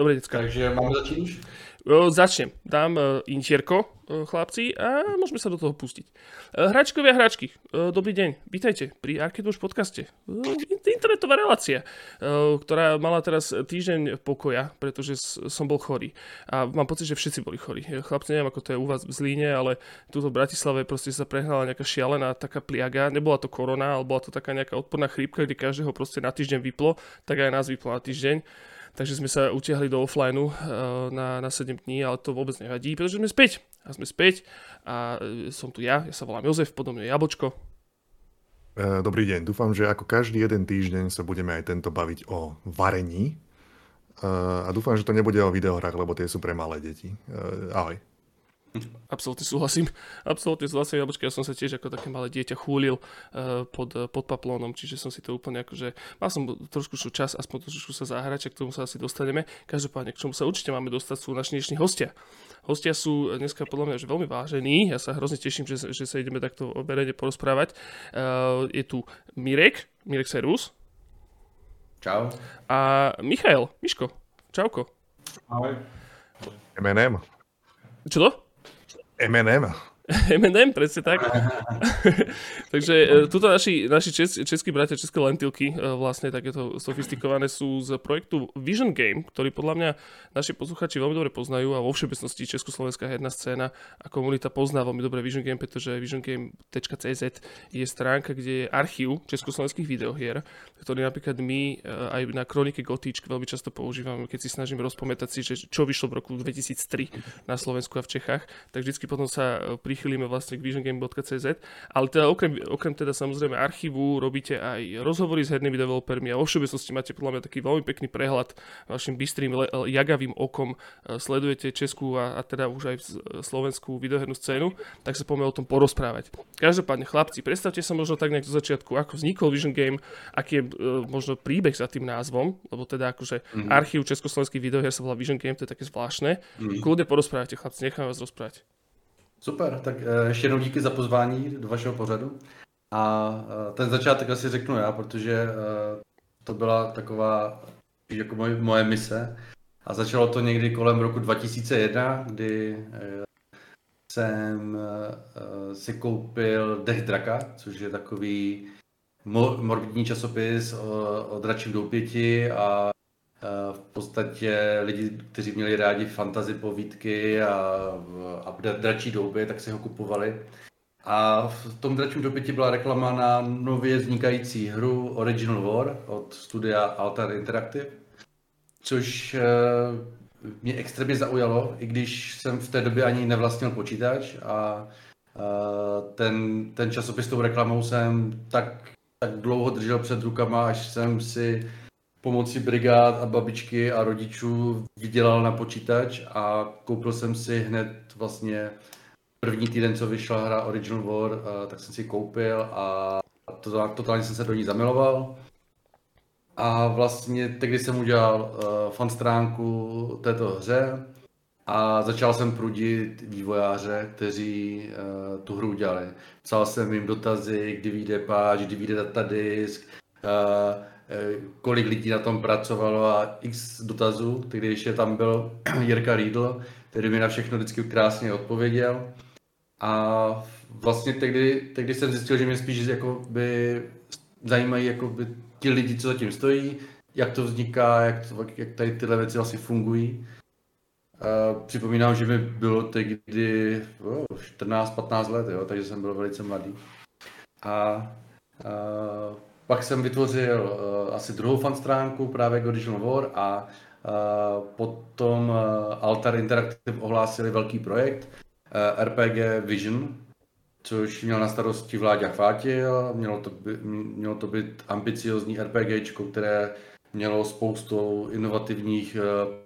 Dobre, decka. Takže máme začít už? Začnem. Dám intierko, chlapci, a môžeme sa do toho pustiť. Hračkovia hračky, dobrý deň, vítajte pri Arcade podcaste. Internetová relácia, ktorá mala teraz týždeň pokoja, pretože som bol chorý. A mám pocit, že všetci boli chorí. Chlapci, neviem, ako to je u vás v Zlíne, ale tuto v Bratislave proste sa prehnala nejaká šialená taká pliaga. Nebola to korona, ale bola to taká nejaká odporná chrípka, kde každého proste na týždeň vyplo, tak aj nás vyplo na týždeň takže sme sa utiahli do offlineu na, na 7 dní, ale to vôbec nevadí, pretože sme späť a sme späť a e, som tu ja, ja sa volám Jozef, podobne Jabočko. E, dobrý deň, dúfam, že ako každý jeden týždeň sa budeme aj tento baviť o varení a dúfam, že to nebude o videohrách, lebo tie sú pre malé deti. Ahoj. Absolutne súhlasím. Absolutne súhlasím. Jabočka, ja som sa tiež ako také malé dieťa chúlil uh, pod, pod paplónom, čiže som si to úplne akože... Mal som trošku čas, aspoň trošku sa zahrať, k tomu sa asi dostaneme. Každopádne, k čomu sa určite máme dostať, sú naši dnešní hostia. Hostia sú dneska podľa mňa že veľmi vážení. Ja sa hrozne teším, že, že sa ideme takto o verejne porozprávať. Uh, je tu Mirek, Mirek Servus. Čau. A Michael, Miško, čauko. Ahoj. M&M. Čo to? M&M. M&M, presne tak. Takže e, tuto naši, naši čes, českí bratia, české lentilky, e, vlastne takéto sofistikované sú z projektu Vision Game, ktorý podľa mňa naši posluchači veľmi dobre poznajú a vo všeobecnosti československá herná scéna a komunita pozná veľmi dobre Vision Game, pretože visiongame.cz je stránka, kde je archív československých videohier, ktorý napríklad my e, aj na kronike Gotíčk veľmi často používame, keď si snažíme rozpamätať si, že čo vyšlo v roku 2003 na Slovensku a v Čechách, tak vždycky potom sa pri prichylíme vlastne k visiongame.cz, ale teda okrem, okrem teda samozrejme archívu robíte aj rozhovory s hernými developermi a vo všeobecnosti máte podľa mňa taký veľmi pekný prehľad vašim bystrým, jagavým okom, e, sledujete Českú a, a teda už aj slovenskú videohernú scénu, tak sa poďme o tom porozprávať. Každopádne chlapci, predstavte sa možno tak nejak zo začiatku, ako vznikol Vision Game, aký je e, možno príbeh za tým názvom, lebo teda akože mm-hmm. archív československých videohier sa volá Vision Game, to je také zvláštne. Mm-hmm. Kľudne porozprávajte chlapci, nechám vás rozprávať. Super, tak eh, ještě jednou díky za pozvání do vašeho pořadu. A eh, ten začátek asi řeknu já, protože eh, to byla taková jako moje, moje mise. A začalo to někdy kolem roku 2001, kdy jsem si koupil Dech draka, což je takový morbidní časopis o, o dračím doupěti a v podstatě lidi, kteří měli rádi fantasy povídky a, a dračí douby, tak si ho kupovali. A v tom dračím dobytí byla reklama na nově vznikající hru Original War od studia Altar Interactive, což eh, mě extrémně zaujalo, i když jsem v té době ani nevlastnil počítač a ten, ten časopis s tou reklamou jsem tak, tak dlouho držel před rukama, až jsem si pomocí brigád a babičky a rodičů vydělal na počítač a koupil jsem si hned vlastně první týden, co vyšla hra Original War, tak jsem si koupil a to, totálně jsem se do ní zamiloval. A vlastně tehdy jsem udělal uh, fan stránku této hře a začal jsem prudit vývojáře, kteří uh, tu hru udělali. Psal jsem jim dotazy, kdy vyjde páč, kdy vyjde datadisk, uh, Eh, kolik lidí na tom pracovalo a x dotazů, když ještě tam byl Jirka Riedl, který mi na všechno vždycky krásně odpověděl. A vlastně tehdy, tehdy jsem zjistil, že mě spíš by zajímají jakoby ti lidi, co zatím stojí, jak to vzniká, jak, to, jak tady tyhle věci vlastně fungují. Uh, připomínám, že mi bylo tehdy oh, 14-15 let, jo, takže jsem byl velice mladý. A uh, pak jsem vytvořil uh, asi druhou fan stránku právě Original War a uh, potom uh, Altar Interactive ohlásili velký projekt uh, RPG Vision, což měl na starosti Vláďa Chvátil. Mělo to, by, mělo to být ambiciozní RPG, které mělo spoustu inovativních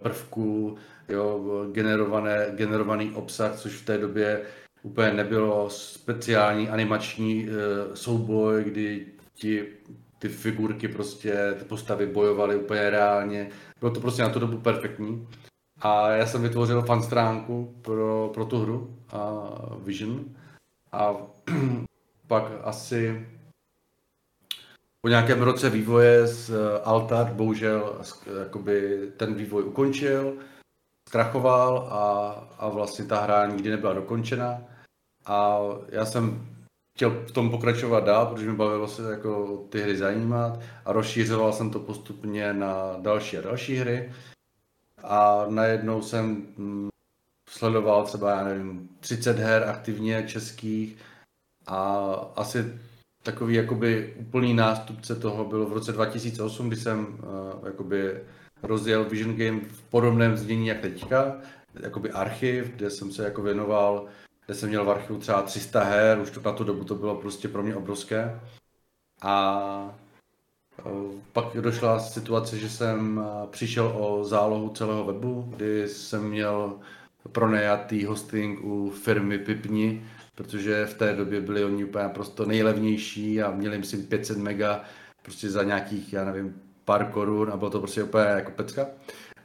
prvků, jo, generované, generovaný obsah, což v té době úplně nebylo speciální animační souboj, kdy ti ty figurky prostě, ty postavy bojovaly úplně reálně. Bylo to prostě na tu dobu perfektní. A já jsem vytvořil fan stránku pro, pro tu hru a Vision. A pak asi po nějakém roce vývoje z eh, Altar bohužel jakoby ten vývoj ukončil, zkrachoval a, a vlastně ta hra nikdy nebyla dokončena. A já jsem chtěl v tom pokračovat dál, protože mi bavilo se jako ty hry zajímat a rozšířoval jsem to postupně na další a další hry. A najednou jsem mm, sledoval třeba, já nevím, 30 her aktivně českých a asi takový jakoby úplný nástupce toho bylo v roce 2008, kdy jsem uh, jakoby rozjel Vision Game v podobném znění jak teďka, jakoby archiv, kde jsem se jako věnoval, kde jsem měl v archivu třeba 300 her, už to na tu dobu to bylo prostě pro mě obrovské. A uh, pak došla situace, že jsem uh, přišel o zálohu celého webu, kdy jsem měl pronajatý hosting u firmy Pipni, protože v té době byli oni úplně prostě nejlevnější a měli myslím 500 mega prostě za nějakých, já nevím, pár korun a bylo to prostě úplně jako pecka.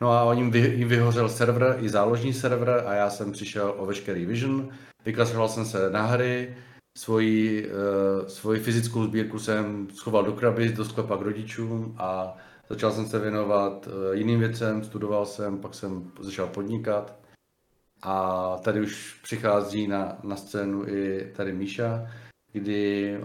No a vy, jim vyhořel server, i záložní server a já jsem přišel o veškerý Vision, vyklasoval jsem se na hry, svoji, uh, svoji fyzickou sbírku jsem schoval do krabic, do sklepa k rodičům a začal jsem se věnovat uh, jiným věcem, studoval jsem, pak jsem začal podnikat. A tady už přichází na, na scénu i tady Míša, kdy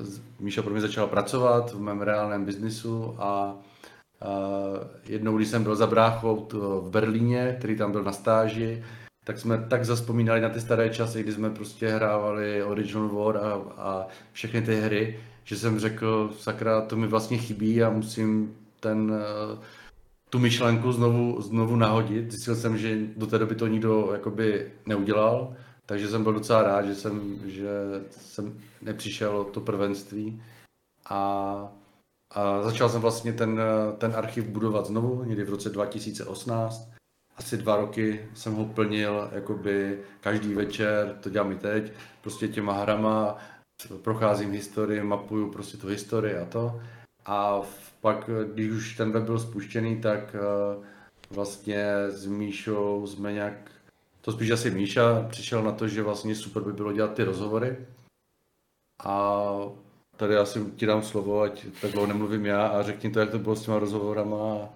uh, Míša pro mě začala pracovat v mém reálném biznisu a uh, jednou, když jsem byl za bráchou v Berlíně, který tam byl na stáži, tak jsme tak zaspomínali na ty staré časy, kdy jsme prostě hrávali Original War a, a všechny ty hry, že jsem řekl, sakra, to mi vlastně chybí a musím ten uh, tu myšlenku znovu, znovu nahodit. Zjistil jsem, že do té doby to nikdo jakoby neudělal, takže jsem byl docela rád, že jsem, že jsem nepřišel to prvenství a, a začal jsem vlastně ten, ten archiv budovat znovu, někdy v roce 2018. Asi dva roky jsem ho plnil jakoby každý večer, to dělám i teď, prostě těma hrama, procházím historii, mapuju prostě tu historii a to. A pak, když už ten web byl spuštěný, tak eh, vlastně s Míšou jsme nějak, to spíš asi Míša, přišel na to, že vlastně super by bylo dělat ty rozhovory. A tady asi ti dám slovo, ať tak dlouho nemluvím já a řekni to, jak to bylo s těma rozhovorama.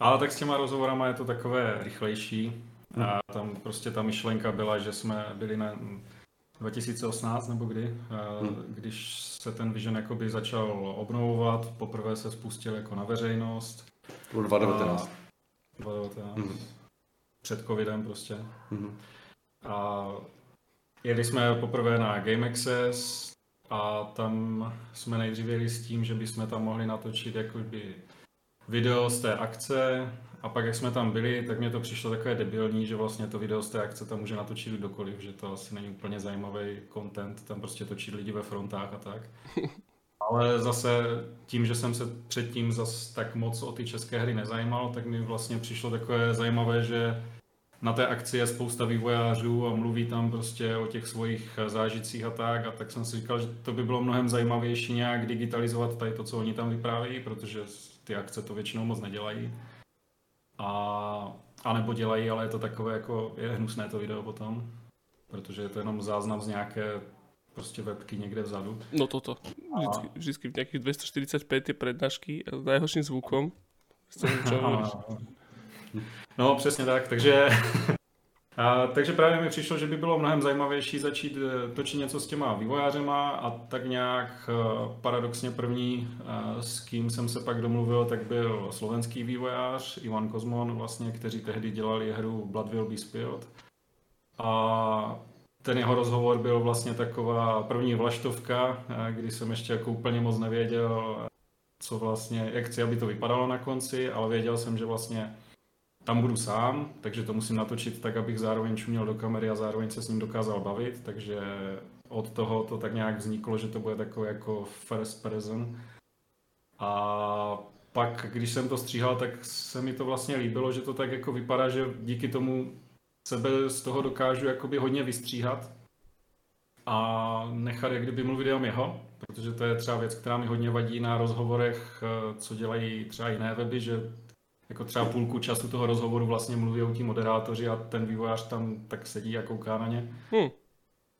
Ale tak s těma rozhovorama je to takové rychlejší. A tam prostě ta myšlenka byla, že jsme byli na 2018 nebo kdy, hmm. když se ten Vision jakoby začal obnovovat, poprvé se spustil jako na veřejnost. 2019. 2019. Hmm. Před covidem prostě. Hmm. A jeli jsme poprvé na Game Access a tam jsme nejdřív jeli s tím, že bychom tam mohli natočit jakoby video z té akce, a pak, jak jsme tam byli, tak mě to přišlo takové debilní, že vlastně to video z té akce tam může natočit kdokoliv, že to asi není úplně zajímavý content, tam prostě točit lidi ve frontách a tak. Ale zase tím, že jsem se předtím zas tak moc o ty české hry nezajímal, tak mi vlastně přišlo takové zajímavé, že na té akci je spousta vývojářů a mluví tam prostě o těch svých zážitcích a tak. A tak jsem si říkal, že to by bylo mnohem zajímavější nějak digitalizovat tady to, co oni tam vyprávějí, protože ty akce to většinou moc nedělají. A, a nebo dělají, ale je to takové jako, je hnusné to video potom, protože je to jenom záznam z nějaké prostě webky někde vzadu. No toto. Vždycky, vždycky v nějakých 245 je prednášky s najhorším zvukom. No přesně tak, takže a, takže právě mi přišlo, že by bylo mnohem zajímavější začít eh, točit něco s těma vývojářema a tak nějak eh, paradoxně první, eh, s kým jsem se pak domluvil, tak byl slovenský vývojář Ivan Kozmon, vlastně, kteří tehdy dělali hru Blood Will Be Spilled. A ten jeho rozhovor byl vlastně taková první vlaštovka, kdy jsem ještě jako úplně moc nevěděl, co vlastně, jak chci, aby to vypadalo na konci, ale věděl jsem, že vlastně tam budu sám, takže to musím natočit tak, abych zároveň čuměl do kamery a zároveň se s ním dokázal bavit, takže od toho to tak nějak vzniklo, že to bude takové jako first person. A pak, když jsem to stříhal, tak se mi to vlastně líbilo, že to tak jako vypadá, že díky tomu sebe z toho dokážu jakoby hodně vystříhat a nechat jak kdyby mluvit jenom jeho, protože to je třeba věc, která mi hodně vadí na rozhovorech, co dělají třeba jiné weby, že jako třeba půlku času toho rozhovoru vlastně mluví o tí moderátoři a ten vývojář tam tak sedí a kouká na ně. Hmm.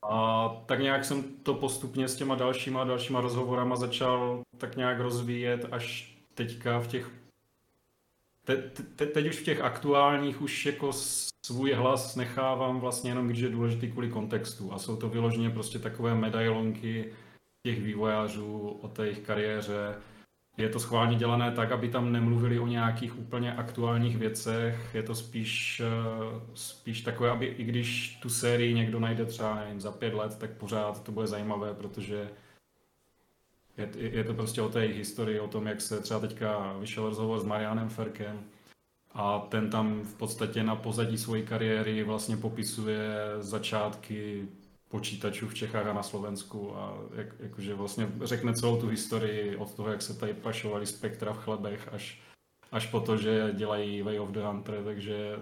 A tak nějak jsem to postupně s těma dalšíma dalšíma rozhovorama začal tak nějak rozvíjet až teďka v těch te, te, teď už v těch aktuálních už jako svůj hlas nechávám vlastně jenom, když je důležitý kvůli kontextu a jsou to vyloženě prostě takové medailonky těch vývojářů o té jejich kariéře. Je to schválně dělané tak, aby tam nemluvili o nějakých úplně aktuálních věcech. Je to spíš, eh, spíš takové, aby i když tu sérii někdo najde třeba nevím, za pět let, tak pořád to bude zajímavé, protože je, je to prostě o té historii, o tom, jak se třeba teďka vyšel rozhovor s Marianem Ferkem a ten tam v podstatě na pozadí své kariéry vlastně popisuje začátky počítačů v Čechách a na Slovensku a jak, jakože vlastně řekne celou tu historii od toho, jak se tady pašovali spektra v chlebech až, až po to, že dělají Way of the Hunter, takže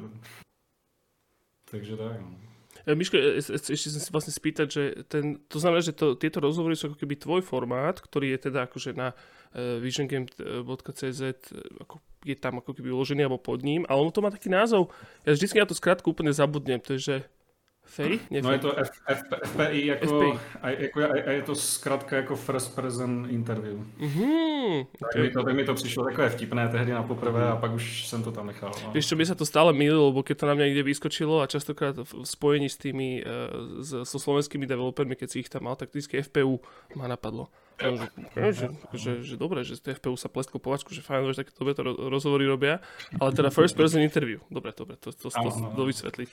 takže tak. No. E, Miško, e, e, ešte chcem si vlastne spýtať, že ten, to znamená, že to, tieto rozhovory sú ako keby tvoj formát, ktorý je teda akože na visiongame.cz ako je tam ako keby uložený alebo pod ním, ale ono to má taký názov, ja vždycky na to skrátku úplne zabudnem, to je, že FPI? No je to F, F, FPI jako, FPI. A, jako, a je to zkrátka jako first person interview. Mm-hmm. Tak, mi to, tak mi to přišlo takové vtipné tehdy na poprvé a pak už jsem to tam nechal. No. Víš čo, by sa to stále mýlilo, lebo keď to na mňa niekde vyskočilo a častokrát v spojení s tými, uh, so slovenskými developermi, keď si ich tam mal, tak vždycky FPU ma napadlo. Že, že, že, že dobre, že z FPU sa plesklo povačku, že fajn, že takéto to rozhovory robia, ale teda first person interview. Dobre, dobre, to, to, to, to, to dovysvetliť.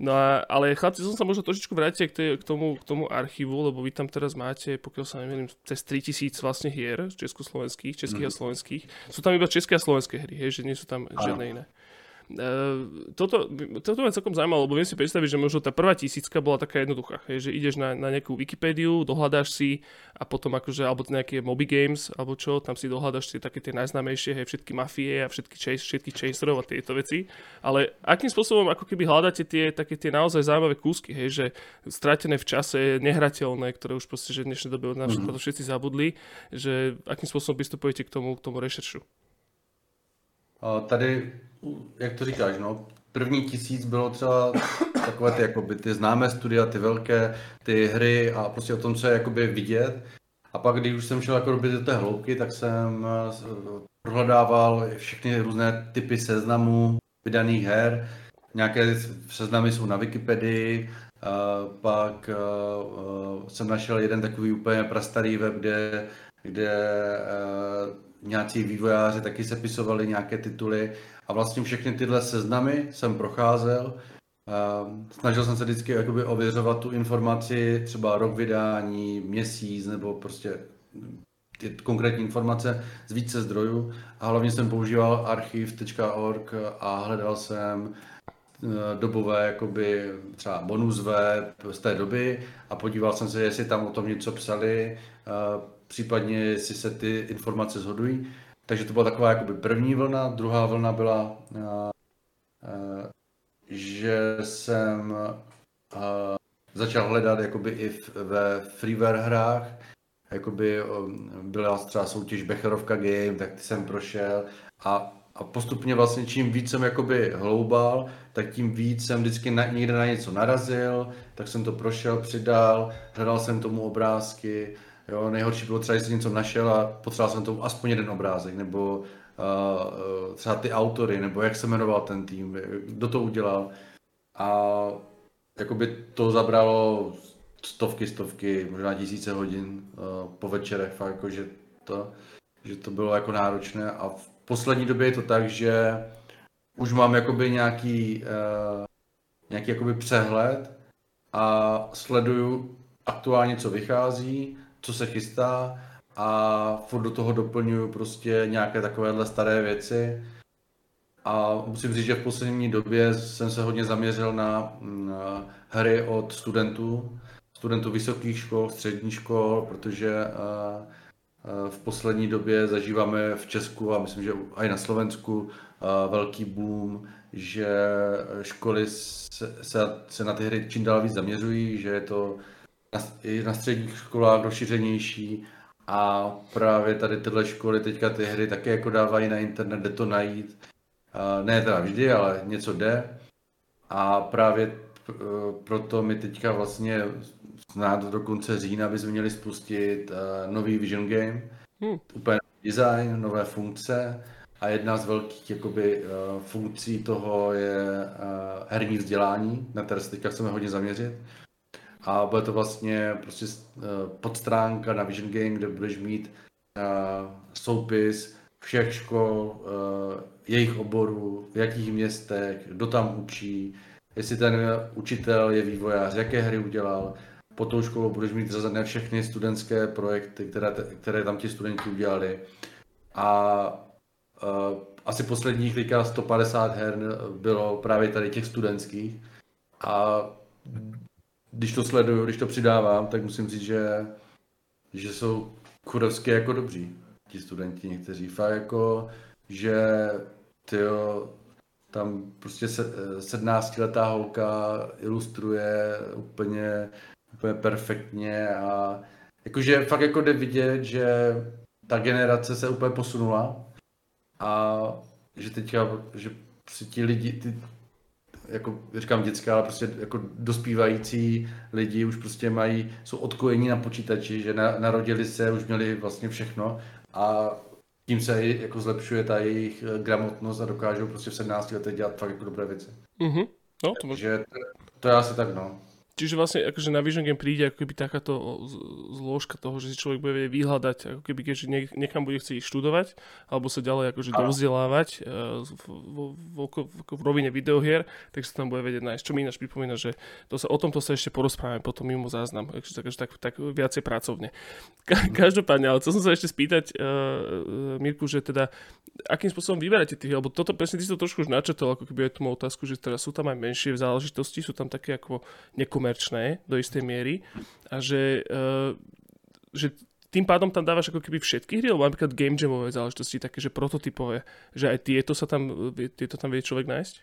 No a, ale chlapci, som sa možno trošičku vrátil k, tej, k, tomu, k tomu archívu, lebo vy tam teraz máte, pokiaľ sa neviem, cez 3000 vlastne hier československých, českých mm. a mhm. slovenských. Sú tam iba české a slovenské hry, hej, že nie sú tam žiadne iné. Uh, toto, toto ma celkom zaujímalo, lebo viem si predstaviť, že možno tá prvá tisícka bola taká jednoduchá, hej, že ideš na, na nejakú Wikipédiu, dohľadáš si a potom akože, alebo nejaké Moby Games, alebo čo, tam si dohľadaš si také tie najznámejšie, hej, všetky mafie a všetky chase, všetky chaserov a tieto veci, ale akým spôsobom ako keby hľadáte tie také tie naozaj zaujímavé kúsky, hej, že stratené v čase, nehrateľné, ktoré už proste, že v dnešnej dobe od nás mm-hmm. všetci zabudli, že akým spôsobom pristupujete k tomu, k tomu rešeršu? Tady jak to říkáš, no, první tisíc bylo třeba takové ty, jakoby, ty známé studia, ty velké, ty hry a prostě o tom, co je jakoby vidět. A pak, když už jsem šel jako do té hloubky, tak jsem eh, prohledával všechny různé typy seznamů vydaných her. Nějaké seznamy jsou na Wikipedii, pak eh, eh, jsem našel jeden takový úplně prastarý web, kde, kde nějací vývojáři taky sepisovali nějaké tituly a vlastně všechny tyhle seznamy jsem procházel. Snažil jsem se vždycky jakoby ověřovat tu informaci, třeba rok vydání, měsíc nebo prostě ty konkrétní informace z více zdrojů a hlavně jsem používal archiv.org a hledal jsem eh, dobové jakoby třeba bonus web z té doby a podíval jsem se, jestli tam o tom něco psali, eh, případně jestli se ty informace shodují. Takže to byla taková jakoby první vlna. Druhá vlna byla, uh, uh, že jsem uh, začal hledat jakoby i v, ve freeware hrách. Jakoby byla třeba soutěž Becherovka Game, tak jsem prošel a, a postupně vlastně čím víc jsem jakoby hloubal, tak tím víc jsem vždycky na, někde na něco narazil, tak jsem to prošel, přidal, hledal jsem tomu obrázky, Jo, nejhorší bylo třeba, že jsem něco našel a potřeboval jsem tomu aspoň jeden obrázek, nebo uh, třeba ty autory, nebo jak se jmenoval ten tým, kdo to udělal. A jakoby to zabralo stovky, stovky, možná tisíce hodin uh, po večerech, fakt jako, že to, že to bylo jako náročné a v poslední době je to tak, že už mám jakoby nějaký, uh, nějaký jakoby přehled a sleduju aktuálně, co vychází co se chystá a furt do toho doplňuju prostě nějaké takovéhle staré věci. A musím říct, že v poslední době jsem se hodně zaměřil na, na hry od studentů, studentů vysokých škol, středních škol, protože v poslední době zažíváme v Česku a myslím, že i na Slovensku velký boom, že školy se, se, se na ty hry čím dál víc zaměřují, že je to na, i na středních školách rozšířenější a právě tady tyhle školy teďka ty hry také jako dávají na internet, jde to najít. Ne teda vždy, ale něco jde. A právě proto my teďka vlastně snad do konce října bychom měli spustit uh, nový Vision Game, hmm. úplně design, nové funkce a jedna z velkých jakoby, uh, funkcí toho je herní vzdělání, na které se teďka chceme hodně zaměřit. A bude to vlastně prostě uh, podstránka na Vision Game, kde budeš mít uh, soupis všech škol, uh, jejich oborů, v jakých městech, kdo tam učí, jestli ten učitel je vývojář, jaké hry udělal. Po tou školu budeš mít řazené všechny studentské projekty, které, které tam ti studenti udělali. A uh, asi posledních teďka 150 her bylo právě tady těch studentských. A když to sleduju, když to přidávám, tak musím říct, že, že jsou kurovsky jako dobří ti studenti někteří. Fakt jako, že tyjo, tam prostě 17-letá holka ilustruje úplně, úplně perfektně a jakože fakt jako jde vidět, že ta generace se úplně posunula a že teďka, že prostě ti lidi, ty, jako říkám dětská, ale prostě jako dospívající lidi už prostě mají, jsou odkojení na počítači, že na, narodili se, už měli vlastně všechno a tím se jako zlepšuje ta jejich eh, gramotnost a dokážou prostě v 17 letech dělat fakt jako dobré věci. Mm-hmm. No, to Takže to, to je asi tak, no. Čiže vlastne akože na Vision Game príde ako keby takáto zložka toho, že si človek bude vedieť vyhľadať, ako keby keďže niekam bude chcieť študovať, alebo sa ďalej akože dovzdelávať uh, v, v, v, v, rovine videohier, tak sa tam bude vedieť nájsť. Čo mi ináč pripomína, že to sa, o tomto sa ešte porozprávame potom mimo záznam, takže tak, tak, tak viacej pracovne. Ka- každopádne, ale chcel som sa ešte spýtať, uh, Mirku, že teda akým spôsobom vyberáte tých, lebo toto presne ty si to trošku už načetol, ako keby aj tú otázku, že teda sú tam aj menšie záležitosti, sú tam také ako neko komerčné do istej miery a že, uh, že tým pádom tam dávaš ako keby všetky hry, alebo napríklad game jamové záležitosti, také, že prototypové, že aj tieto sa tam, tieto tam vie človek nájsť?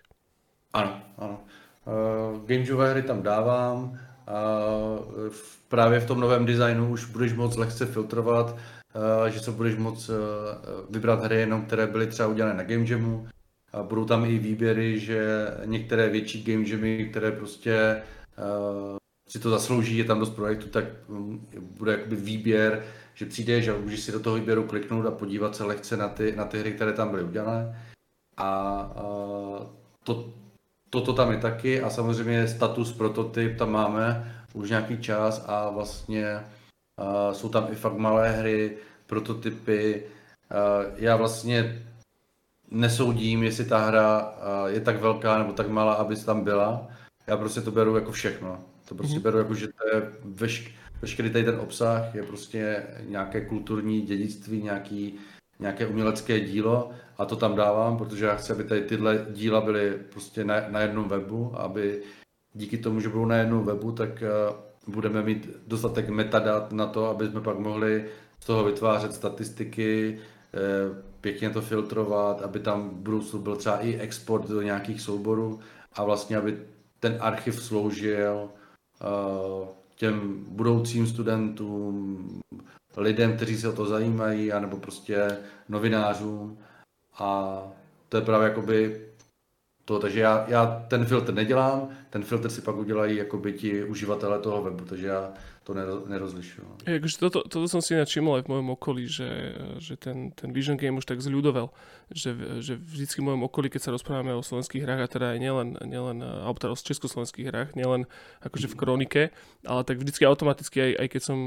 Ano, ano. Uh, game jamové hry tam dávám, uh, právě v tom novém designu už budeš moc lehce filtrovat, uh, že se budeš moc vybrat hry jenom, které byly třeba udělané na game jamu. A budou tam i výběry, že některé větší game jamy, které prostě si to zaslouží, je tam dost projektů, tak um, bude jakoby výběr, že přijdeš a můžeš si do toho výběru kliknout a podívat se lehce na ty, na ty hry, které tam byly udělané. A uh, to, toto tam je taky a samozřejmě status prototyp tam máme už nějaký čas a vlastně uh, jsou tam i fakt malé hry, prototypy. Já vlastně nesoudím, jestli ta hra je tak velká nebo tak malá, aby tam byla já prostě to beru jako všechno. To prostě mm-hmm. beru jako, že to je vešk, veškerý tady ten obsah je prostě nějaké kulturní dědictví, nějaký, nějaké umělecké dílo a to tam dávám, protože já chci, aby tady tyhle díla byly prostě na, na jednom webu, aby díky tomu, že budou na jednom webu, tak uh, budeme mít dostatek metadat na to, aby jsme pak mohli z toho vytvářet statistiky, uh, pěkně to filtrovat, aby tam v budoucnu byl třeba i export do nějakých souborů a vlastně, aby ten archiv sloužil uh, těm budoucím studentům, lidem, kteří se o to zajímají, anebo prostě novinářům. A to je právě jakoby to, takže já, já ten filtr nedělám, ten filtr si pak udělají jakoby ti uživatelé toho webu, takže já to nerozlišujú. Akože toto, toto som si načimol aj v mojom okolí, že, že ten, ten Vision Game už tak zľudovel, že, že vždycky v mojom okolí, keď sa rozprávame o slovenských hrách, a teda aj nielen, nielen alebo teda o československých hrách, nielen akože v kronike, ale tak vždycky automaticky, aj, aj keď som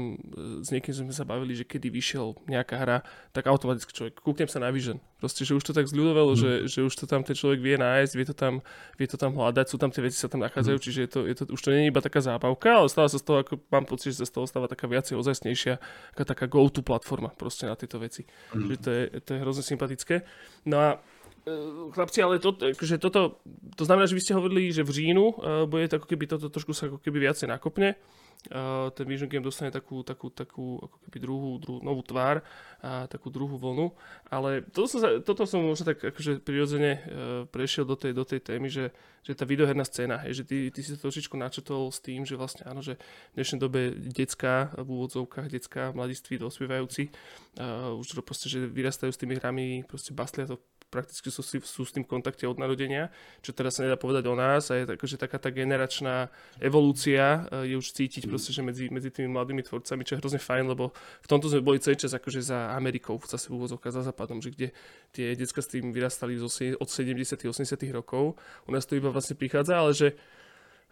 s niekým sme sa bavili, že kedy vyšiel nejaká hra, tak automaticky človek, kúknem sa na Vision. Proste, že už to tak zľudovelo, mm. že, že už to tam ten človek vie nájsť, vie to tam, vie to tam hľadať, sú tam tie veci sa tam nachádzajú, mm. čiže je to, je to, už to nie je iba taká zábavka, ale stáva sa z toho, ako mám pocit, že sa z toho stáva taká viacej ozajstnejšia, taká, taká go-to platforma proste na tieto veci. Mm. Že to je, to je hrozne sympatické. No a e, chlapci, ale to, že toto, to znamená, že vy ste hovorili, že v říjnu uh, bude ako keby toto trošku sa ako keby viacej nakopne uh, ten Vision Game dostane takú, takú, takú ako keby druhú, druhú novú tvár a takú druhú vlnu. Ale toto som, toto som možno tak akože prirodzene uh, prešiel do tej, do tej témy, že, že tá videoherná scéna, hej, že ty, ty si to trošičku načetol s tým, že vlastne áno, že v dnešnej dobe detská, v úvodzovkách detská, mladiství, dospievajúci, uh, už to proste, že vyrastajú s tými hrami, proste bastlia to prakticky sú, sú s tým kontakte od narodenia, čo teraz sa nedá povedať o nás a je tak, že taká tá generačná evolúcia je už cítiť proste, že medzi, medzi tými mladými tvorcami, čo je hrozne fajn, lebo v tomto sme boli celý čas akože za Amerikou, zase v úvozovkách za západom, že kde tie decka s tým vyrastali od 70 80 rokov. U nás to iba vlastne prichádza, ale že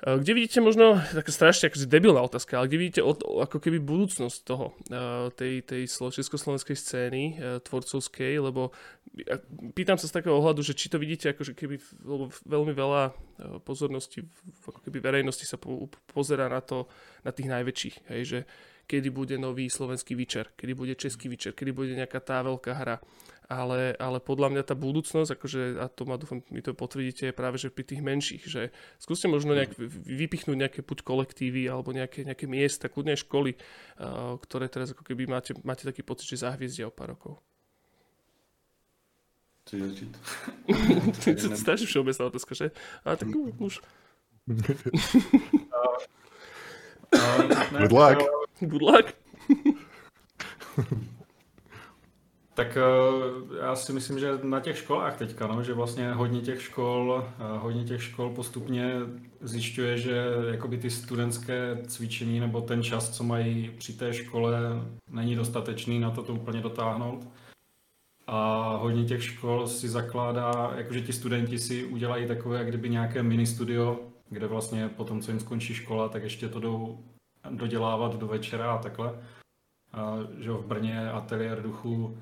kde vidíte možno, taká strašne akože debilná otázka, ale kde vidíte od, ako keby budúcnosť toho, eh, tej, tej československej scény eh, tvorcovskej, lebo pýtam sa z takého ohľadu, že či to vidíte akože keby, lebo veľmi veľa pozornosti ako keby verejnosti sa po, pozera na to, na tých najväčších, hej, že kedy bude nový slovenský Witcher, kedy bude český Witcher, kedy bude nejaká tá veľká hra ale, ale podľa mňa tá budúcnosť, akože, a to ma dúfam, mi to potvrdíte, je práve že pri tých menších, že skúste možno nejak vypichnúť nejaké buď kolektívy alebo nejaké, nejaké miesta, kľudne školy, uh, ktoré teraz ako keby máte, máte taký pocit, že zahviezdia o pár rokov. To je strašne všeobecná otázka, že? A tak už. Good luck. Good luck. Tak eh, já si myslím, že na těch školách teďka, no, že vlastně hodně těch škol, eh, hodně těch škol postupně zjišťuje, že jakoby ty studentské cvičení nebo ten čas, co mají při té škole, není dostatečný na to to úplně dotáhnout. A hodně těch škol si zakládá, jakože ti studenti si udělají takové, jak kdyby nějaké mini studio, kde vlastně po tom, co jim skončí škola, tak ještě to jdou dodělávat do večera a takhle. A, že v Brně ateliér duchu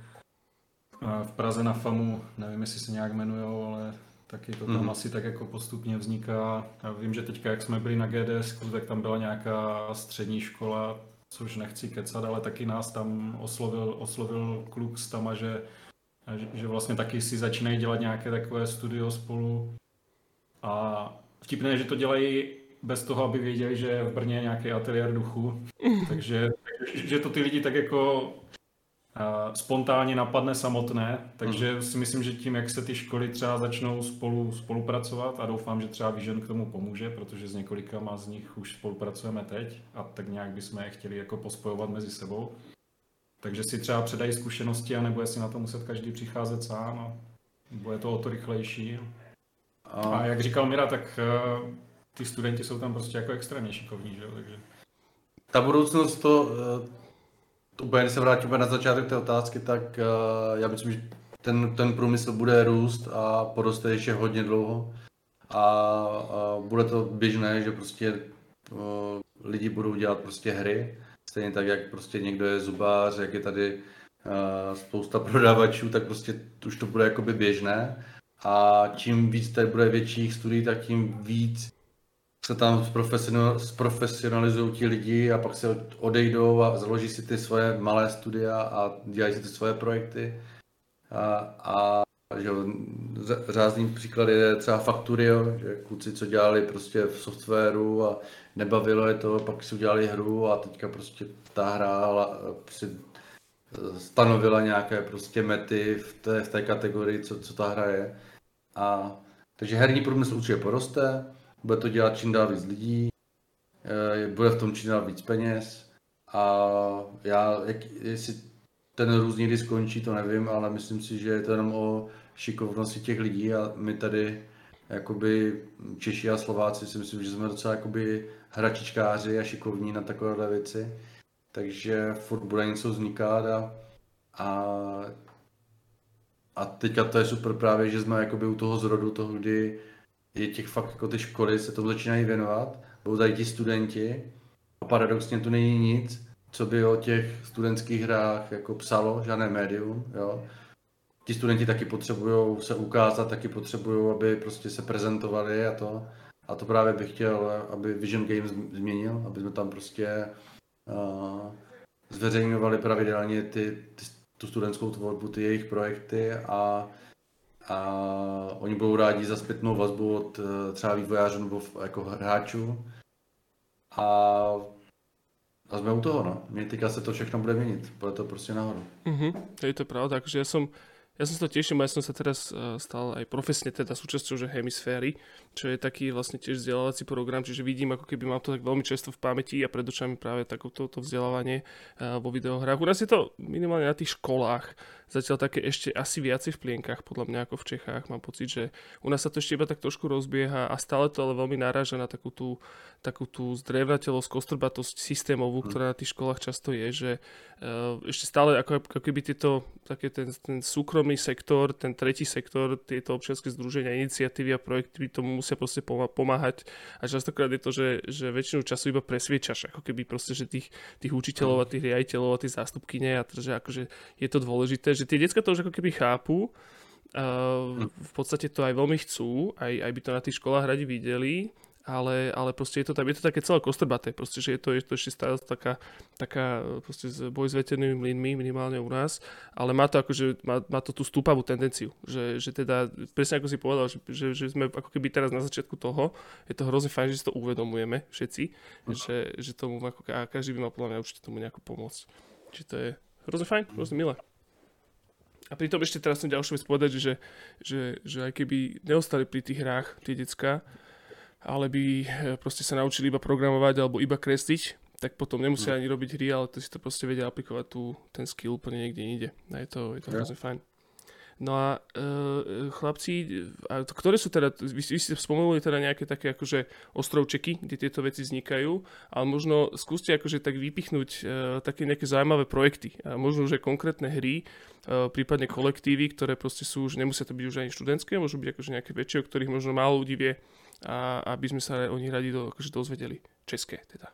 v Praze na FAMu, nevím, jestli se nějak jmenujou, ale taky to tam mm. asi tak jako postupně vzniká. Já vím, že teďka, jak jsme byli na GDS, tak tam byla nějaká střední škola, což nechci kecat, ale taky nás tam oslovil, oslovil kluk s tama, že, že vlastně taky si začínají dělat nějaké takové studio spolu. A vtipné, že to dělají bez toho, aby věděli, že je v Brně nějaký ateliér duchu. Takže že to ty lidi tak jako spontánně napadne samotné, takže hmm. si myslím, že tím, jak se ty školy třeba začnou spolu spolupracovat a doufám, že třeba Vision k tomu pomůže, protože s několika z nich už spolupracujeme teď a tak nějak bychom je chtěli jako pospojovat mezi sebou. Takže si třeba předají zkušenosti a nebude si na to muset každý přicházet sám a bude to o to rychlejší. A, a jak říkal Mira, tak uh, ty studenti jsou tam prostě jako extrémně šikovní, že jo? Takže... Ta budoucnost to, uh úplně, když se vrátíme na začátek té otázky, tak uh, já myslím, že ten, ten průmysl bude růst a poroste ještě hodně dlouho. A, a bude to běžné, že prostě uh, lidi budou dělat prostě hry. Stejně tak, jak prostě někdo je zubář, jak je tady uh, spousta prodavačů, tak prostě už to bude jakoby běžné. A čím víc tady bude větších studií, tak tím víc se tam zprofesionalizují ti lidi a pak se odejdou a založí si ty svoje malé studia a dělají si ty svoje projekty. A, a že řádný příklad je třeba Facturio, že kluci, co dělali prostě v softwaru a nebavilo je to, pak si udělali hru a teďka prostě ta hra prostě stanovila nějaké prostě mety v té, v té kategorii, co, co ta hra je. A, takže herní průmysl určitě poroste, bude to dělat čím dál víc lidí, eh, bude v tom čím dál víc peněz a já, jak, jestli ten růst někdy skončí, to nevím, ale myslím si, že je to jenom o šikovnosti těch lidí a my tady jakoby Češi a Slováci si myslím, že jsme docela jakoby hračičkáři a šikovní na takovéhle věci. Takže furt bude něco vznikat a, a, a teďka to je super právě, že jsme jakoby u toho zrodu toho, kdy je těch fakt jako ty školy se tomu začínají věnovat, budou tady ti studenti a paradoxně tu není nic, co by o těch studentských hrách jako psalo, žádné médium, jo. Ti studenti taky potřebují se ukázat, taky potřebují, aby prostě se prezentovali a to. A to právě bych chtěl, aby Vision Games změnil, aby jsme tam prostě uh, zveřejňovali pravidelně ty, ty, tu studentskou tvorbu, ty jejich projekty a a oni budou rádi za zpětnou vazbu od eh, třeba vývojářů nebo jako hráčů. A, a jsme u toho, no. Mě teďka se to všechno bude měnit, bude to prostě nahoru. Mm-hmm, je to pravda, takže ja som ja som sa to tešil, ja som sa teraz uh, stal aj profesne teda súčasťou že hemisféry, čo je taký vlastne tiež vzdelávací program, čiže vidím ako keby mám to tak veľmi často v pamäti a pred očami práve takéto to vzdelávanie uh, vo videohrách. U nás je to minimálne na tých školách zatiaľ také ešte asi viacej v plienkach, podľa mňa ako v Čechách. Mám pocit, že u nás sa to ešte iba tak trošku rozbieha a stále to ale veľmi naráža na takú tú, takú tú zdrevnateľosť, kostrbatosť systémovú, ktorá na tých školách často je, že uh, ešte stále ako, ako keby tieto, také ten, ten súkromný sektor, ten tretí sektor, tieto občianske združenia, iniciatívy a projekty tomu musia proste pomáhať. A častokrát je to, že, že väčšinu času iba presviečaš, ako keby proste, že tých, tých učiteľov a tých riaditeľov a tých zástupkyne a že akože je to dôležité, že tie decka to už ako keby chápu, Uh, v podstate to aj veľmi chcú, aj, aj by to na tých školách radi videli, ale, ale proste je to, tam, je to také celé kostrbaté, proste, že je to, je to ešte stále taká, taká proste boj s veternými mlynmi, minimálne u nás, ale má to akože, má, má to tú stúpavú tendenciu, že, že teda, presne ako si povedal, že, že, že sme ako keby teraz na začiatku toho, je to hrozne fajn, že si to uvedomujeme všetci, uh-huh. že, že tomu ako, a každý by mal podľa mňa určite tomu nejako pomôcť. Čiže to je hrozne fajn, hrozne milé. A pritom ešte teraz som ďalšiu vec povedať, že, že, že aj keby neostali pri tých hrách tie decka, ale by eh, proste sa naučili iba programovať alebo iba kresliť, tak potom nemusia ani robiť hry, ale to si to proste vedia aplikovať tu, ten skill úplne niekde inde. A je to, je to hrozne fajn. No a e, chlapci, a ktoré sú teda, vy, vy ste spomenuli teda nejaké také akože ostrovčeky, kde tieto veci vznikajú, ale možno skúste akože tak vypichnúť e, také nejaké zaujímavé projekty. A možno, že konkrétne hry, e, prípadne kolektívy, ktoré proste sú, už nemusia to byť už ani študentské, môžu byť akože nejaké väčšie, o ktorých možno málo ľudí vie a aby sme sa o nich radi do, akože dozvedeli. České teda.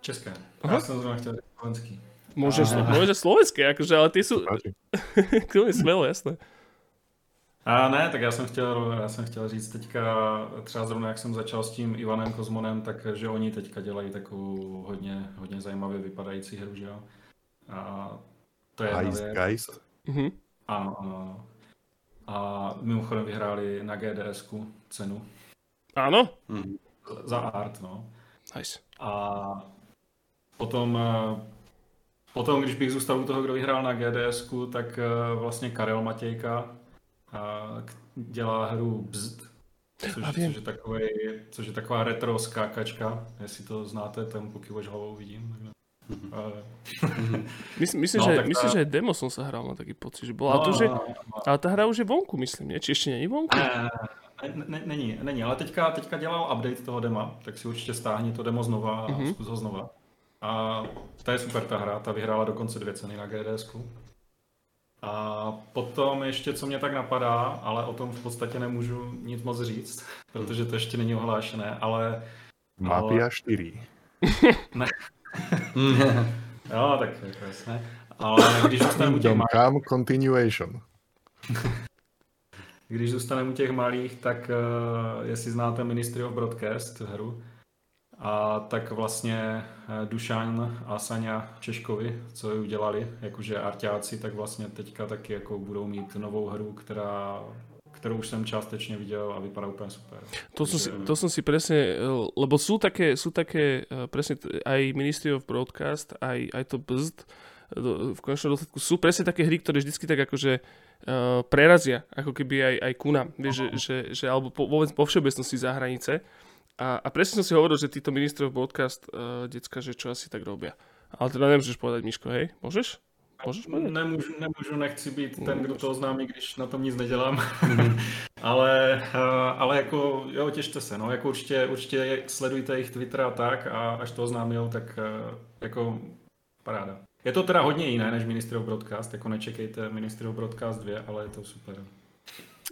České. Aha. Ja som zrovna chtěl slovenský. Môžeš, a... môže slovenské, akože, ale ty sú... je smelo, jasné. A ne, tak já jsem chtěl, já jsem chtěl říct teďka, třeba zrovna jak jsem začal s tím Ivanem Kozmonem, tak že oni teďka dělají takovou hodně, hodně zajímavě vypadající hru, že jo. A to je Heist, Geist. Mhm. A, a, a mimochodem vyhráli na gds cenu. Ano. Hmm. Za art, no. Nice. A potom, eh, potom, když bych zůstal u toho, kdo vyhrál na gds tak eh, vlastně Karel Matějka dělá hru Bzd, což, což, je takový, což je taková retro skákačka, jestli to znáte, tam pokyvoč hlavou vidím. Myslím, myslím, no, že, myslím, tá... že demo som sa hral, na taký pocit, že bola. No, to, že, ale tá hra už je vonku, myslím, nie? Či ešte není vonku? Ne, ne, není, není, ale teďka, teďka dělal update toho dema, tak si určitě stáhni to demo znova a mm-hmm. zkus ho znova. A to je super ta hra, ta vyhrála dokonce dvě ceny na gds A potom ještě, co mě tak napadá, ale o tom v podstatě nemůžu nic moc říct, protože to ještě není ohlášené, ale... Mafia ale... 4. ne, jo, tak jako jasné. Ale když zůstaneme u těch malých... continuation. když zůstaneme u těch malých, tak uh, jestli znáte Ministry of Broadcast hru, a tak vlastně uh, Dušan a Sanja Češkovi, co ji udělali, jakože arťáci, tak vlastně teďka taky jako budou mít novou hru, která ktorú už som částečne videl a vypadá úplne super. To, som si, to som si presne, lebo sú také, sú také eh, presne aj Ministry of Broadcast, aj, aj to BZD, v konečnom dôsledku sú presne také hry, ktoré vždycky tak akože uh, prerazia, ako keby aj, aj ku nám, vieš, že, že, že, alebo po, vôbec po všeobecnosti za hranice. A, a presne som si hovoril, že títo ministrov podcast, uh, decka, že čo asi tak robia. Ale teda nemôžeš povedať, Miško, hej? Môžeš? Můžeš nemůžu, nemůžu, nechci být ten, kdo to oznámí, když na tom nic nedělám. Mhm. ale, eh, ale jako, jo, těšte se, no, jako určitě, určitě sledujte jejich Twitter a tak a až to oznámil, tak eh, jako paráda. Je to teda hodně jiné než Ministry of Broadcast, jako nečekejte Ministry of Broadcast 2, ale je to super.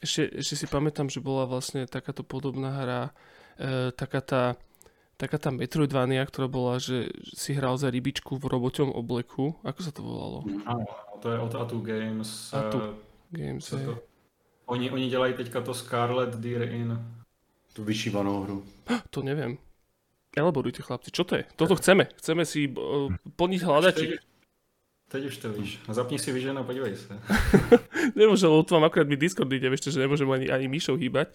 Ešte, ešte si pamätám, že bola vlastne takáto podobná hra, e, taká tá taká tá Metroidvania, ktorá bola, že si hral za rybičku v roboťom obleku. Ako sa to volalo? Áno, to je od Atu Games. Atu Games, to, oni, oni dělají teďka to Scarlet Deer in. Tu vyšívanou hru. To neviem. Elaborujte chlapci, čo to je? Toto chceme. Chceme si uh, plniť hľadači. Teď, teď už to víš. Zapni si Vision a podívej sa. Nemôžem, lebo tu mám akurát mi Discord ide, ešte, že nemôžem ani, ani myšou hýbať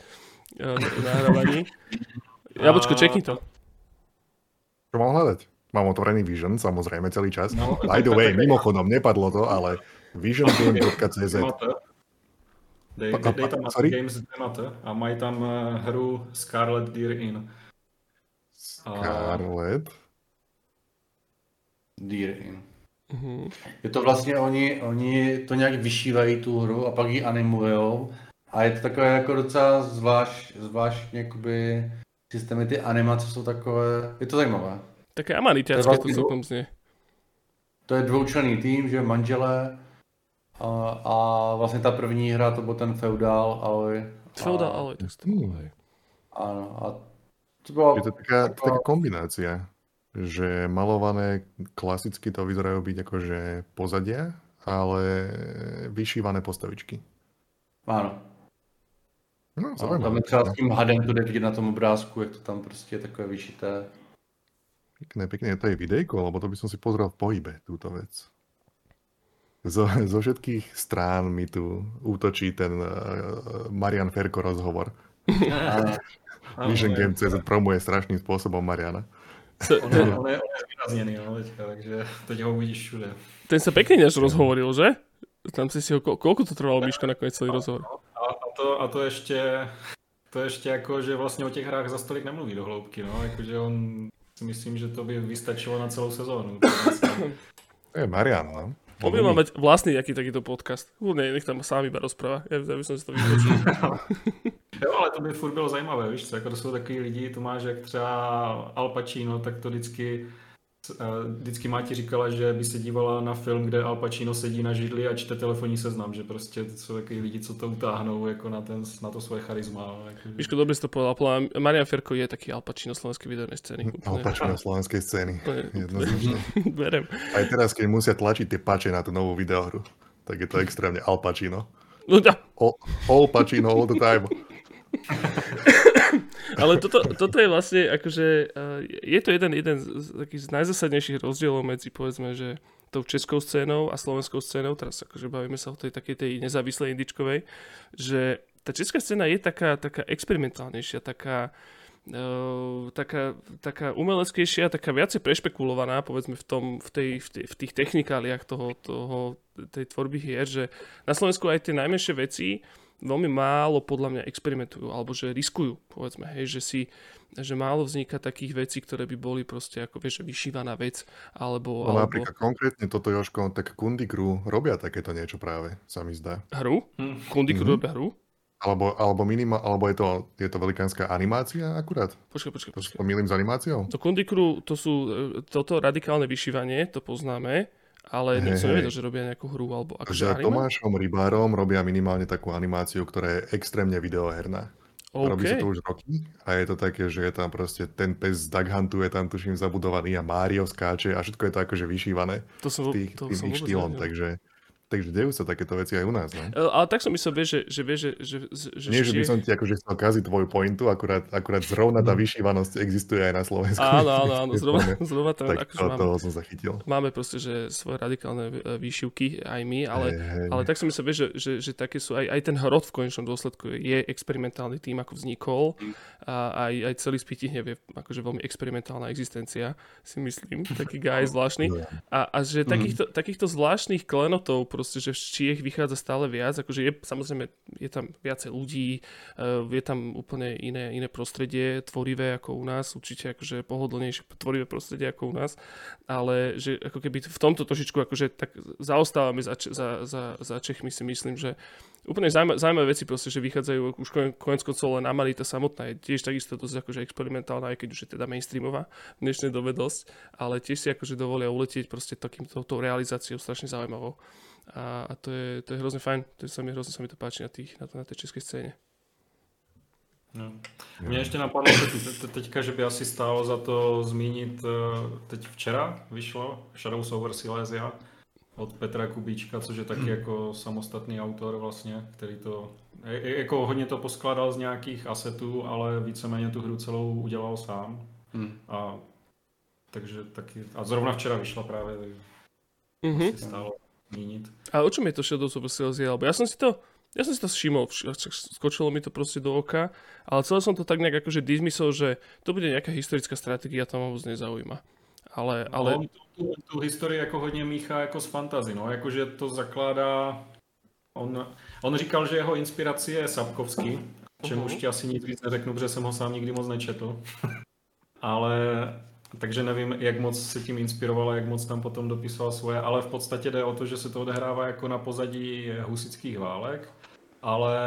uh, na nahrávaní. Jablčko, čekni to. Čo mám hľadať? Mám otvorený Vision, samozrejme, celý čas. No, By the way, mimochodom, nepadlo to, ale visiongame.cz Dej, dej, dej tam Sorry? Games Demate a mají tam uh, hru Scarlet Deer In. Scarlet? Deer In. Uh-huh. Je to vlastně, oni, oni to nějak vyšívají tu hru a pak ji animujou. A je to takové jako docela zvlášť, zvláštně jakoby systémy, ty animace jsou takové, je to zajímavé. Také amanitiacké to, vlastně to celkom znie. To je dvoučlenný tým, že manželé a, a vlastně ta první hra to byl ten Feudal Alloy. Feudal Alloy, tak to hmm. Ano, a to byla, je to taká, taková... taká kombinácia, že malované klasicky to vyzerajú byť akože pozadia, ale vyšívané postavičky. Ano. No, tam je třeba s tím hadem to jde vidět na tom obrázku, jak to tam prostě je takové vyšité. Pekné, pekné, to je videjko, lebo to by som si pozrel v pohybe, túto vec. Zo, zo všetkých strán mi tu útočí ten uh, Marian Ferko rozhovor. Vision Game CZ promuje strašným spôsobom Mariana. On je, on je, on je no, teďka, takže teď ho uvidíš všude. Ten sa pekne než rozhovoril, že? Tam si si ho, koľko to trvalo, Miška, nakoniec celý rozhovor? A, a, to, a to ještě, to ještě jako, že vlastně o těch hrách za stolik nemluví do hloubky, no, jakože on si myslím, že to by vystačilo na celou sezónu. To je Marian, no. On by mal mať vlastný nejaký takýto podcast. Ne, nech tam sám iba rozpráva. Ja, ja by som si to vypočul. jo, ale to by furt bylo zajímavé, víš co, jako to jsou takový lidi, to máš jak třeba Al Pacino, tak to vždycky vždycky Máti říkala, že by se dívala na film, kde Al Pacino sedí na židli a čte telefonní seznam, že prostě to jsou takový lidi, co to utáhnou jako na, ten, na to svoje charisma. Jako... Víš, dobře jsi to povedal, Marian Ferko je taký Al Pacino slovenské videoné scény. Al Pacino slovenské scény, jednoznačne. Berem. Aj teraz, keď musia tlačiť tie pače na tú novú videohru, tak je to extrémne Al Pacino. No. All, all Pacino all the time. Ale toto, toto je vlastne akože, uh, je to jeden, jeden z takých najzásadnejších rozdielov medzi povedzme, že tou českou scénou a slovenskou scénou, teraz akože bavíme sa o tej takej tej nezávislej indičkovej, že tá česká scéna je taká, taká experimentálnejšia, taká, Uh, taká, taká umeleckejšia, taká viacej prešpekulovaná, povedzme v, tom, v, tej, v, tej, v tých technikáliách toho, toho, tej tvorby hier, že na Slovensku aj tie najmenšie veci veľmi málo podľa mňa experimentujú, alebo že riskujú, povedzme, hej, že si, že málo vzniká takých vecí, ktoré by boli proste ako, vieš, vyšívaná vec, alebo... No alebo... napríklad konkrétne toto, Joško, tak Kundikru robia takéto niečo práve, sa mi zdá. Hru? Hm. Kundikru mm-hmm. robia hru? Alebo, alebo, minima, alebo je, to, je to velikánska animácia akurát? Počkaj, počkaj, počkaj. To milím s animáciou? To Kundikru, to sú, e, toto radikálne vyšívanie, to poznáme, ale hey, som nevedel, že robia nejakú hru alebo akože Tomášom Rybárom robia minimálne takú animáciu, ktorá je extrémne videoherná. Okay. Robí sa to už roky a je to také, že je tam proste ten pes z Duck Huntu je tam tuším zabudovaný a Mario skáče a všetko je to akože vyšívané to som, tých, to tým som štýlom, takže Takže dejú sa takéto veci aj u nás, no? E, ale tak som myslel, vieš, že, že, vieš, že, že, že Nie, že by som ti akože chcel kaziť tvoju pointu, akurát, akurát zrovna tá no. vyšívanosť existuje aj na Slovensku. Áno, áno, áno, zrovna, zrovna tam, tak akože to, máme, toho som zachytil. Máme proste, že svoje radikálne e, výšivky aj my, ale, hey, hey. ale tak som myslel, vieš, že, že, že také sú, aj, aj ten hrot v konečnom dôsledku je experimentálny tým, ako vznikol a aj, aj celý spýtihnev je akože veľmi experimentálna existencia, si myslím, taký guy zvláštny. A, a že mhm. takýchto, takýchto zvláštnych klenotov proste, že či ich vychádza stále viac, akože je, samozrejme je tam viacej ľudí, uh, je tam úplne iné, iné prostredie, tvorivé ako u nás, určite akože pohodlnejšie tvorivé prostredie ako u nás, ale že ako keby v tomto trošičku akože tak zaostávame za, za, za, za Čechmi si myslím, že úplne zaujímavé, zaujímavé veci proste, že vychádzajú už konec koncov len Amalita samotná je tiež takisto dosť akože experimentálna, aj keď už je teda mainstreamová v dnešnej dobe dosť, ale tiež si akože dovolia uletieť proste takýmto realizáciou strašne zaujímavou. A, a to, je, to je hrozně fajn, to sa mi, hrozně sa mi to páči na, tých, na, na té české scéně. No. Mně ještě napadlo teď, teďka, že by asi stálo za to zmínit, eh, teď včera vyšlo Shadows over Silesia od Petra Kubíčka, což je taky hmm. jako samostatný autor vlastně, který to, jako hodně to poskládal z nějakých asetů, ale víceméně tu hru celou udělal sám. Hmm. A takže taky, a zrovna včera vyšla právě, mm-hmm. asi stálo zmínit. A o čom je to Shadows of Silesia? Lebo ja som si to, ja som si to všimol, skočilo mi to proste do oka, ale celé som to tak nejak akože dismissol, že to bude nejaká historická strategia, to ma vôbec nezaujíma. Ale, ale... No, tu, tu historii jako hodně míchá jako z fantazy, no, jakože to zakládá, on, on říkal, že jeho inspirací je Sapkovský, čemu uh-huh. ti asi nic víc neřeknu, protože jsem ho sám nikdy moc nečetl, ale takže nevím, jak moc se tím inspiroval, jak moc tam potom dopisoval svoje, ale v podstatě jde o to, že se to odehrává jako na pozadí husických válek, ale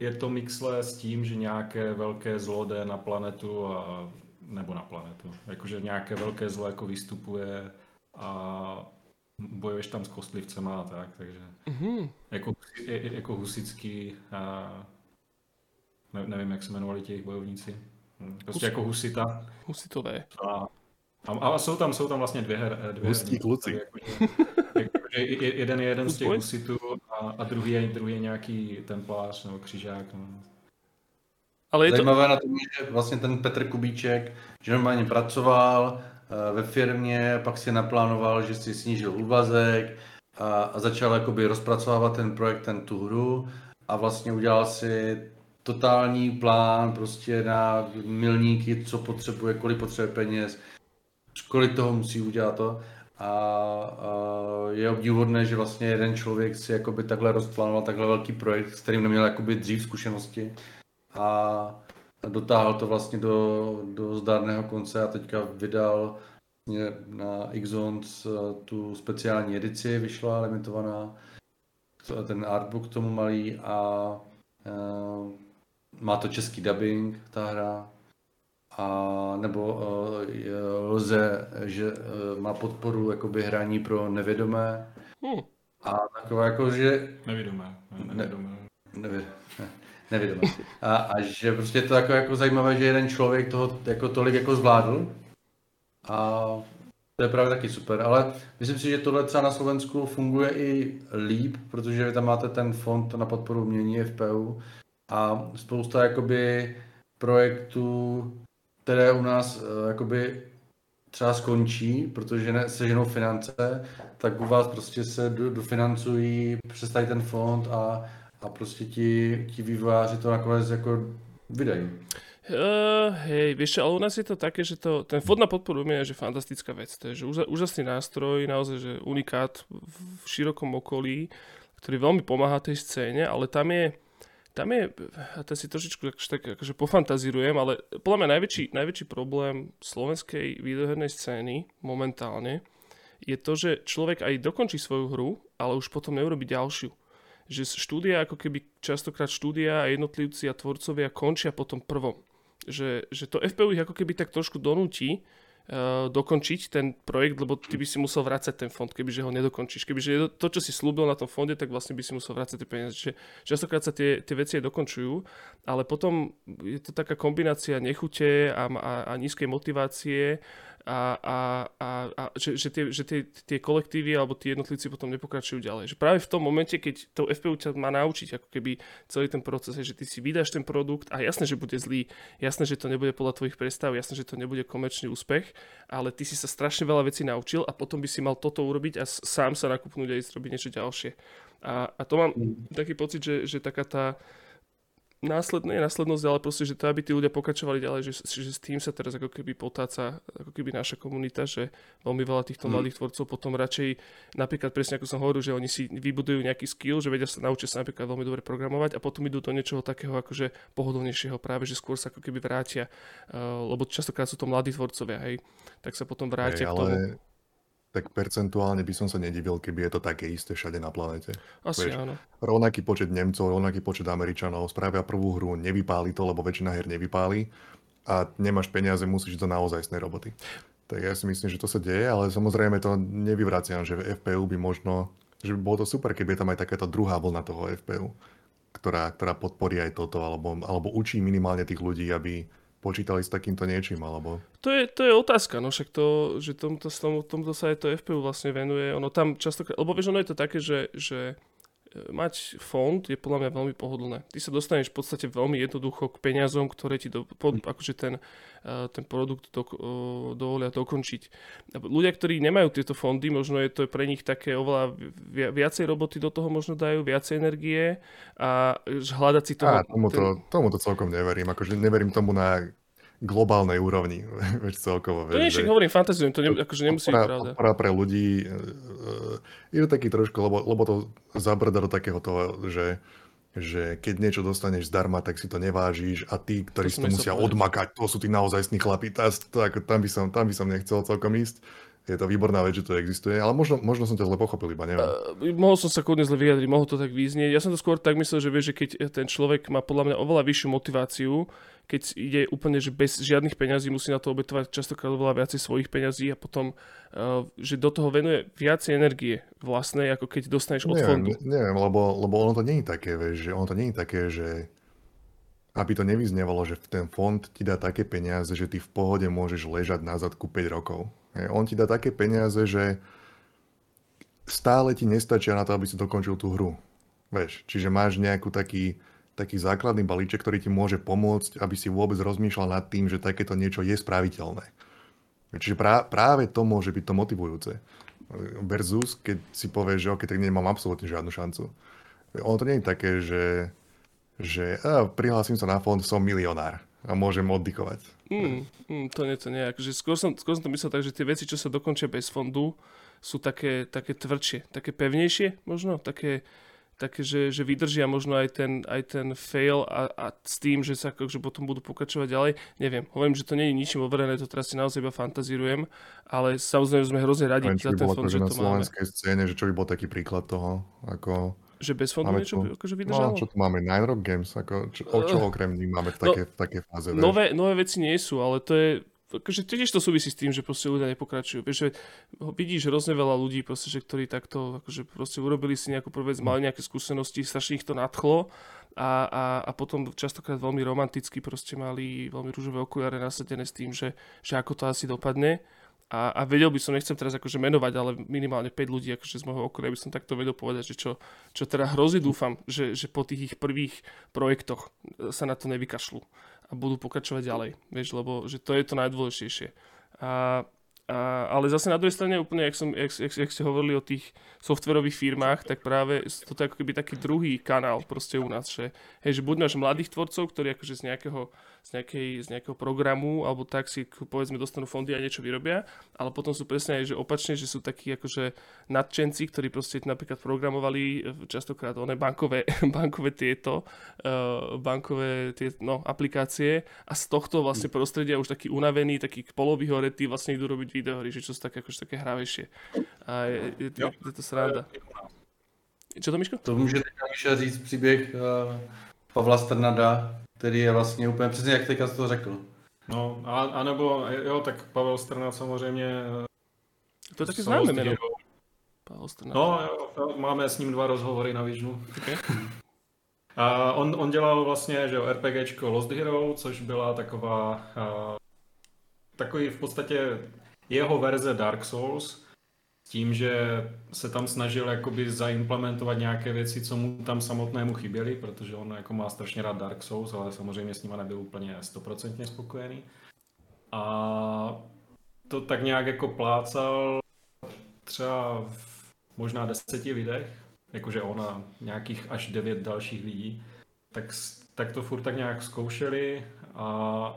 je to mixle s tím, že nějaké velké zlo jde na planetu a nebo na planetu. Jakože nějaké velké zlo jako vystupuje a bojuješ tam s kostlivcema a tak, takže mm-hmm. jako, jako husický a ne, nevím, jak se jmenovali těch bojovníci. Hm, prostě Hus... jako husita. Husitové. A, a, a jsou tam, jsou tam vlastně dvě, her, dvě Hustí kluci. Jako, jako, jeden je jeden z těch husitů a, a druhý, je, druhý je nějaký templář nebo křižák. No. Ale je Zajímavé to... na tom, že vlastně ten Petr Kubíček, že normálně pracoval eh, ve firmě, pak si naplánoval, že si snížil úvazek a, a začal jakoby rozpracovávat ten projekt, ten tu hru a vlastně udělal si totální plán prostě na milníky, co potřebuje, kolik potřebuje peněz, kolik toho musí udělat to. A, a je obdivuhodné, že vlastně jeden člověk si jakoby takhle rozplánoval takhle velký projekt, s kterým neměl jakoby dřív zkušenosti a dotáhl to vlastně do, do zdárného konce a teďka vydal vlastně na Xons eh, tu speciální edici, vyšla limitovaná, ten artbook k tomu malý a uh, má to český dubbing, ta hra, a nebo uh, lze, že uh, má podporu jakoby hraní pro nevědomé. Hmm. A takové jako, že... Nevědomé. Nevědomé. Ne, nevě, ne, nevědomé. A, a že prostě je to jako, jako zajímavé, že jeden člověk toho jako tolik jako zvládl. A to je právě taky super, ale myslím si, že tohle třeba na Slovensku funguje i líp, protože tam máte ten fond na podporu umění FPU a spousta jakoby projektů, které u nás uh, jakoby třeba skončí, protože ne, seženou finance, tak u vás prostě se do, dofinancují, přestají ten fond a, a prostě ti, ti vývojáři to nakonec jako vydají. Uh, hej, vieš ale u nás je to také, že to, ten fond na podporu je že fantastická vec. To je že úžasný nástroj, naozaj, že unikát v širokom okolí, ktorý veľmi pomáha tej scéne, ale tam je, tam je, a to si trošičku tak, akože pofantazírujem, ale podľa mňa najväčší, najväčší problém slovenskej videohernej scény momentálne je to, že človek aj dokončí svoju hru, ale už potom neurobi ďalšiu že štúdia, ako keby častokrát štúdia a jednotlivci a tvorcovia končia po tom prvom. Že, že to FPU ich ako keby tak trošku donúti dokončiť ten projekt, lebo ty by si musel vrácať ten fond, kebyže ho nedokončíš. Kebyže to, čo si slúbil na tom fonde, tak vlastne by si musel vrácať tie peniaze. Čiže častokrát sa tie, tie veci aj dokončujú, ale potom je to taká kombinácia nechute a, a, a nízkej motivácie a, a, a, a že, že, tie, že tie, tie kolektívy alebo tí jednotlivci potom nepokračujú ďalej. Že práve v tom momente, keď to FPU ťa má naučiť ako keby celý ten proces, že ty si vydáš ten produkt a jasné, že bude zlý, jasné, že to nebude podľa tvojich predstav, jasné, že to nebude komerčný úspech, ale ty si sa strašne veľa vecí naučil a potom by si mal toto urobiť a sám sa nakúpnúť a ísť robiť niečo ďalšie. A, a to mám mm. taký pocit, že, že taká tá následné, následnosť, ale proste, že to, aby tí ľudia pokračovali ďalej, že, že s tým sa teraz ako keby potáca ako keby naša komunita, že veľmi veľa týchto mm. mladých tvorcov potom radšej, napríklad presne ako som hovoril, že oni si vybudujú nejaký skill, že vedia sa naučiť sa napríklad veľmi dobre programovať a potom idú do niečoho takého akože pohodlnejšieho práve, že skôr sa ako keby vrátia, uh, lebo častokrát sú to mladí tvorcovia, hej, tak sa potom vrátia hey, k tomu. Tak percentuálne by som sa nedivil, keby je to také isté všade na planete. Asi Vieš, áno. Rovnaký počet Nemcov, rovnaký počet Američanov spravia prvú hru, nevypáli to, lebo väčšina her nevypáli a nemáš peniaze, musíš to naozaj snej roboty. Tak ja si myslím, že to sa deje, ale samozrejme to nevyvraciam, že v FPU by možno, že by bolo to super, keby je tam aj takáto druhá vlna toho FPU, ktorá, ktorá podporí aj toto, alebo, alebo učí minimálne tých ľudí, aby počítali s takýmto niečím, alebo... To je, to je otázka, no však to, že tomto, tomto sa aj to FPU vlastne venuje, ono tam často, lebo vieš, ono je to také, že, že mať fond je podľa mňa veľmi pohodlné. Ty sa dostaneš v podstate veľmi jednoducho k peniazom, ktoré ti do, pod, akože ten, e, ten produkt do, dovolia dokončiť. Ľudia, ktorí nemajú tieto fondy, možno je to pre nich také oveľa viacej roboty do toho možno dajú, viacej energie a hľadať si toho... Á, tomu, to, ten... tomu to celkom neverím. Akože neverím tomu na globálnej úrovni, veď celkovo. To nie, hovorím, fantazujem, to ne, akože nemusí byť pravda. Podpora pre ľudí e, e, je to taký trošku, lebo, lebo to zabrda do takého toho, že že keď niečo dostaneš zdarma, tak si to nevážiš a tí, ktorí To si to musia povedať. odmakať, to sú tí naozajstní chlapí, tá, tak, tam, by som, tam by som nechcel celkom ísť. Je to výborná vec, že to existuje, ale možno, možno som ťa zle pochopil, iba neviem. Uh, mohol som sa kľudne zle vyjadriť, mohol to tak význieť. Ja som to skôr tak myslel, že vieš, že keď ten človek má podľa mňa oveľa vyššiu motiváciu, keď ide úplne, že bez žiadnych peňazí musí na to obetovať častokrát oveľa viacej svojich peňazí a potom, uh, že do toho venuje viacej energie vlastnej, ako keď dostaneš od fondu. Neviem, neviem lebo, lebo ono to je také, vieš, že ono to je také, že aby to nevyznievalo, že ten fond ti dá také peniaze, že ty v pohode môžeš ležať na zadku 5 rokov. On ti dá také peniaze, že stále ti nestačia na to, aby si dokončil tú hru. Vieš, čiže máš nejakú taký, taký základný balíček, ktorý ti môže pomôcť, aby si vôbec rozmýšľal nad tým, že takéto niečo je spraviteľné. Čiže prá, práve to môže byť to motivujúce. Versus, keď si povieš, že OK, tak nemám absolútne žiadnu šancu. Ono to nie je také, že, že a, prihlásim sa na fond, som milionár a môžem oddychovať. Mm, mm, to nie, to nie. Akože skôr, som, skôr som to myslel tak, že tie veci, čo sa dokončia bez fondu, sú také, také tvrdšie, také pevnejšie možno, také, také že, že vydržia možno aj ten, aj ten fail a, a s tým, že sa akože potom budú pokračovať ďalej. Neviem, hovorím, že to nie je ničím overené, to teraz si naozaj iba fantazírujem, ale samozrejme sme hrozne radi Neviem, za ten fond, že na to máme. slovenskej scéne, že čo by bol taký príklad toho, ako... Že bez fondu Máme niečo tu- akože vydržalo? No, čo tu máme? Nine Rock Games? Ako, čo, o čo okrem nich máme v No, také, v také fáze? vieš? Nové, nové veci nie sú, ale to je, akože tiež to súvisí s tým, že proste ľudia nepokračujú. Vieš, že vidíš hrozne veľa ľudí, proste, že ktorí takto, akože proste urobili si nejakú prvú vec, mali nejaké skúsenosti, strašne ich to nadchlo a, a, a potom častokrát veľmi romanticky proste mali veľmi rúžové okuliare nasadené s tým, že, že ako to asi dopadne. A, a vedel by som, nechcem teraz akože menovať, ale minimálne 5 ľudí akože z môjho okolia by som takto vedel povedať, že čo, čo teda hrozí dúfam, že, že po tých ich prvých projektoch sa na to nevykašľú a budú pokračovať ďalej, vieš, lebo že to je to najdôležitejšie. A, a, ale zase na druhej strane úplne, jak, som, jak, jak, jak ste hovorili o tých softverových firmách, tak práve toto je ako keby taký druhý kanál proste u nás, že, hej, že buď máš mladých tvorcov, ktorí akože z nejakého, z, nejakej, z nejakého programu alebo tak si povedzme dostanú fondy a niečo vyrobia, ale potom sú presne aj, že opačne, že sú takí akože nadšenci, ktorí proste napríklad programovali e, častokrát one bankové, bankové tieto, uh, bankové tie, no, aplikácie a z tohto vlastne prostredia už taký unavený, taký polovyhoretý vlastne idú robiť videohry, že čo sú také, akože také hravejšie. A je, je, je, je to sranda. Čo to, Miško? To může teďka Míša říct příběh uh, Pavla Strnada, který je vlastně úplně přesně jak teďka to řekl. No, a, a nebo, jo, tak Pavel Strnad samozřejmě... To z známe. Hero. Pavel Strnad. No, jo, máme s ním dva rozhovory na Vižnu. Okay. A on, on dělal vlastně, že jo, RPGčko Lost Hero, což byla taková, a, takový v podstatě jeho verze Dark Souls, tím, že se tam snažil jakoby zaimplementovat nějaké věci, co mu tam samotnému chyběly, protože on jako má strašně rád Dark Souls, ale samozřejmě s nima nebyl úplně stoprocentně spokojený. A to tak nějak jako plácal třeba v možná deseti lidech, jakože ona nějakých až devět dalších lidí, tak, tak to furt tak nějak zkoušeli a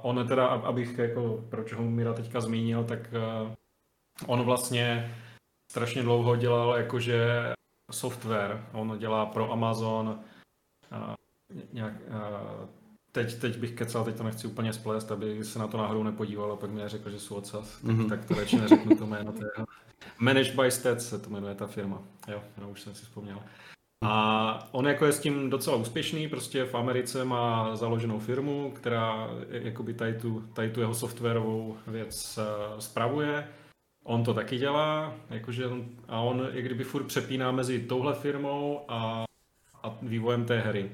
on teda, ab- abych jako, proč ho Mira teďka zmínil, tak eh, on vlastně strašně dlouho dělal jakože software, on dělá pro Amazon a nějak, a teď, teď bych kecal, teď to nechci úplně splést, aby se na to náhodou nepodíval a pak mi řekl, že jsou odsaz, Mhm. mm-hmm. tak to radši neřeknu to jméno, to je Managed by Stats se to jmenuje ta firma, jo, no, už jsem si vzpomněl. A on jako je s tím docela úspěšný, prostě v Americe má založenou firmu, která jakoby tady tu, tady tu jeho softwarovou věc uh, spravuje. On to taky dělá, jakože on, a on jak kdyby furt přepíná mezi touhle firmou a, a vývojem té hry.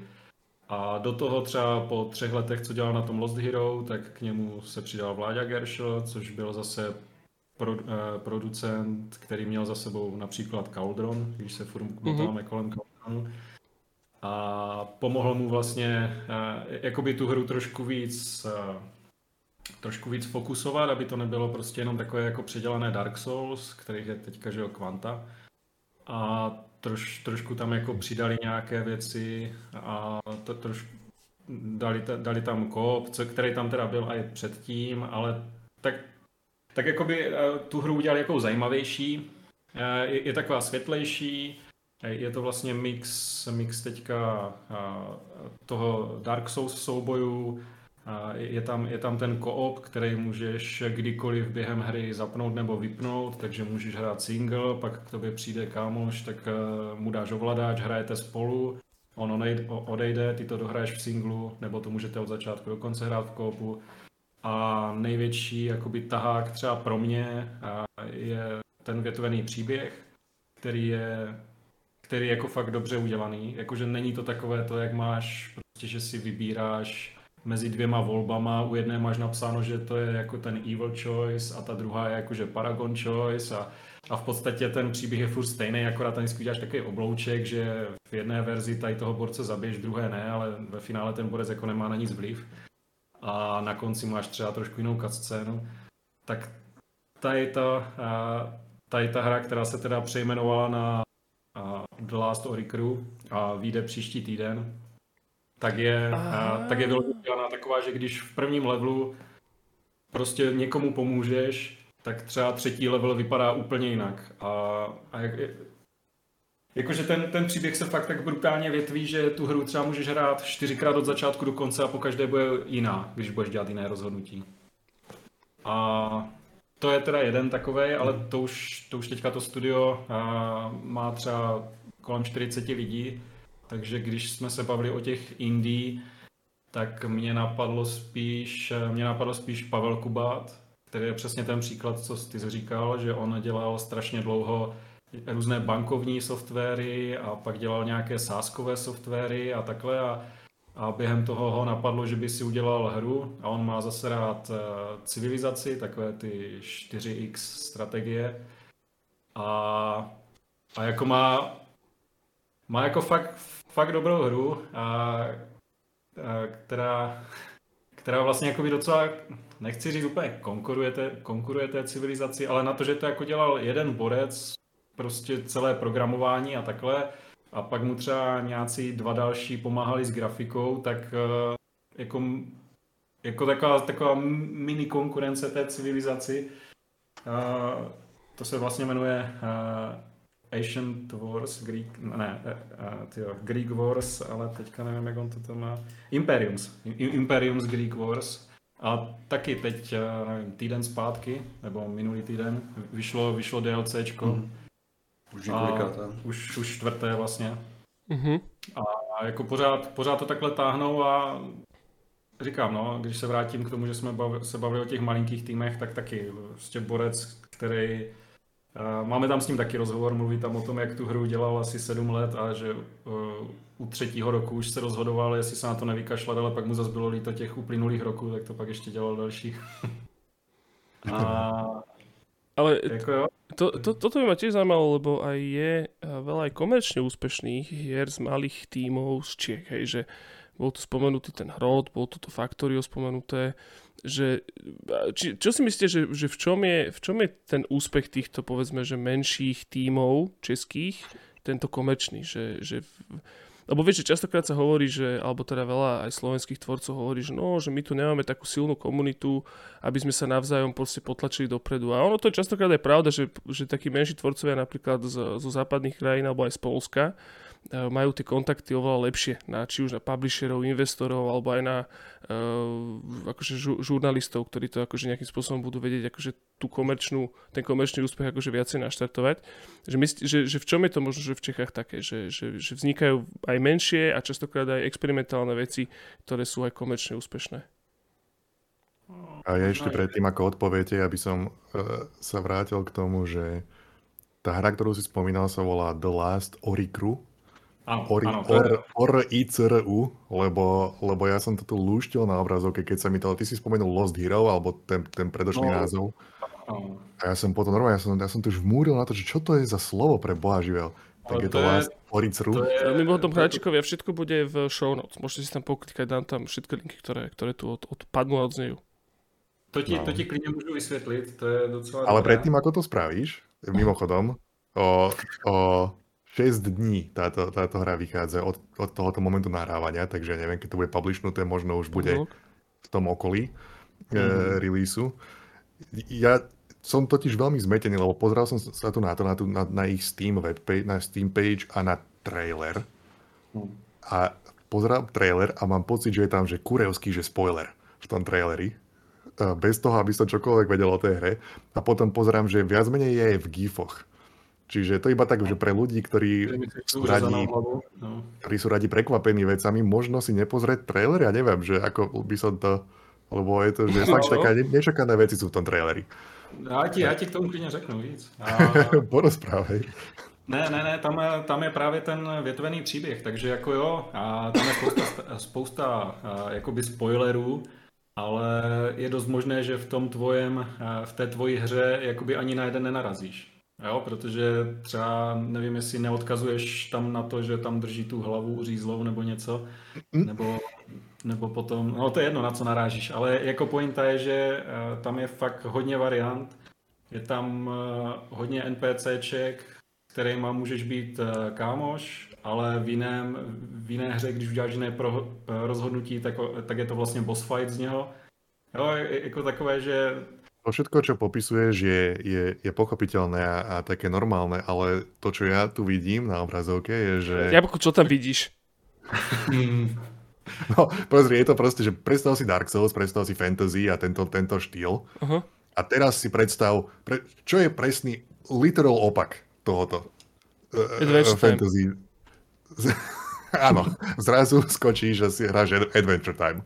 A do toho třeba po třech letech, co dělal na tom Lost Hero, tak k němu se přidal Vláďa Gershel, což byl zase pro, eh, producent, který měl za sebou například Cauldron, když se furt motáme kolem Cauldronu. A pomohl mu vlastně eh, jakoby tu hru trošku víc eh, trošku víc fokusovat, aby to nebylo prostě jenom takové jako předělané Dark Souls, kterých je teďka, že jo, kvanta. A troš, trošku tam jako přidali nějaké věci a to trošku dali, dali tam kop, který tam teda byl i předtím, ale tak, tak jakoby eh, tu hru udělali jako zajímavější, Eh, je, je taková světlejší, Je to vlastně mix, mix teďka toho Dark Souls souboju, je tam, je tam ten koop, který můžeš kdykoliv během hry zapnout nebo vypnout, takže můžeš hrát single, pak k tobě přijde kámoš, tak mu dáš ovladač, hrajete spolu, on odejde, ty to dohraješ v singlu, nebo to můžete od začátku do konce hrát v koopu. A největší jakoby tahák třeba pro mě je ten větvený příběh, který je který je jako fakt dobře udělaný. Jakože není to takové to, jak máš, prostě, že si vybíráš mezi dvěma volbama. U jedné máš napsáno, že to je jako ten evil choice a ta druhá je jakože paragon choice a, a v podstatě ten příběh je furt stejný, akorát tam vždycky uděláš takový oblouček, že v jedné verzi tady toho borce zabiješ, v druhé ne, ale ve finále ten borec jako nemá na nic vliv. A na konci máš třeba trošku jinou cutscénu. Tak tady ta, tady ta hra, která se teda přejmenovala na The Last Crew a vyjde příští týden, tak je, a, tak je vyložená taková, že když v prvním levelu prostě někomu pomůžeš, tak třeba třetí level vypadá úplně jinak. A, a jak, jakože ten, ten příběh se fakt tak brutálně větví, že tu hru třeba můžeš hrát čtyřikrát od začátku do konce a po každé bude jiná, když budeš dělat jiné rozhodnutí. A to je teda jeden takový, ale to už, to už teďka to studio má třeba kolem 40 lidí, takže když jsme se bavili o těch indí, tak mě napadlo spíš, mě napadlo spíš Pavel Kubát, který je přesně ten příklad, co jsi říkal, že on dělal strašně dlouho různé bankovní softwary a pak dělal nějaké sáskové softwary a takhle. A, a během toho ho napadlo, že by si udělal hru a on má zase rád eh, civilizaci, takové ty 4x strategie. A, a jako má má jako fakt, fakt dobrou hru, a, a, která, která vlastně jako by docela, nechci říct úplně konkuruje té, konkuruje té civilizaci, ale na to, že to jako dělal jeden borec, prostě celé programování a takhle, a pak mu třeba nějací dva další pomáhali s grafikou, tak e, jako, jako taková, taková mini konkurence té civilizaci. To se vlastně jmenuje Ancient Wars, Greek, ne, uh, tyjo, Greek Wars, ale teďka nevím, jak on to tam má. Imperiums, Imperiums Greek Wars. A taky teď, nevím, týden zpátky, nebo minulý týden, vyšlo, vyšlo DLCčko. Mm. Už už, už čtvrté vlastně. Mm-hmm. A jako pořád, pořád to takhle táhnou a říkám, no, když se vrátím k tomu, že jsme bav, se bavili o těch malinkých týmech, tak taky prostě borec, který Máme tam s ním taky rozhovor, mluví tam o tom, jak tu hru dělal asi sedm let a že uh, u třetího roku už se rozhodoval, jestli se na to nevykašlat, ale pak mu zase bylo líto těch uplynulých roků, tak to pak ještě dělal dalších. a... Ale jako jo. To, to, toto by ma tiež zaujímalo, lebo aj je veľa aj komerčne úspešných hier z malých tímov z Čiech, hej, že bol tu spomenutý ten Hrod, bol tu to Factorio spomenuté, že, či, čo si myslíte, že, že v, čom je, v čom je ten úspech týchto povedzme, že menších tímov českých, tento komerčný, že, že lebo vieš, že častokrát sa hovorí, že, alebo teda veľa aj slovenských tvorcov hovorí, že no, že my tu nemáme takú silnú komunitu, aby sme sa navzájom proste potlačili dopredu. A ono to je častokrát aj pravda, že, že takí menší tvorcovia napríklad z, zo západných krajín alebo aj z Polska, majú tie kontakty oveľa lepšie, na, či už na publisherov, investorov, alebo aj na uh, akože žu, žurnalistov, ktorí to akože nejakým spôsobom budú vedieť akože tú komerčnú, ten komerčný úspech akože viacej naštartovať. Že, myslí, že, že v čom je to možno, že v Čechách také, že, že, že vznikajú aj menšie a častokrát aj experimentálne veci, ktoré sú aj komerčne úspešné. A ja ešte predtým, ako odpoviete, aby som uh, sa vrátil k tomu, že tá hra, ktorú si spomínal, sa volá The Last Oricru. Áno, Ori, áno, or, or, ICRU, lebo, lebo ja som to tu lúštil na obrazovke, keď sa mi to, ty si spomenul Lost Hero, alebo ten, ten predošlý no, názov. Áno. A ja som potom normálne, ja som, ja som tu už vmúril na to, že čo to je za slovo pre Boha živel. Tak je to, to Last Oricru. Mimochodom, hráčikovia, všetko bude v show notes. Môžete si tam poklikať, dám tam všetky linky, ktoré, ktoré tu od, odpadnú a odznejú. To ti, no. to ti klidne môžu vysvetliť, to je docela Ale dobré. predtým, ako to spravíš, mimochodom, o, o 6 dní táto, táto hra vychádza od, od tohoto momentu nahrávania, takže neviem, keď to bude publishnuté, možno už bude v tom okolí uh-huh. e, releaseu. Ja som totiž veľmi zmetený, lebo pozeral som sa tu na to, na, tu, na, na ich Steam webpage, na Steam page a na trailer. A pozerám trailer a mám pocit, že je tam, že kurevský, že spoiler v tom traileri. Bez toho, aby som čokoľvek vedel o tej hre. A potom pozerám, že viac menej je v gifoch. Čiže to iba tak, že pre ľudí, ktorí sú radi, no. ktorí sú radi prekvapení vecami, možno si nepozrieť trailer, ja neviem, že ako by som to, lebo je to, že no. fakt taká nečakané veci sú v tom traileri. Já ti, já ti k tomu klidně řeknu víc. A... Porozprávej. Ne, ne, ne, tam je, tam je právě ten větvený příběh, takže jako jo, a tam je spousta, spousta a, jakoby spoilerů, ale je dost možné, že v tom tvojem, v té tvoji hře jakoby ani na jeden nenarazíš. Jo, protože třeba nevím, jestli neodkazuješ tam na to, že tam drží tu hlavu řízlou nebo něco, mm. nebo, nebo potom, no to je jedno, na co narážíš, ale jako pointa je, že tam je fakt hodně variant, je tam hodně NPCček, kterýma můžeš být eh, kámoš, ale v, jiném, v jiné hře, když uděláš jiné pro, eh, rozhodnutí, tak, tak je to vlastně boss fight z něho. Jo, jako takové, že to všetko, čo popisuješ, je, je, je pochopiteľné a, a také normálne, ale to, čo ja tu vidím na obrazovke, je, že... Jabko, čo tam vidíš? no, pozri, je to proste, že predstav si Dark Souls, predstav si fantasy a tento, tento štýl. Uh-huh. A teraz si predstav, pre, čo je presný literal opak tohoto uh, fantasy. Áno, zrazu skočíš a si hráš Adventure Time.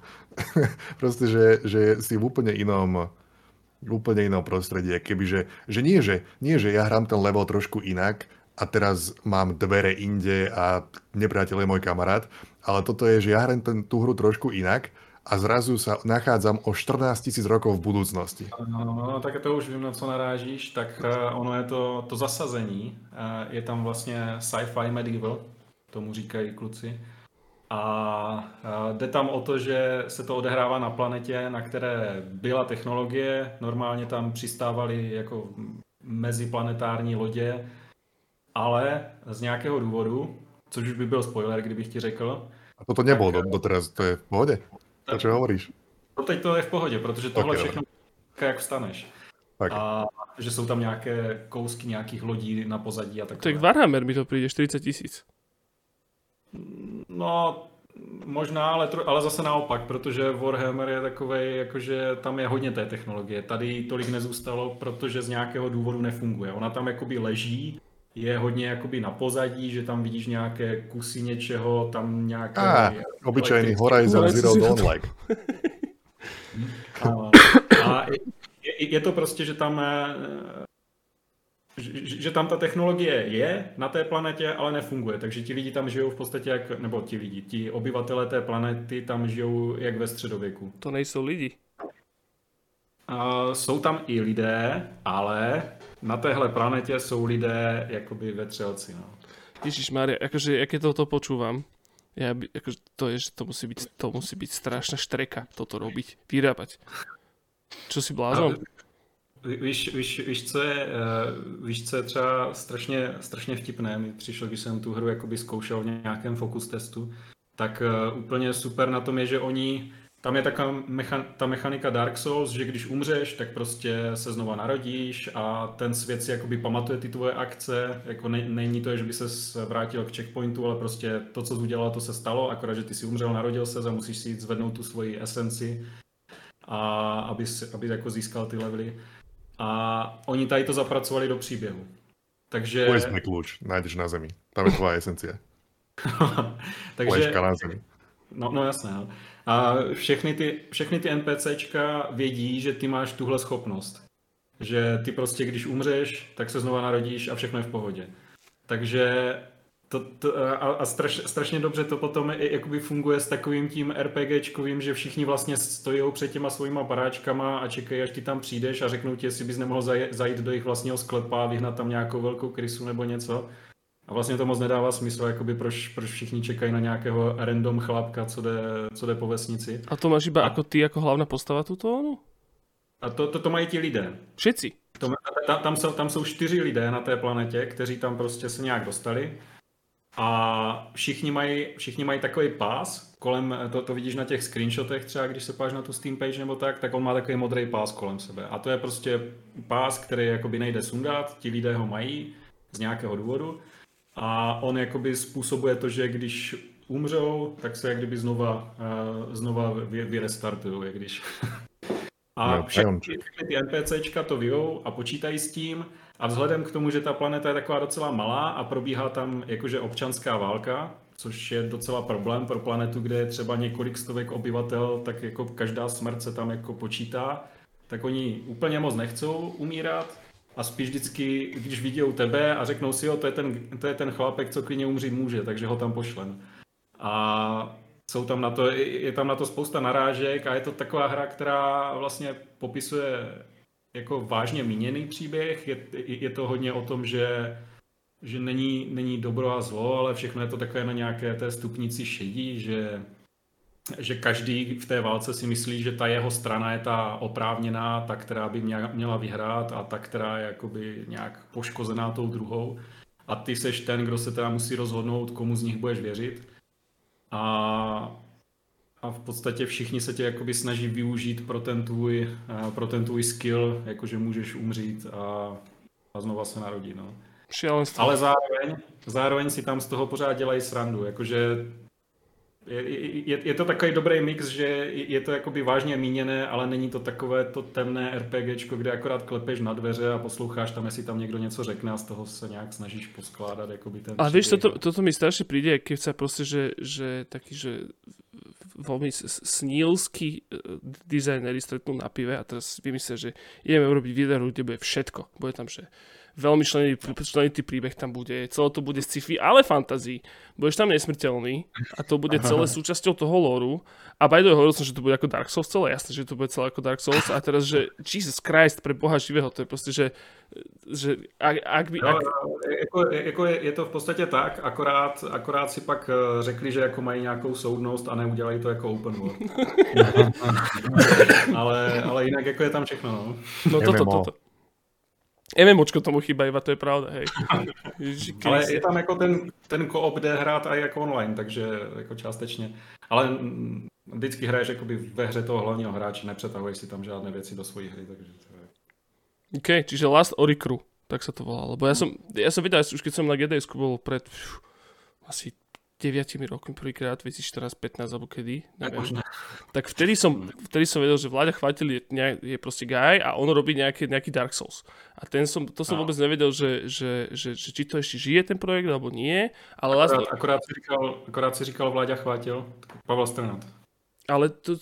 Proste, že, že si v úplne inom úplne inom prostredí. Kebyže, že nie, že nie, že ja hrám ten level trošku inak a teraz mám dvere inde a nepriateľ je môj kamarát, ale toto je, že ja hrám ten, tú hru trošku inak a zrazu sa nachádzam o 14 tisíc rokov v budúcnosti. No, no, tak to už vím, na co narážíš, tak uh, ono je to, to zasazení, uh, je tam vlastně sci-fi medieval, tomu říkají kluci. A jde tam o to, že se to odehrává na planetě, na které byla technologie, normálně tam přistávaly jako meziplanetární lodě, ale z nějakého důvodu, což už by byl spoiler, kdybych ti řekl. A toto nebylo tak, do, doteraz, to je v pohodě? To, čo hovoríš? No teď to je v pohodě, protože tohle okay, všechno jak vstaneš. Tak. A že jsou tam nějaké kousky nějakých lodí na pozadí a takové. Tak Warhammer mi to přijde 40 tisíc. No, možná, ale, tro, ale zase naopak, protože Warhammer je takový, jakože tam je hodně té technologie. Tady tolik nezůstalo, protože z nějakého důvodu nefunguje. Ona tam jakoby leží, je hodně jakoby na pozadí, že tam vidíš nějaké kusy něčeho, tam nějaké... Ah, obyčejný Horizon Zero Dawn like. a, a je, je to prostě, že tam že, tam ta technologie je na té planetě, ale nefunguje. Takže ti lidi tam žijou v podstatě jak, nebo ti lidi, ti obyvatelé té planety tam žijou jak ve středověku. To nejsou lidi. Uh, jsou tam i lidé, ale na téhle planetě jsou lidé jakoby vetřelci. No. Ježíš Maria, jakože, jak je toto počúvam, ja by, akože to je, že to musí byť, to musí byť strašná štreka toto robiť, vyrábať. Čo si blázon? Víš, víš, víš, co je, uh, víš, co je třeba strašně, strašně vtipné, mi přišlo, když jsem tu hru jakoby zkoušel v nějakém focus testu, tak uh, úplně super na tom je, že oni tam je taková mecha, ta mechanika Dark Souls, že když umřeš, tak prostě se znova narodíš a ten svět si jakoby pamatuje ty tvoje akce, jako ne, není to, že by se vrátil k checkpointu, ale prostě to, co jsi udělal, to se stalo, akorát, že ty si umřel, narodil se a musíš si jít zvednout tu svoji esenci, a aby, aby jako získal ty levely. A oni tady to zapracovali do příběhu. Takže... Vezmi kľúč, nájdeš na zemi. Tam je tvoja esencia. Takže... na zemi. No, no jasné. No. A všechny ty, všechny ty NPCčka vědí, že ty máš tuhle schopnost. Že ty prostě, když umřeš, tak se znova narodíš a všechno je v pohodě. Takže to, to, a, a straš, strašně dobře to potom i, jakoby funguje s takovým tím RPGčkovým, že všichni vlastně stojí před těma svýma baráčkama a čekají, až ty tam přijdeš a řeknou ti, jestli bys nemohl zajít do jejich vlastního sklepa a vyhnat tam nějakou velkou krysu nebo něco. A vlastně to moc nedává smysl, jakoby proč, proč všichni čekají na nějakého random chlapka, co jde, co jde po vesnici. A to máš iba a... jako ty, jako hlavná postava tuto? No? A to, to, to mají ti lidé. Všetci? To, tam, tam, jsou, tam jsou čtyři lidé na té planetě, kteří tam prostě se nějak dostali. A všichni mají, všichni mají takový pás, kolem, to, to vidíš na těch screenshotech třeba, když se páš na tu Steam page nebo tak, tak on má takový modrý pás kolem sebe. A to je prostě pás, který jakoby nejde sundat, ti lidé ho mají z nějakého důvodu. A on jakoby způsobuje to, že když umřou, tak se jak kdyby znova, uh, znova vy, vyrestartují, jak když. a no, všechny ty NPCčka to vyjou a počítají s tím a vzhledem k tomu, že ta planeta je taková docela malá a probíhá tam jakože občanská válka, což je docela problém pro planetu, kde je třeba několik stovek obyvatel, tak jako každá smrt se tam jako počítá, tak oni úplně moc nechcou umírat a spíš vždycky, když vidí tebe a řeknou si, jo, to je ten, to je ten chlapek, co klidně umřít může, takže ho tam pošlem. A jsou tam na to, je tam na to spousta narážek a je to taková hra, která vlastně popisuje jako vážně míněný příběh. Je, je to hodně o tom, že, že není, není dobro a zlo, ale všechno je to takové na nějaké té stupnici šedí, že, že každý v té válce si myslí, že ta jeho strana je ta oprávněná, ta, která by měla vyhrát a ta, která je jakoby nějak poškozená tou druhou. A ty seš ten, kdo se teda musí rozhodnout, komu z nich budeš věřit. A a v podstatě všichni se tě jakoby snaží využít pro ten tvůj, eh, pro ten tvůj skill, jakože můžeš umřít a, a znova se narodit. No. Ale zároveň, zároveň si tam z toho pořád dělají srandu, jakože je, je, je to takový dobrý mix, že je to jakoby vážně míněné, ale není to takové to temné RPGčko, kde akorát klepeš na dveře a posloucháš tam, jestli tam někdo něco řekne a z toho se nějak snažíš poskládat jakoby ten Ale víš, toto, toto mi strašně přijde, keď sa prostě, že, že taký, že veľmi snílský e, dizajneri stretnú na pive a teraz vymyslia, že ideme urobiť video, kde bude všetko. Bude tam, že veľmi členitý príbeh tam bude, celé to bude sci-fi, ale fantazí. Budeš tam nesmrteľný a to bude celé súčasťou toho lóru. A by the way, hovoril som, že to bude ako Dark Souls celé, jasné, že to bude celé ako Dark Souls a teraz, že Jesus Christ pre boha živého, to je proste, že, že ak, ak by... Ak... No, jako, jako je, je, to v podstatě tak, akorát, akorát si pak eh, řekli, že jako mají nějakou soudnost a neudělají to jako open world. ale, ale jinak jako je tam všechno, no. No toto, toto. To. MMOčko tomu chýba, iba to je pravda, hej. Ale je tam jako ten, ten koop jde hrát i jako online, takže jako částečně. Ale vždycky hraješ jakoby ve hře toho hlavního hráče, nepřetahuješ si tam žádné věci do svojí hry, takže to je... OK, čiže Last Oricru, tak sa to volalo. Lebo ja som, ja som videl, už keď som na GDS bol pred pff, asi 9 rokmi prvýkrát, 2014-15 alebo kedy, neviem. Tak vtedy som, vtedy som vedel, že Vláďa Chvátil je, je proste guy a on robí nejaký, nejaký Dark Souls. A ten som, to som no. vôbec nevedel, že, že, že, že, či to ešte žije ten projekt, alebo nie. Ale akorát, vlastne... akorát, si říkal, akorát si říkal Vláďa Chvátil, Pavel Strnat. Ale to,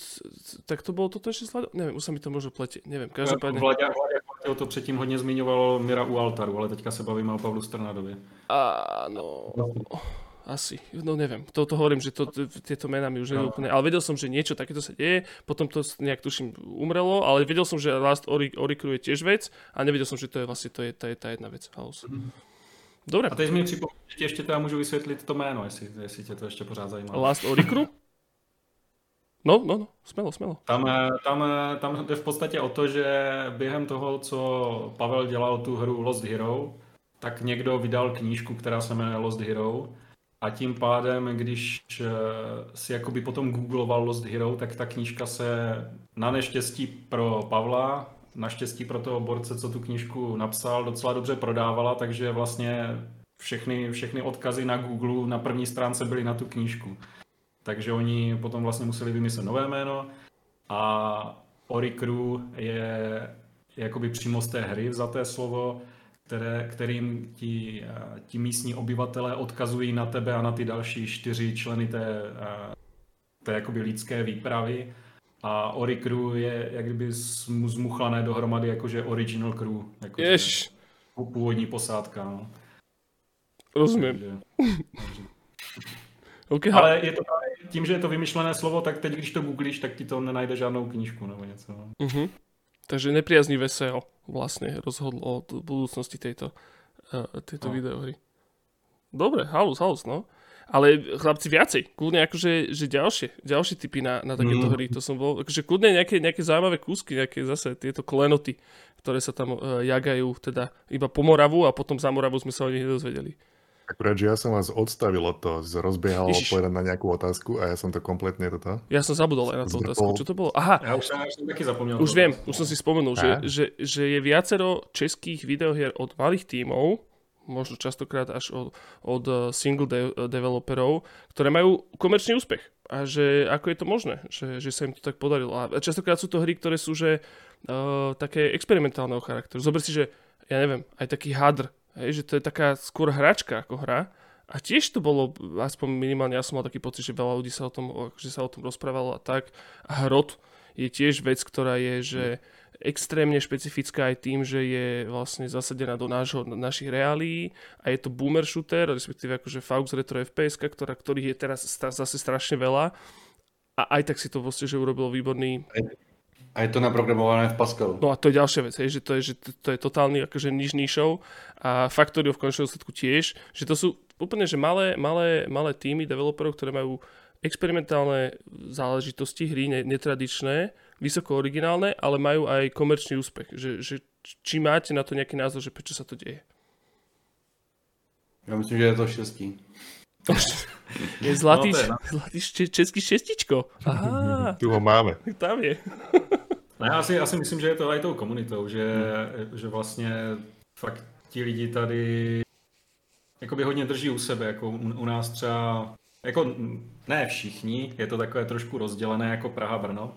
tak to bylo toto ještě slado? Nevím, už se mi to možno plete, nevím, každopádně. Vláďa, Vláďa Chvátil to předtím hodně zmiňoval Mira u Altaru, ale teďka se bavíme o Pavlu Strnadovi. Áno. Asi, no neviem, to, to hovorím, že to, tieto mená mi už no. úplne, ale vedel som, že niečo takéto sa deje, potom to nejak tuším umrelo, ale vedel som, že Last Ori, Oricru je tiež vec a nevedel som, že to je vlastne to je, to je tá jedna vec, House. Mm-hmm. Dobre. A teď mi připomíná, že ještě teda můžu vysvětlit to jméno, jestli, jestli tě to ještě pořád zajímá. Last Oricru? No, no, no, smelo, smelo. Tam, tam, tam jde v podstatě o to, že během toho, co Pavel dělal tu hru Lost Hero, tak někdo vydal knížku, která se jmenuje Lost Hero a tím pádem, když eh, si jakoby potom googloval Lost Hero, tak ta knížka se na neštěstí pro Pavla, naštěstí pro toho borce, co tu knížku napsal, docela dobře prodávala, takže vlastně všechny, všechny odkazy na Google na první stránce byly na tu knížku. Takže oni potom vlastně museli vymyslet nové jméno a Oricru je, jakoby přímo z té hry vzaté slovo které, kterým ti, eh, ti místní obyvatelé odkazují na tebe a na ty další čtyři členy té, eh, té jakoby lidské výpravy. A Ori Crew je jak kdyby zmuchlané dohromady jakože original crew. Jakože Jež. Původní posádka. No. Rozumím. Takže, takže. okay, Ale je to tím, že je to vymyšlené slovo, tak teď, když to googlíš, tak ti to nenajde žádnou knížku nebo něco. Uh-huh. Takže nepriaznivé SEO vlastne rozhodlo o budúcnosti tejto, uh, tejto no. videohry. Dobre, halus, halus, no. Ale chlapci viacej, kľudne akože že ďalšie, ďalšie typy na, na takéto mm. hry, to som bol, akože kľudne nejaké, nejaké zaujímavé kúsky, nejaké zase tieto klenoty, ktoré sa tam uh, jagajú, teda iba po Moravu a potom za Moravu sme sa o nich nedozvedeli. Akurát, že ja som vás odstavil od toho, že rozbiehal odpovedať na nejakú otázku a ja som to kompletne toto. Ja som zabudol aj na tú otázku. Čo to bolo? Aha, Já už jsem, já už jsem taky zapomněl. už viem, už som si spomenul, že, že, že je viacero českých videohier od malých tímov, možno častokrát až od, od eh, single de- developerov, ktoré majú komerčný úspech. A že ako je to možné, že, že sa im to tak podarilo. A častokrát sú to hry, ktoré sú že uh, také experimentálneho charakteru. Zober si, že ja neviem, aj taký hadr, hej, že to je taká skôr hračka ako hra. A tiež to bolo, aspoň minimálne ja som mal taký pocit, že veľa ľudí sa o tom, že sa o tom rozprávalo a tak. A hrot je tiež vec, ktorá je, že extrémne špecifická aj tým, že je vlastne zasadená do nášho, našich reálií a je to boomer shooter, respektíve akože Faux Retro FPS, ktorá, ktorých je teraz zase strašne veľa a aj tak si to vlastne, že urobilo výborný A je to naprogramované v Pascalu. No a to je ďalšia vec, hej, že to je, že to, to je totálny akože niž nišou a Factorio v končnom dôsledku tiež, že to sú úplne že malé, malé, malé týmy developerov, ktoré majú experimentálne záležitosti, hry ne, netradičné, vysoko originálne, ale majú aj komerčný úspech. Že, že či máte na to nejaký názor, že prečo sa to deje? Já myslím, že je to štěstí. Je zlatý, No, to je no, na- zlatý český šestičko. Aha, Tu ho máme. tam je. Ne, já si, já si myslím, že je to i tou komunitou, že, že vlastně fakt ti lidi tady jakoby hodně drží u sebe, jako u, u nás třeba, jako ne všichni, je to takové trošku rozdělené jako Praha-Brno,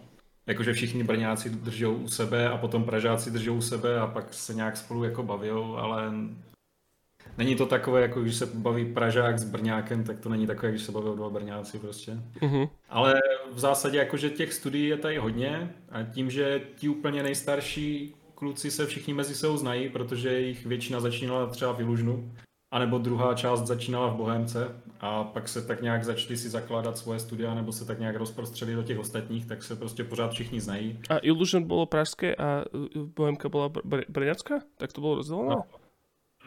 jakože všichni Brňáci držou u sebe a potom Pražáci držou u sebe a pak se nějak spolu jako bavijou, ale není to takové, jako když se baví Pražák s Brňákem, tak to není takové, když se baví dva Brňáci prostě. Uh-huh. Ale v zásadě jakože těch studií je tady hodně a tím, že ti úplně nejstarší kluci se všichni mezi sebou znají, protože jich většina začínala třeba v Ilužnu, anebo druhá část začínala v Bohemce a pak se tak nějak začali si zakládat svoje studia nebo se tak nějak rozprostřeli do těch ostatních, tak se prostě pořád všichni znají. A Illusion bolo pražské a Bohemka bola br- br- brňacká? Tak to bolo rozdelené? No.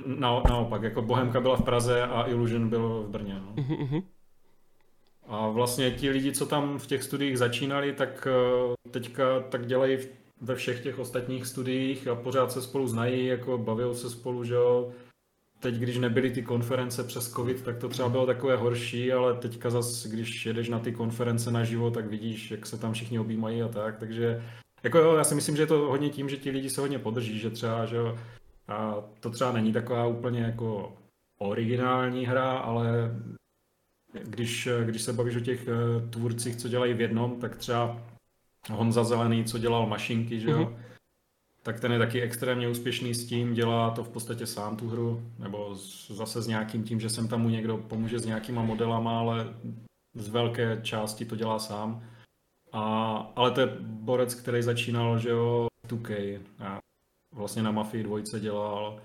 Na, naopak, jako Bohemka byla v Praze a Illusion byl v Brně. No. Uh-huh, uh-huh. A vlastně ti lidi, co tam v těch studiích začínali, tak eh, teďka tak dělají ve všech těch ostatních studiích a pořád se spolu znají, jako baví se spolu, že jo. Teď, když nebyly ty konference přes covid, tak to třeba bylo takové horší, ale teďka zas, když jedeš na ty konference naživo, tak vidíš, jak se tam všichni objímají a tak, takže jako jo, já si myslím, že je to hodně tím, že ti lidi se hodně podrží, že třeba, že jo, a to třeba není taková úplně jako originální hra, ale když, když se bavíš o těch eh, tvůrcích, co dělají v jednom, tak třeba Honza Zelený, co dělal mašinky, že jo? Mhm. Tak ten je taky extrémně úspěšný s tím, dělá to v podstatě sám tu hru, nebo zase s nějakým tím, že sem tam mu někdo pomůže s nějakýma modelama, ale z velké části to dělá sám. A, ale to je borec, který začínal, že jo, 2K. A vlastně na Mafii dvojce dělal.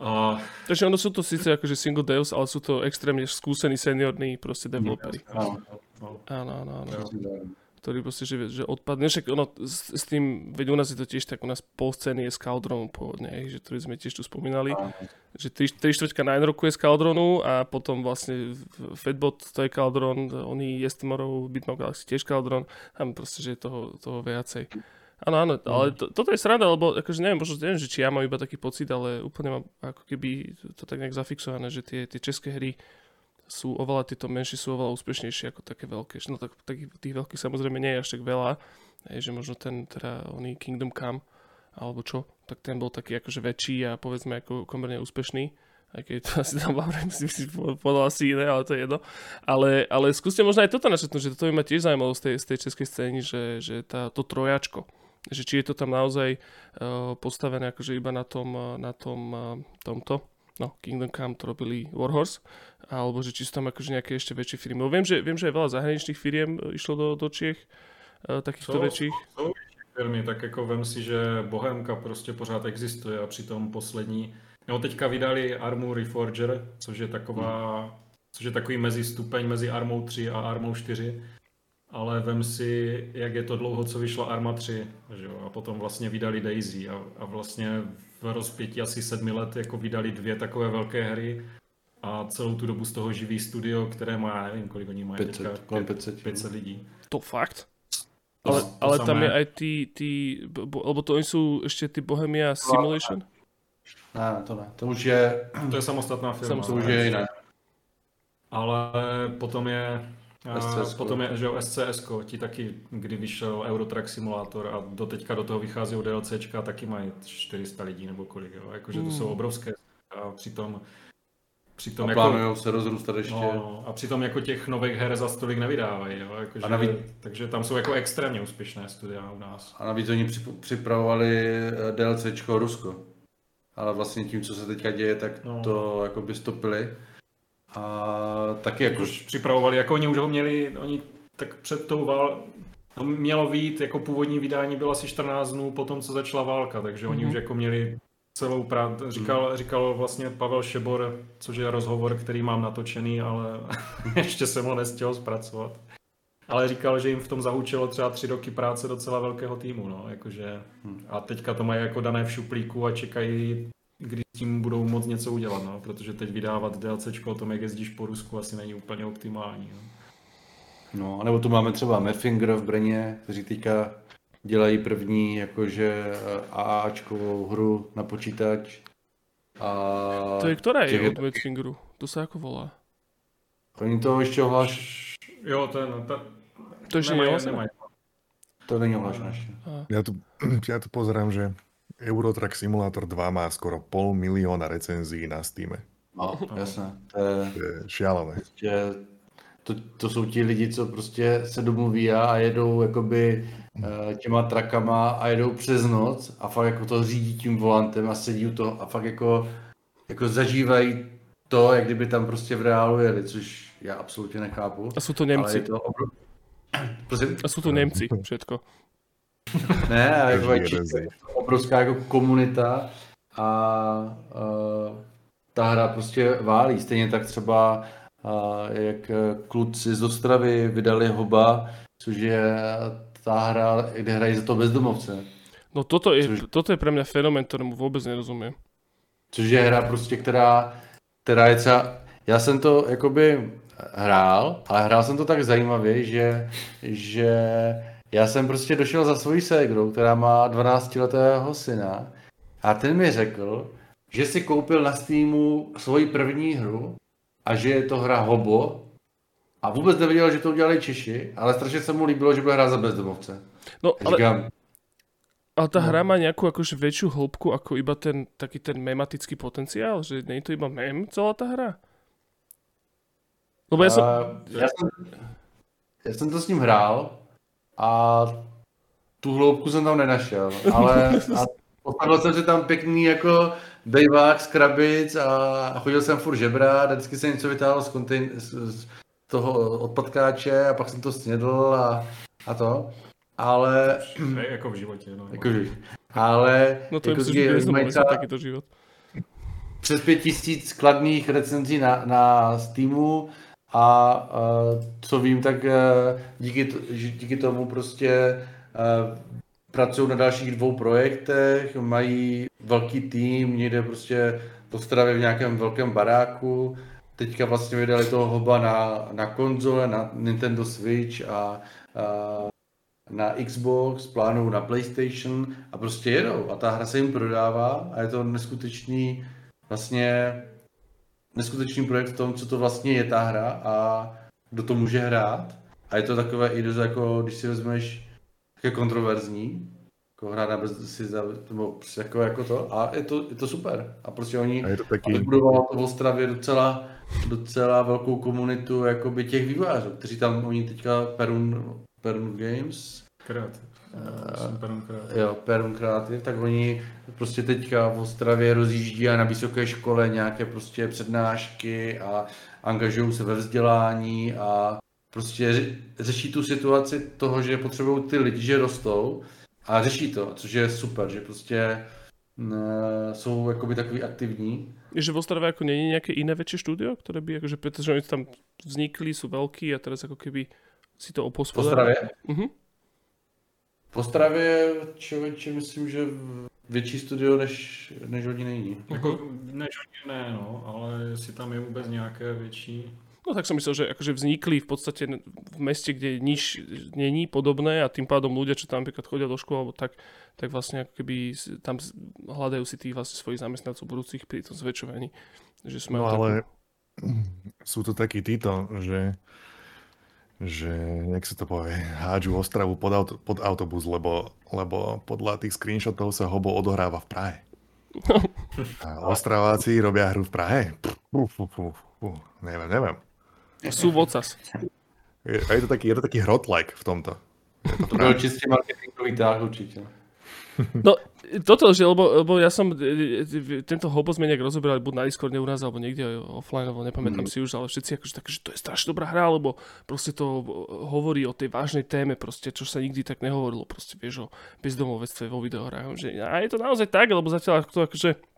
A Takže ono sú to síce akože single deus, ale sú to extrémne skúsení seniorní proste developeri. Ano. no, áno. Jo. Ktorý proste, že, že odpadne. Však ono s, s tým, veď u nás je to tiež tak, u nás pol scény je z Caldronu pôvodne, že ktorý sme tiež tu spomínali. Že 3, 3 štvrťka Nine Roku je z Caldronu a potom vlastne Fatbot to je Caldron, oni Yes Tomorrow, Bitmap Galaxy tiež Caldron, tam proste, že je toho, toho viacej. Áno, áno, ale to, toto je sranda, lebo akože neviem, možno neviem, že či ja mám iba taký pocit, ale úplne mám ako keby to tak nejak zafixované, že tie, tie české hry sú oveľa, tieto menšie sú oveľa úspešnejšie ako také veľké. No tak takých, tých veľkých samozrejme nie je až tak veľa, hej, že možno ten teda oný Kingdom Come alebo čo, tak ten bol taký akože väčší a povedzme ako komerne úspešný. Aj keď to asi tam Vavrem si, si povedal asi iné, ale to je jedno. Ale, ale skúste možno aj toto našetnúť, že toto by ma tiež zaujímalo z tej, z tej českej scény, že, že tá, to trojačko, že či je to tam naozaj uh, postavené akože iba na tom, uh, na tom uh, tomto, no Kingdom Come to robili Warhorse, alebo že či sú tam akože nejaké ešte väčšie firmy. Viem, že, viem, že aj veľa zahraničných firiem išlo do, do Čiech, takýchto Co? väčších. Jsou firmy, tak jako vem si, že Bohemka prostě pořád existuje a přitom poslední, no teďka vydali Armu Reforger, což je taková, což je takový mezistupeň mezi Armou 3 a Armou 4, ale vem si, jak je to dlouho, co vyšla Arma 3, že jo? a potom vlastně vydali Daisy a, a vlastně v rozpětí asi sedmi let jako vydali dvě takové velké hry a celou tu dobu z toho živý studio, které má, já nevím, kolik oni mají 500, teďka, kolem 500. 500 lidí. To fakt? To- Ale, to ale tam je aj tí, tí bo, lebo to oni sú ešte tí Bohemia Simulation? Ne, to ne. To už je, To je samostatná firma. to už je jiné. Ale potom je SCS. potom je, že jo, SCS, ti taky, kdy vyšel Eurotrack Simulator a do teďka do toho vychází DLCčka, taky mají 400 lidí nebo kolik, jo, jakože to Hmm. jsou obrovské a přitom přitom A jako, plánujou se rozrůstat ještě. no, a přitom jako těch nových her za stolik nevydávají, jo, jakože, A navíc- takže tam jsou jako extrémně úspěšné studia u nás. A navíc oni přip- připravovali eh, DLCčko Rusko. Ale vlastně tím, co se teďka děje, tak No. to jako by stopili. A taky jako... Už připravovali, jako oni už ho měli, oni tak před tou vál, no, mělo být, jako původní vydání bylo asi 14 dnů po tom, co začala válka, takže oni Mhm. už jako měli celou práci. Říkal, říkal vlastně Pavel Šebor, což je rozhovor, který mám natočený, ale ještě jsem ho nestihl zpracovat. Ale říkal, že jim v tom zahučilo třeba tři roky práce docela velkého týmu, no, jakože, a teďka to mají jako dané v šuplíku a čekají, kdy s tím budou moc něco udělat, no, protože teď vydávat DLCčko o tom, jak jezdíš po Rusku, asi není úplně optimální. No. No, anebo tu máme třeba Madfinger v Brně, kteří teďka dělají první jakože eh, AAčkovou hru na počítač. A To je ktorá těch je od Madfingeru? To sa ako volá? Oni to ještě ohláš... Jo, ten, ten To ešte nemají, neohlasené? nemají. To není ohlášené ještě. Á. Ja tu, ja tu pozerám, že Eurotrack Simulator 2 má skoro pol milióna recenzií na Steam. No, jasné. To je, To je šialené. prostě, to, to jsou ti lidi, co prostě se domluví a jedou jakoby eh, těma trakama a jedou přes noc a fakt jako to řídí tím volantem a sedí u toho a fakt jako, jako zažívají to, jak kdyby tam prostě v reálu jeli, což já absolutně nechápu. A sú to Ale je Nemci. to obro... Prosím? A sú to Nemci, všetko. Ne, a jako Obrovská jako komunita a uh, ta hra prostě válí. Stejně tak třeba uh, jak kluci z Ostravy vydali Hoba, což je ta hra, kde hrají za to bezdomovce. No toto je, Což- toto je pre mňa fenomén, ktorému vôbec nerozumiem. Což je hra prostě, která, která je třeba, já jsem to jakoby hrál, ale hrál jsem to tak zajímavě, že, že já jsem prostě došel za svojí ségrou, která má 12-letého syna a ten mi řekl, že si koupil na Steamu svoji první hru a že je to hra Hobo a vůbec nevěděl, že to udělali Češi, ale strašně se mu líbilo, že bude hrát za bezdomovce. No, A ale, říkám, ale tá no. hra má nejakú akože väčšiu hĺbku ako iba ten taký ten mematický potenciál, že je to iba mem celá tá hra? Lebo som... A já, jsem, já jsem to s ním hrál a tu hloubku jsem tam nenašel, ale a postavil jsem si tam pěkný jako bejvák z krabic a chodil jsem furt žebrat, a vždycky jsem něco vytáhl z, kontejn, z, z toho odpadkáče a pak jsem to snědl a, a to. Ale, Ne, jako v životě. No. jakože, ale No to je jako, myslím, že že bez mají třeba takýto život. přes pět tisíc kladných recenzí na, na Steamu a uh, co vím, tak uh, díky, díky tomu prostě uh, pracují na dalších dvou projektech, mají velký tým, někde prostě v v nějakém velkém baráku. Teďka vlastně vydali toho hoba na, na konzole, na Nintendo Switch a, a na Xbox, plánují na PlayStation a prostě jedou. A ta hra se jim prodává a je to neskutečný vlastně neskutečný projekt v tom, co to vlastně je ta hra a kdo to může hrát. A je to takové i dost jako, když si vezmeš, také kontroverzní, jako hra na bez, si za, nebo jako, jako to, a je to, je to super. A prostě oni to v Ostravě docela, docela velkou komunitu jakoby těch vývojářů, kteří tam, oni teďka Perun, Perun Games, Kreativ. Jo, Perun Creative, tak oni prostě teďka v Ostravě rozjíždí a na vysoké škole nějaké prostě přednášky a angažují se ve vzdělání a prostě ře- řeší tu situaci toho, že potřebují ty lidi, že rostou a řeší to, což je super, že prostě mm, jsou jakoby takový aktivní. Je, že v Ostrave ako nie je nejaké iné väčšie štúdio, ktoré by, akože, pretože oni tam vznikli, sú veľkí a teraz ako keby si to V opospodárali. Ostravě? Mhm. V Ostravě, člověče, myslím, že větší studio než, než oni není. Jako, než oni ne, no, ale jestli tam je vůbec nějaké větší... No tak som myslel, že akože vznikli v podstate v meste, kde nič není podobné a tým pádom ľudia, čo tam napríklad chodia do školy, alebo tak, tak vlastne ako keby tam hľadajú si tých vlastne svojich zamestnancov budúcich pri tom zväčšovaní. Že sú no ale takú... sú to takí títo, že že, jak sa to povie, hádžu Ostravu pod, auto, pod autobus, lebo, lebo podľa tých screenshotov sa hobo odohráva v Prahe. A Ostraváci robia hru v Prahe? Puf, puf, puf, puf, neviem, neviem. Sú vocas. Je, je to taký, je to taký hrot-like v tomto. To byl čistě marketingový táh určitě. No, toto, že, lebo, lebo ja som e, e, tento hobo sme nejak rozoberali buď na Discorde u nás, alebo niekde offline, alebo nepamätám mm. si už, ale všetci akože tak, že to je strašne dobrá hra, lebo proste to hovorí o tej vážnej téme, proste, čo sa nikdy tak nehovorilo, proste vieš o bezdomovectve vo videohrách. Že, a je to naozaj tak, lebo zatiaľ to akože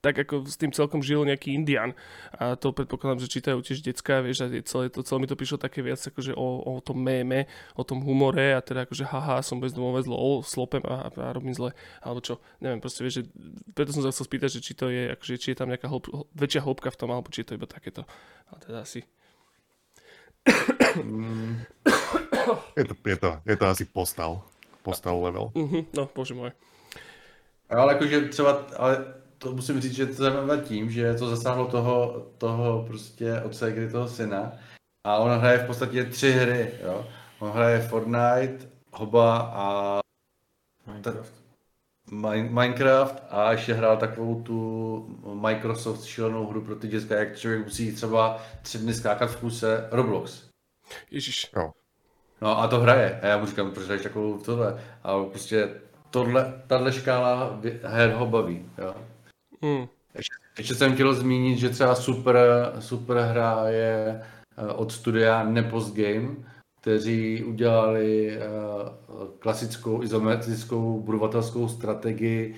tak ako s tým celkom žil nejaký Indian. A to predpokladám, že čítajú tiež detská, vieš, a celé, to, celé mi to prišlo také viac akože o, o tom méme, o tom humore a teda akože haha, som bez domové zlo, slopem a, a robím zle, alebo čo, neviem, proste vieš, že preto som sa chcel spýtať, že či to je, akože či je tam nejaká hlb, väčšia hĺbka v tom, alebo či je to iba takéto. A teda asi. je, to, je, to, je to asi postal. Postal level. Uh-huh, no, bože môj. Ale akože třeba, ale to musím říct, že to zajímavé tím, že to zasáhlo toho, toho prostě otce, kdy toho syna. A on hraje v podstatě tři hry, jo. On hraje Fortnite, Hoba a Minecraft. Minecraft a ještě hrál takovou tu Microsoft šílenou hru pro ty děcka, jak člověk musí třeba tři dny skákat v kuse Roblox. Ježíš. Jo. No a to hraje. A já mu říkám, proč hraješ takovou tohle? A prostě tohle, tahle škála her ho baví. Jo. Hmm. Ještě, ještě jsem chtěl zmínit, že třeba super, super hra je eh, od studia Nepos Game, kteří udělali eh, klasickou izometrickou budovatelskou strategii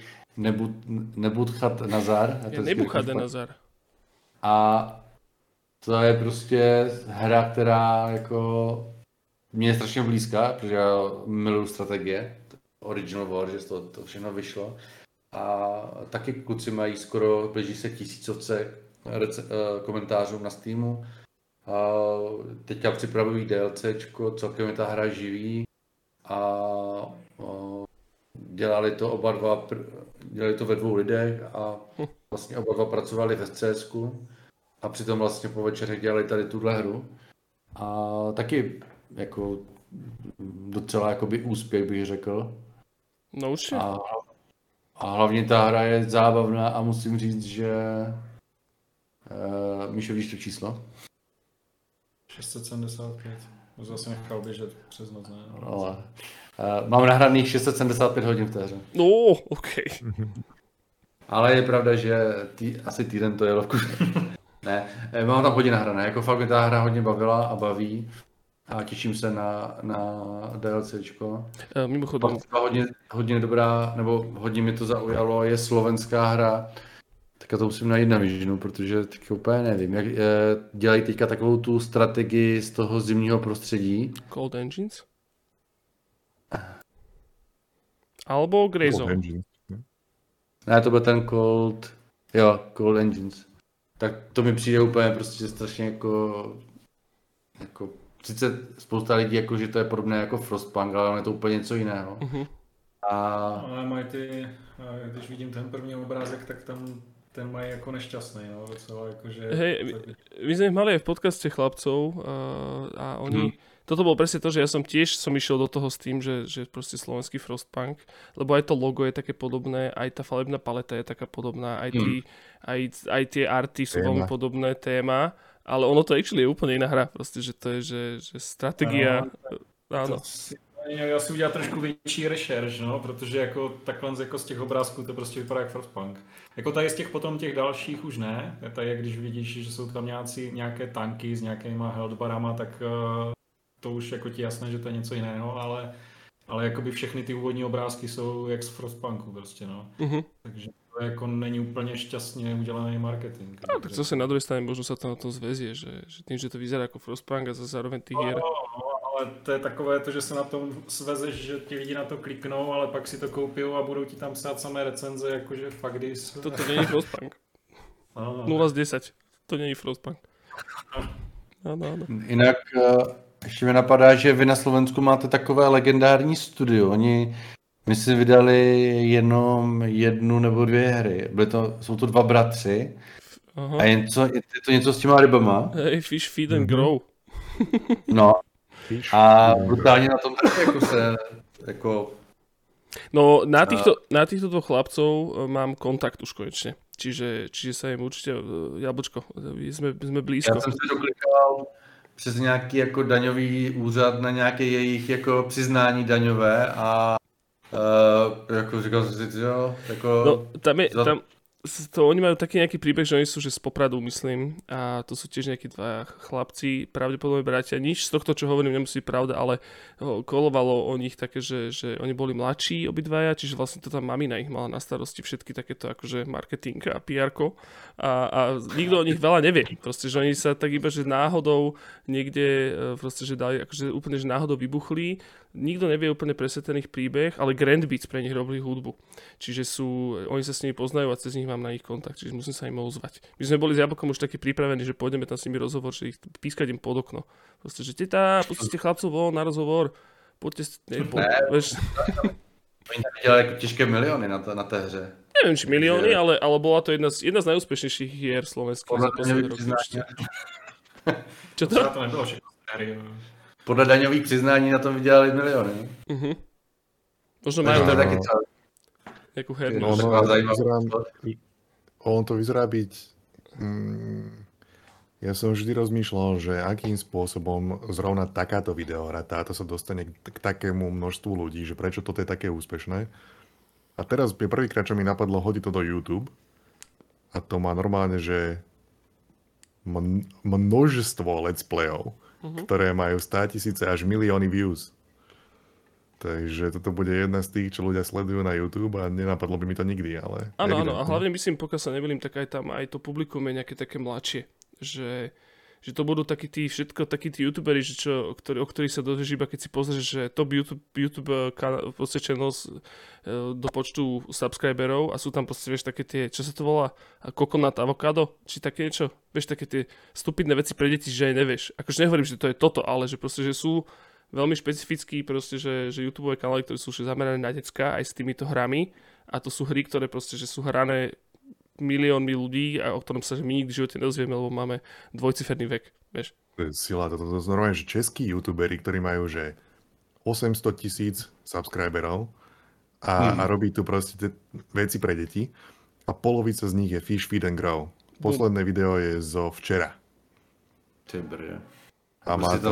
Nebudchat Nazar. Je Nebuchat Nazar. A to je prostě hra, která jako mě je strašně blízká, protože já miluju strategie. Original War, že to, to všechno vyšlo a taky kluci mají skoro, blíží se tisícovce eh, komentářů na Steamu. A teďka připravují DLCčko, celkem je ta hra živý a dělali to oba dva, dělali to ve dvou lidech a vlastně oba dva pracovali ve scs a přitom vlastně po večerech dělali tady tuhle hru. A taky jako docela jakoby úspěch bych řekl. No už A a hlavně ta hra je zábavná a musím říct, že uh, Míšo, víš to číslo? 675. Už zase nechal běžet přes noc, ne? No, ale, uh, mám nahraných 675 hodin v té hře. No, OK. ale je pravda, že tý, asi týden to jelo ne, eh, mám tam hodně nahrané. Jako fakt mě ta hra hodně bavila a baví a těším se na, na DLCčko. E, mimochodem. Pak hodně, hodně dobrá, nebo hodně mi to zaujalo, je slovenská hra. Tak já to musím najít na Visionu, protože tak úplně nevím. Jak, e, dělají teďka takovou tu strategii z toho zimního prostředí. Cold Engines? Albo Greyzone. Engines. Ne, to byl ten Cold, jo, Cold Engines. Tak to mi přijde úplně prostě strašně jako, jako sice spousta lidí, jako, že to je podobné jako Frostpunk, ale je to úplně něco jiného. Uh-huh. A... Ale mají ty, když vidím ten první obrázek, tak tam ten mají jako nešťastný, no, docela jakože... Hej, my sme mali aj v podcaste chlapcov a, a oni... Hmm. Toto bolo presne to, že ja som tiež som išiel do toho s tým, že, že proste slovenský Frostpunk, lebo aj to logo je také podobné, aj tá falebná paleta je taká podobná, aj, tí, hmm. aj, aj tie arty sú veľmi podobné téma ale ono to actually je úplně jiná hra, prostě, že to je, že, že strategia, ano. To si, já si udělal trošku větší rešerš, no, protože jako takhle jako z těch obrázků to prostě vypadá jak Frostpunk. Jako tady z těch potom těch dalších už ne, tady když vidíš, že jsou tam nějací, nějaké tanky s nějakýma heldbarama, tak uh, to už jako ti jasné, že to je něco jiného, ale ale jakoby všechny ty úvodní obrázky jsou jak z Frostpunku prostě, no. Uh-huh. Takže to jako není úplně šťastně udělaný marketing. No, tak zase na druhé straně možno se to na tom zvezie, že, že tím, že to vyzerá jako Frostpunk a zase zároveň ty hier. No, no, ale to je takové to, že se na tom svezeš, že ti lidi na to kliknou, ale pak si to koupí a budou ti tam psát samé recenze, jakože fakt dis. To, to není Frostpunk. 0 z 10. To není Frostpunk. Áno, áno. Jinak eh, ještě mi napadá, že vy na Slovensku máte takové legendární studio. Oni my si vydali jenom jednu nebo dvě hry. Byly to, jsou to dva bratři. Aha. A je, něco, je to něco s těma rybama. Hej, fish feed and Mhm. grow. No Fish. a brutálně na tom taky jako se jako No na týchto, na týchto dvoch chlapcov e, mám kontakt už konečne. Čiže, čiže sa im určite, e, jablčko, e, sme, sme blízko. Já jsem se doklikal přes nějaký jako daňový úřad na nějaké jejich jako přiznání daňové a uh, jako říkal jsem si, jo, jako... No, tam je, za- tam, to oni majú taký nejaký príbeh, že oni sú že z Popradu, myslím, a to sú tiež nejakí dva chlapci, pravdepodobne bratia. Nič z tohto, čo hovorím, nemusí pravda, ale kolovalo o nich také, že, že oni boli mladší obidvaja, čiže vlastne to tam mamina ich mala na starosti všetky takéto akože marketing a pr a, a nikto o nich veľa nevie. Proste, že oni sa tak iba, že náhodou niekde, e, proste, že dali, akože úplne, že náhodou vybuchli. Nikto nevie úplne presne ten ich príbeh, ale Grand Beats pre nich robili hudbu. Čiže sú, oni sa s nimi poznajú a cez nich mám na nich kontakt, čiže musím sa im ozvať. My sme boli s Jablkom už takí pripravení, že pôjdeme tam s nimi rozhovor, že ich pískať im pod okno. Proste, že teta, pustite chlapcov von na rozhovor, poďte, s- ne, po, Ne. vieš, Oni tam dělali jako těžké miliony na, to, na té hře. neviem, či milióny, ale, ale bola to jedna z, jedna z najúspešnejších hier slovenských za roky. přiznání, Čo to? To nebylo všechno série. Podle daňových přiznání na tom vydělali miliony. Možno Takže majú to je no. taky nejakú hernú. No, no, vyzerá, on to vyzerá byť... Mm, ja som vždy rozmýšľal, že akým spôsobom zrovna takáto videohra, táto sa dostane k, k takému množstvu ľudí, že prečo toto je také úspešné. A teraz je prvýkrát, čo mi napadlo hodiť to do YouTube. A to má normálne, že mn- množstvo let's playov, Mhm. ktoré majú 100 tisíce až milióny views. Takže toto bude jedna z tých, čo ľudia sledujú na YouTube a nenapadlo by mi to nikdy, ale... Áno, áno, a hlavne myslím, pokiaľ sa nevilím, tak aj tam aj to publikum je nejaké také mladšie, že, že to budú takí tí, všetko takí tí youtuberi, že čo, ktorí, o ktorých sa dozvieš iba keď si pozrieš, že top YouTube, YouTube eh, kanál, proste channels eh, do počtu subscriberov a sú tam proste, vieš, také tie, čo sa to volá, kokonat avokado, či také niečo, vieš, také tie stupidné veci pre deti, že aj nevieš. Akože nehovorím, že to je toto, ale že proste, že sú veľmi špecifický proste, že, že YouTube kanály, ktoré sú zamerané na decka aj s týmito hrami. A to sú hry, ktoré proste, že sú hrané miliónmi ľudí a o ktorom sa že my nikdy v živote nedozvieme, lebo máme dvojciferný vek, vieš. To je sila, toto to, to, normálne, že českí youtuberi, ktorí majú, že 800 tisíc subscriberov a, a robí tu proste tie veci pre deti a polovica z nich je Fish Feed and Grow. Posledné video je zo včera. Ty brže. A má Prostě to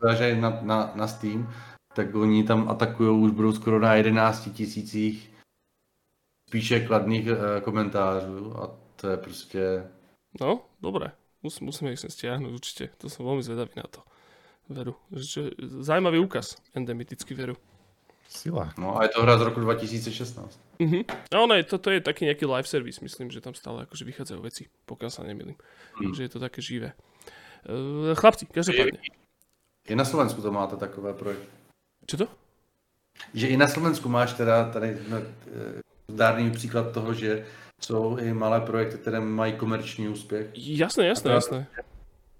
to, že to na, na, na Steam, tak oni tam atakují, už budou skoro na 11 tisících spíše kladných uh, komentářů a to je prostě... No, dobre. Mus, musíme ich sem stiahnuť určite. To som veľmi zvedavý na to. Veru. Že, čo, zaujímavý úkaz. Endemitický veru. sila. No a je to hra z roku 2016. Mhm. A ono je, toto je taký nejaký live service, myslím, že tam stále akože vychádzajú veci, pokiaľ sa nemýlim. Hmm. Že je to také živé. Uh, chlapci, každopádne. I na Slovensku to máte takové projekty. Čo to? Že i na Slovensku máš teda tady no, eh, zdárný příklad toho, že jsou i malé projekty, které mají komerční úspěch. Jasné, jasné, jasné.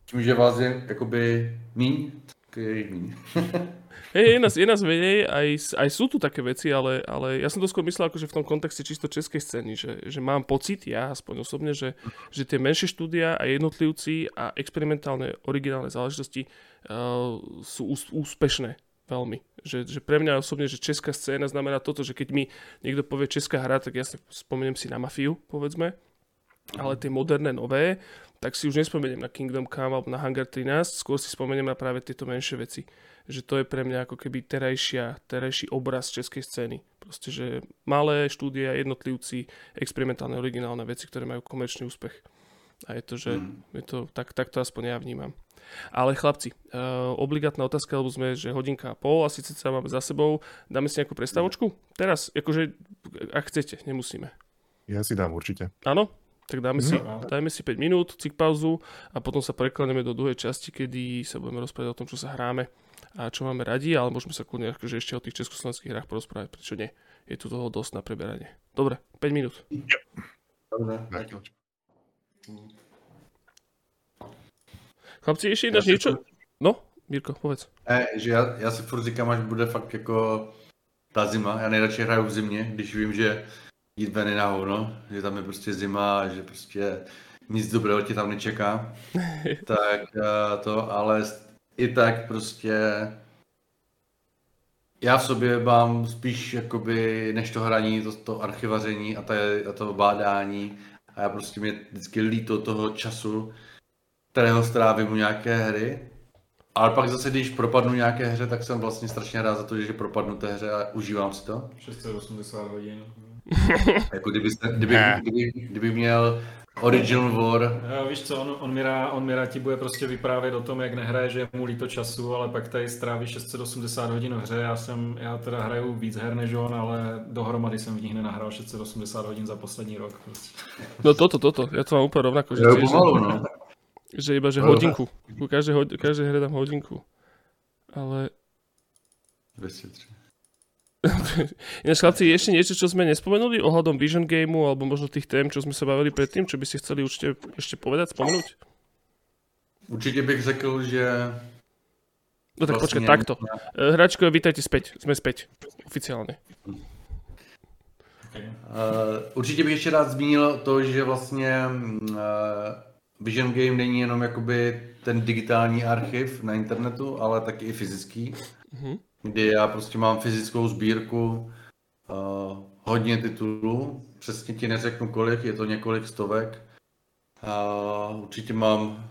Tím, že vás je jakoby míň, tak je míň. Hej, je nás, je nás menej, aj, aj sú tu také veci, ale, ale ja som to skôr myslel akože v tom kontexte čisto českej scény, že, že mám pocit, ja aspoň osobne, že, že tie menšie štúdia a jednotlivci a experimentálne originálne záležitosti uh, sú ús, úspešné veľmi. Že, že pre mňa osobne, že česká scéna znamená toto, že keď mi niekto povie česká hra, tak ja spomeniem si na Mafiu, povedzme, ale tie moderné, nové, tak si už nespomeniem na Kingdom Come alebo na Hangar 13, skôr si spomeniem na práve tieto menšie veci. Že to je pre mňa ako keby terajšia, terajší obraz českej scény. Proste, že malé štúdia, jednotlivci, experimentálne, originálne veci, ktoré majú komerčný úspech. A je to, že je to, tak, tak to aspoň ja vnímam. Ale chlapci, uh, obligátna otázka, lebo sme, že hodinka a pol, asi sa máme za sebou. Dáme si nejakú prestavočku? Teraz, akože, ak chcete, nemusíme. Ja si dám určite. Áno? Tak dáme si, Mhm. dajme si 5 minút, cik pauzu a potom sa prekleneme do druhej časti, kedy sa budeme rozprávať o tom, čo sa hráme a čo máme radi, ale môžeme sa kľudne akože ešte o tých československých hrách porozprávať, prečo nie. Je tu toho dosť na preberanie. Dobre, 5 minút. Dobře. Tak. Chlapci, ještě ináč niečo... No, Mirko, povedz. Ne, že já, já si furt říkám, až bude fakt jako ta zima. Já nejradši hraju v zimě, když vím, že jít ven je na hovno, že tam je prostě zima a že prostě nic dobrého tě tam nečeká. tak eh, to, ale i tak prostě já v sobě mám spíš jakoby, než to hraní, to, to archivaření a, ta, a to bádání a já prostě mě vždycky líto toho času, kterého strávím u nějaké hry. Ale pak zase, když propadnu nějaké hře, tak jsem vlastně strašně rád za to, že propadnu té hře a užívám si to. 680 hodin. jako kdyby, kdyby, kdyby, kdyby měl Original War. Jo, víš co, on, on, mi rád, on mi rád ti bude prostě vyprávět o tom, jak nehraje, že je mu líto času, ale pak tady stráví 680 hodin v hře. Já, jsem, já teda hraju víc her než on, ale dohromady jsem v nich nenahrál 680 hodin za poslední rok. Prostě. No toto, toto, já to mám úplně rovnako. Že, jo, pomalu, no. že iba, že hodinku. Ku každej, každej hre dám hodinku. Ale... 203. Ináč chlapci, ešte niečo, čo sme nespomenuli ohľadom Vision Gameu alebo možno tých tém, čo sme sa bavili predtým, čo by ste chceli určite ešte povedať, spomenúť? Určite bych řekl, že... No tak počkaj, takto. E, Hračko, vítajte späť. Sme späť. Oficiálne. Okay. Uh, určitě bych ještě rád zmínil to, že vlastně uh, Vision Game není jenom jakoby ten digitální archiv na internetu, ale taky i fyzický. Uh-huh kdy já prostě mám fyzickou sbírku uh, hodně titulů, přesně ti neřeknu kolik, je to několik stovek. Uh, určitě mám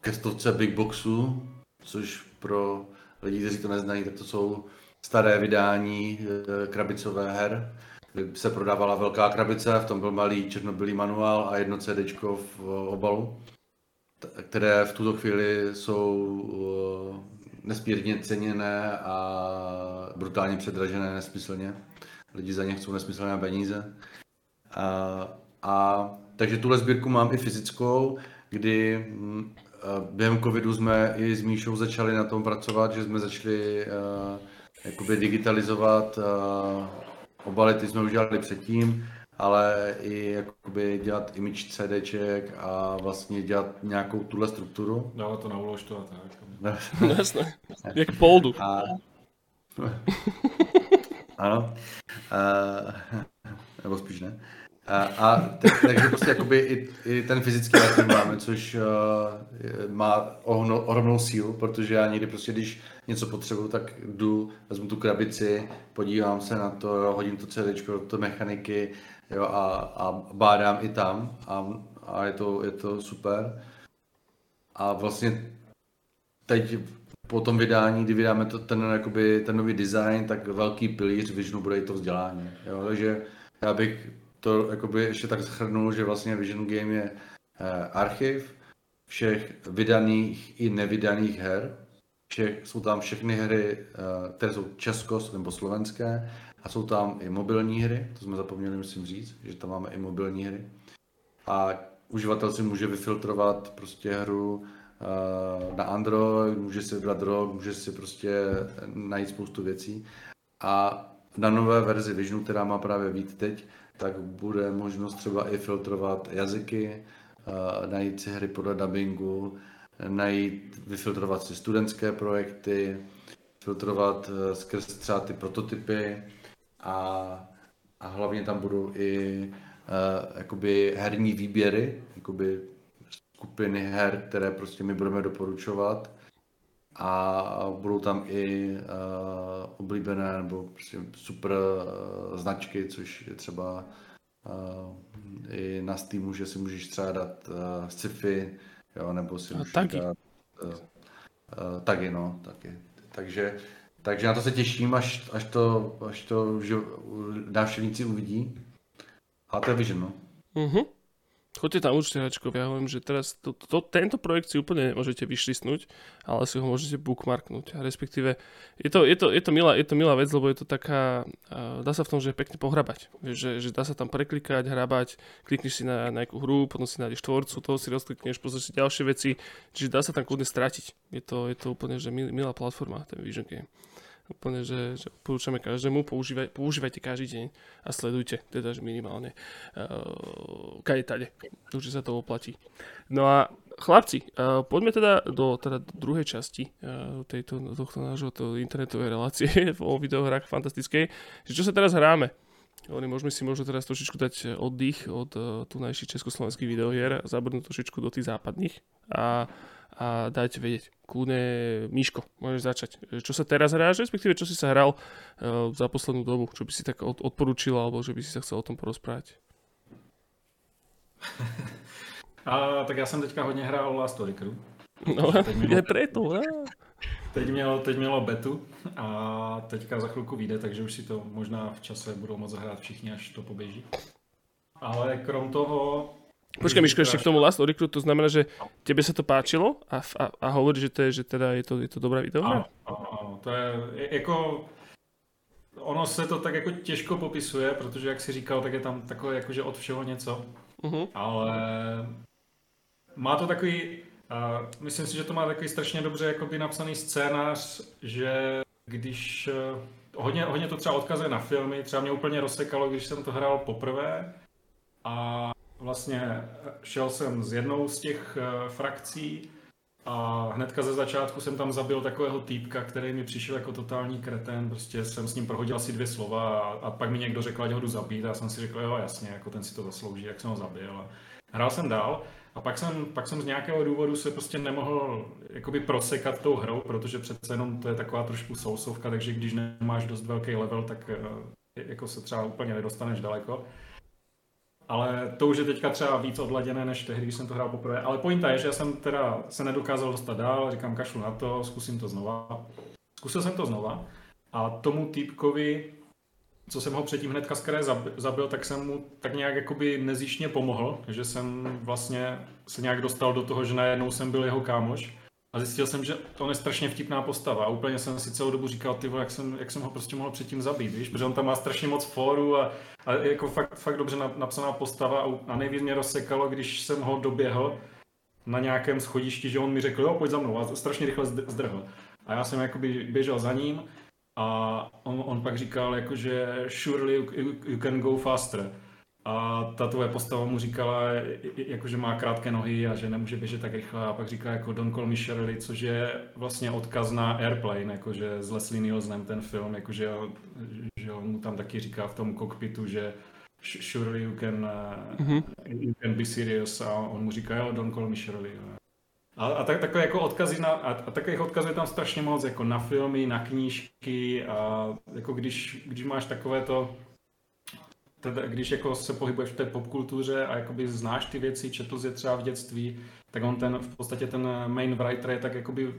ke stovce big boxů, což pro lidi, kteří to neznají, tak to jsou staré vydání uh, krabicové her, kde se prodávala velká krabice, v tom byl malý černobylý manuál a jedno CD v obalu, které v tuto chvíli jsou nesmírně ceněné a brutálně předražené nesmyslně. Lidi za ně chcou nesmyslné peníze. A, a takže tuhle sbírku mám i fyzickou, kdy mm, během covidu jsme i s Míšou začali na tom pracovat, že jsme začali uh, jakoby digitalizovat uh, obaly, ty jsme už dělali předtím, ale i jakoby dělat image CDček a vlastně dělat nějakou tuhle strukturu. Dávat to na úložtu a tak. No jasné, jak poldu. A... ano, a... nebo spíš ne. A, a te, takže prostě jakoby i, i ten fyzický archiv máme, což uh, má ohno, ohromnou sílu, protože já někdy prostě, když něco potřebuju, tak jdu, vezmu tu krabici, podívám se na to, hodím to CD, to mechaniky jo, a, a bádám i tam a, a je, to, je to super. A vlastně teď po tom vydání, kdy vydáme to, ten, jakoby, ten nový design, tak velký pilíř Visionu bude i to vzdělání. Jo? Takže já bych to jakoby ještě tak shrnul, že vlastně Vision Game je eh, archiv všech vydaných i nevydaných her. Všech, jsou tam všechny hry, eh, které jsou česko nebo slovenské a jsou tam i mobilní hry, to jsme zapomněli musím říct, že tam máme i mobilní hry. A uživatel si může vyfiltrovat prostě hru Eh, na Android, může si vybrat rok, může si prostě najít spoustu věcí. A na nové verzi Visionu, která má právě vít teď, tak bude možnost třeba i filtrovat jazyky, eh, najít si hry podle dubbingu, najít, vyfiltrovat si studentské projekty, filtrovat eh, skrz třeba ty prototypy a, a hlavně tam budou i uh, jakoby herní výběry, jakoby skupiny her, které prostě my budeme doporučovat a budou tam i uh, oblíbené nebo prostě super uh, značky, což je třeba uh, i na Steamu, že si můžeš třeba dát uh, sci-fi, jo, nebo si můžeš taky. dát uh, uh, taky, no, taky. Takže, takže na to se těším, až, až to, až to že návštěvníci uvidí. A to je Vision, no. Mm-hmm. Choďte tam určite hračkovia, ja hovorím, že teraz to, to, tento projekt si úplne nemôžete vyšlisnúť, ale si ho môžete bookmarknúť. A respektíve je to, je to, je to, milá, je to milá vec, lebo je to taká, dá sa v tom, že je pekne pohrabať. Že, že dá sa tam preklikať, hrabať, klikneš si na nejakú hru, potom si nájdeš tvorcu, toho si rozklikneš, pozrieš si ďalšie veci, čiže dá sa tam kľudne stratiť. Je to, je to úplne že milá platforma, ten Vision Game. Úplne, že, že odporúčame každému, používaj, používajte každý deň a sledujte, teda že minimálne uh, kade tade, už sa to oplatí. No a chlapci, uh, poďme teda do teda druhej časti uh, tejto, tohto nášho to internetovej relácie o videohrách fantastickej, že čo sa teraz hráme. Oni môžeme si možno teraz trošičku dať oddych od uh, tu najších československých videohier, zabrnúť trošičku do tých západných a a dajte vedieť. Kľudne, Miško, môžeš začať. Čo sa teraz hráš, respektíve čo si sa hral uh, za poslednú dobu? Čo by si tak od, odporúčil, alebo že by si sa chcel o tom porozprávať? A, tak já jsem teďka hodně hrál Last Story Crew. No, je preto, a? Teď mělo, teď mělo betu a teďka za chvilku vyjde, takže už si to možná v čase budou moc zahrát všichni, až to poběží. Ale krom toho Počkaj, Miško, ešte k tomu Last Recruit, to znamená, že tebe sa to páčilo a, a, a hovorí, že, to je, že teda je to, je to dobrá video? Ano, ano, to je jako... Ono se to tak jako těžko popisuje, protože jak si říkal, tak je tam takové jakože od všeho něco. Uh-huh. Ale má to takový, uh, myslím si, že to má takový strašně dobře jakoby napsaný scénář, že když uh, hodně, hodně to třeba odkazuje na filmy, třeba mě úplně rozsekalo, když jsem to hrál poprvé a vlastně šel jsem z jednou z těch uh, frakcí a hnedka ze začátku jsem tam zabil takového týpka, který mi přišel jako totální kretén, prostě jsem s ním prohodil asi dvě slova a, a pak mi někdo řekl, ať ho jdu zabít a já jsem si řekl, jo jasně, jako ten si to zaslouží, jak jsem ho zabil. A hrál jsem dál a pak jsem, pak jsem z nějakého důvodu se prostě nemohl jakoby prosekat tou hrou, protože přece jenom to je taková trošku sousovka, takže když nemáš dost velký level, tak uh, jako se třeba úplně nedostaneš daleko. Ale to už je teďka třeba víc odladěné než tehdy, když jsem to hrál poprvé. Ale pointa je, že já jsem teda se nedokázal dostat dál, říkám kašlu na to, zkusím to znova. Zkusil jsem to znova a tomu týpkovi, co jsem ho předtím hnedka z zabil, tak jsem mu tak nějak jakoby nezjištně pomohl, že jsem vlastně se nějak dostal do toho, že najednou jsem byl jeho kámoš a zjistil jsem, že on je strašně vtipná postava. A úplně jsem si celou dobu říkal, ty jak jsem, jak jsem ho prostě mohl předtím zabít, víš? Protože on tam má strašně moc fóru a, a jako fakt, fakt dobře napsaná postava a, a nejvíc mě rozsekalo, když jsem ho doběhl na nějakém schodišti, že on mi řekl, jo, pojď za mnou a strašně rychle zdrhl. A já jsem jakoby běžel za ním a on, on pak říkal, jakože surely you, you, you can go faster. A ta tvoje postava mu říkala, jako, že má krátké nohy a že nemůže běžet tak rychle. A pak říká jako Don Call Me Shirley, což je vlastně odkaz na Airplane, jakože s Leslie Nielsenem ten film, jakože že on mu tam taky říká v tom kokpitu, že surely you can, mm-hmm. you can be serious a on mu říká, jo, Don Call Me Shirley. A, a tak, takové jako odkazy na, a, a takových odkazů je tam strašně moc, jako na filmy, na knížky a jako když, když máš takové to, teda, když jako se pohybuješ v té popkultuře a jakoby znáš ty věci, četl je třeba v dětství, tak on ten, v podstatě ten main writer je tak jakoby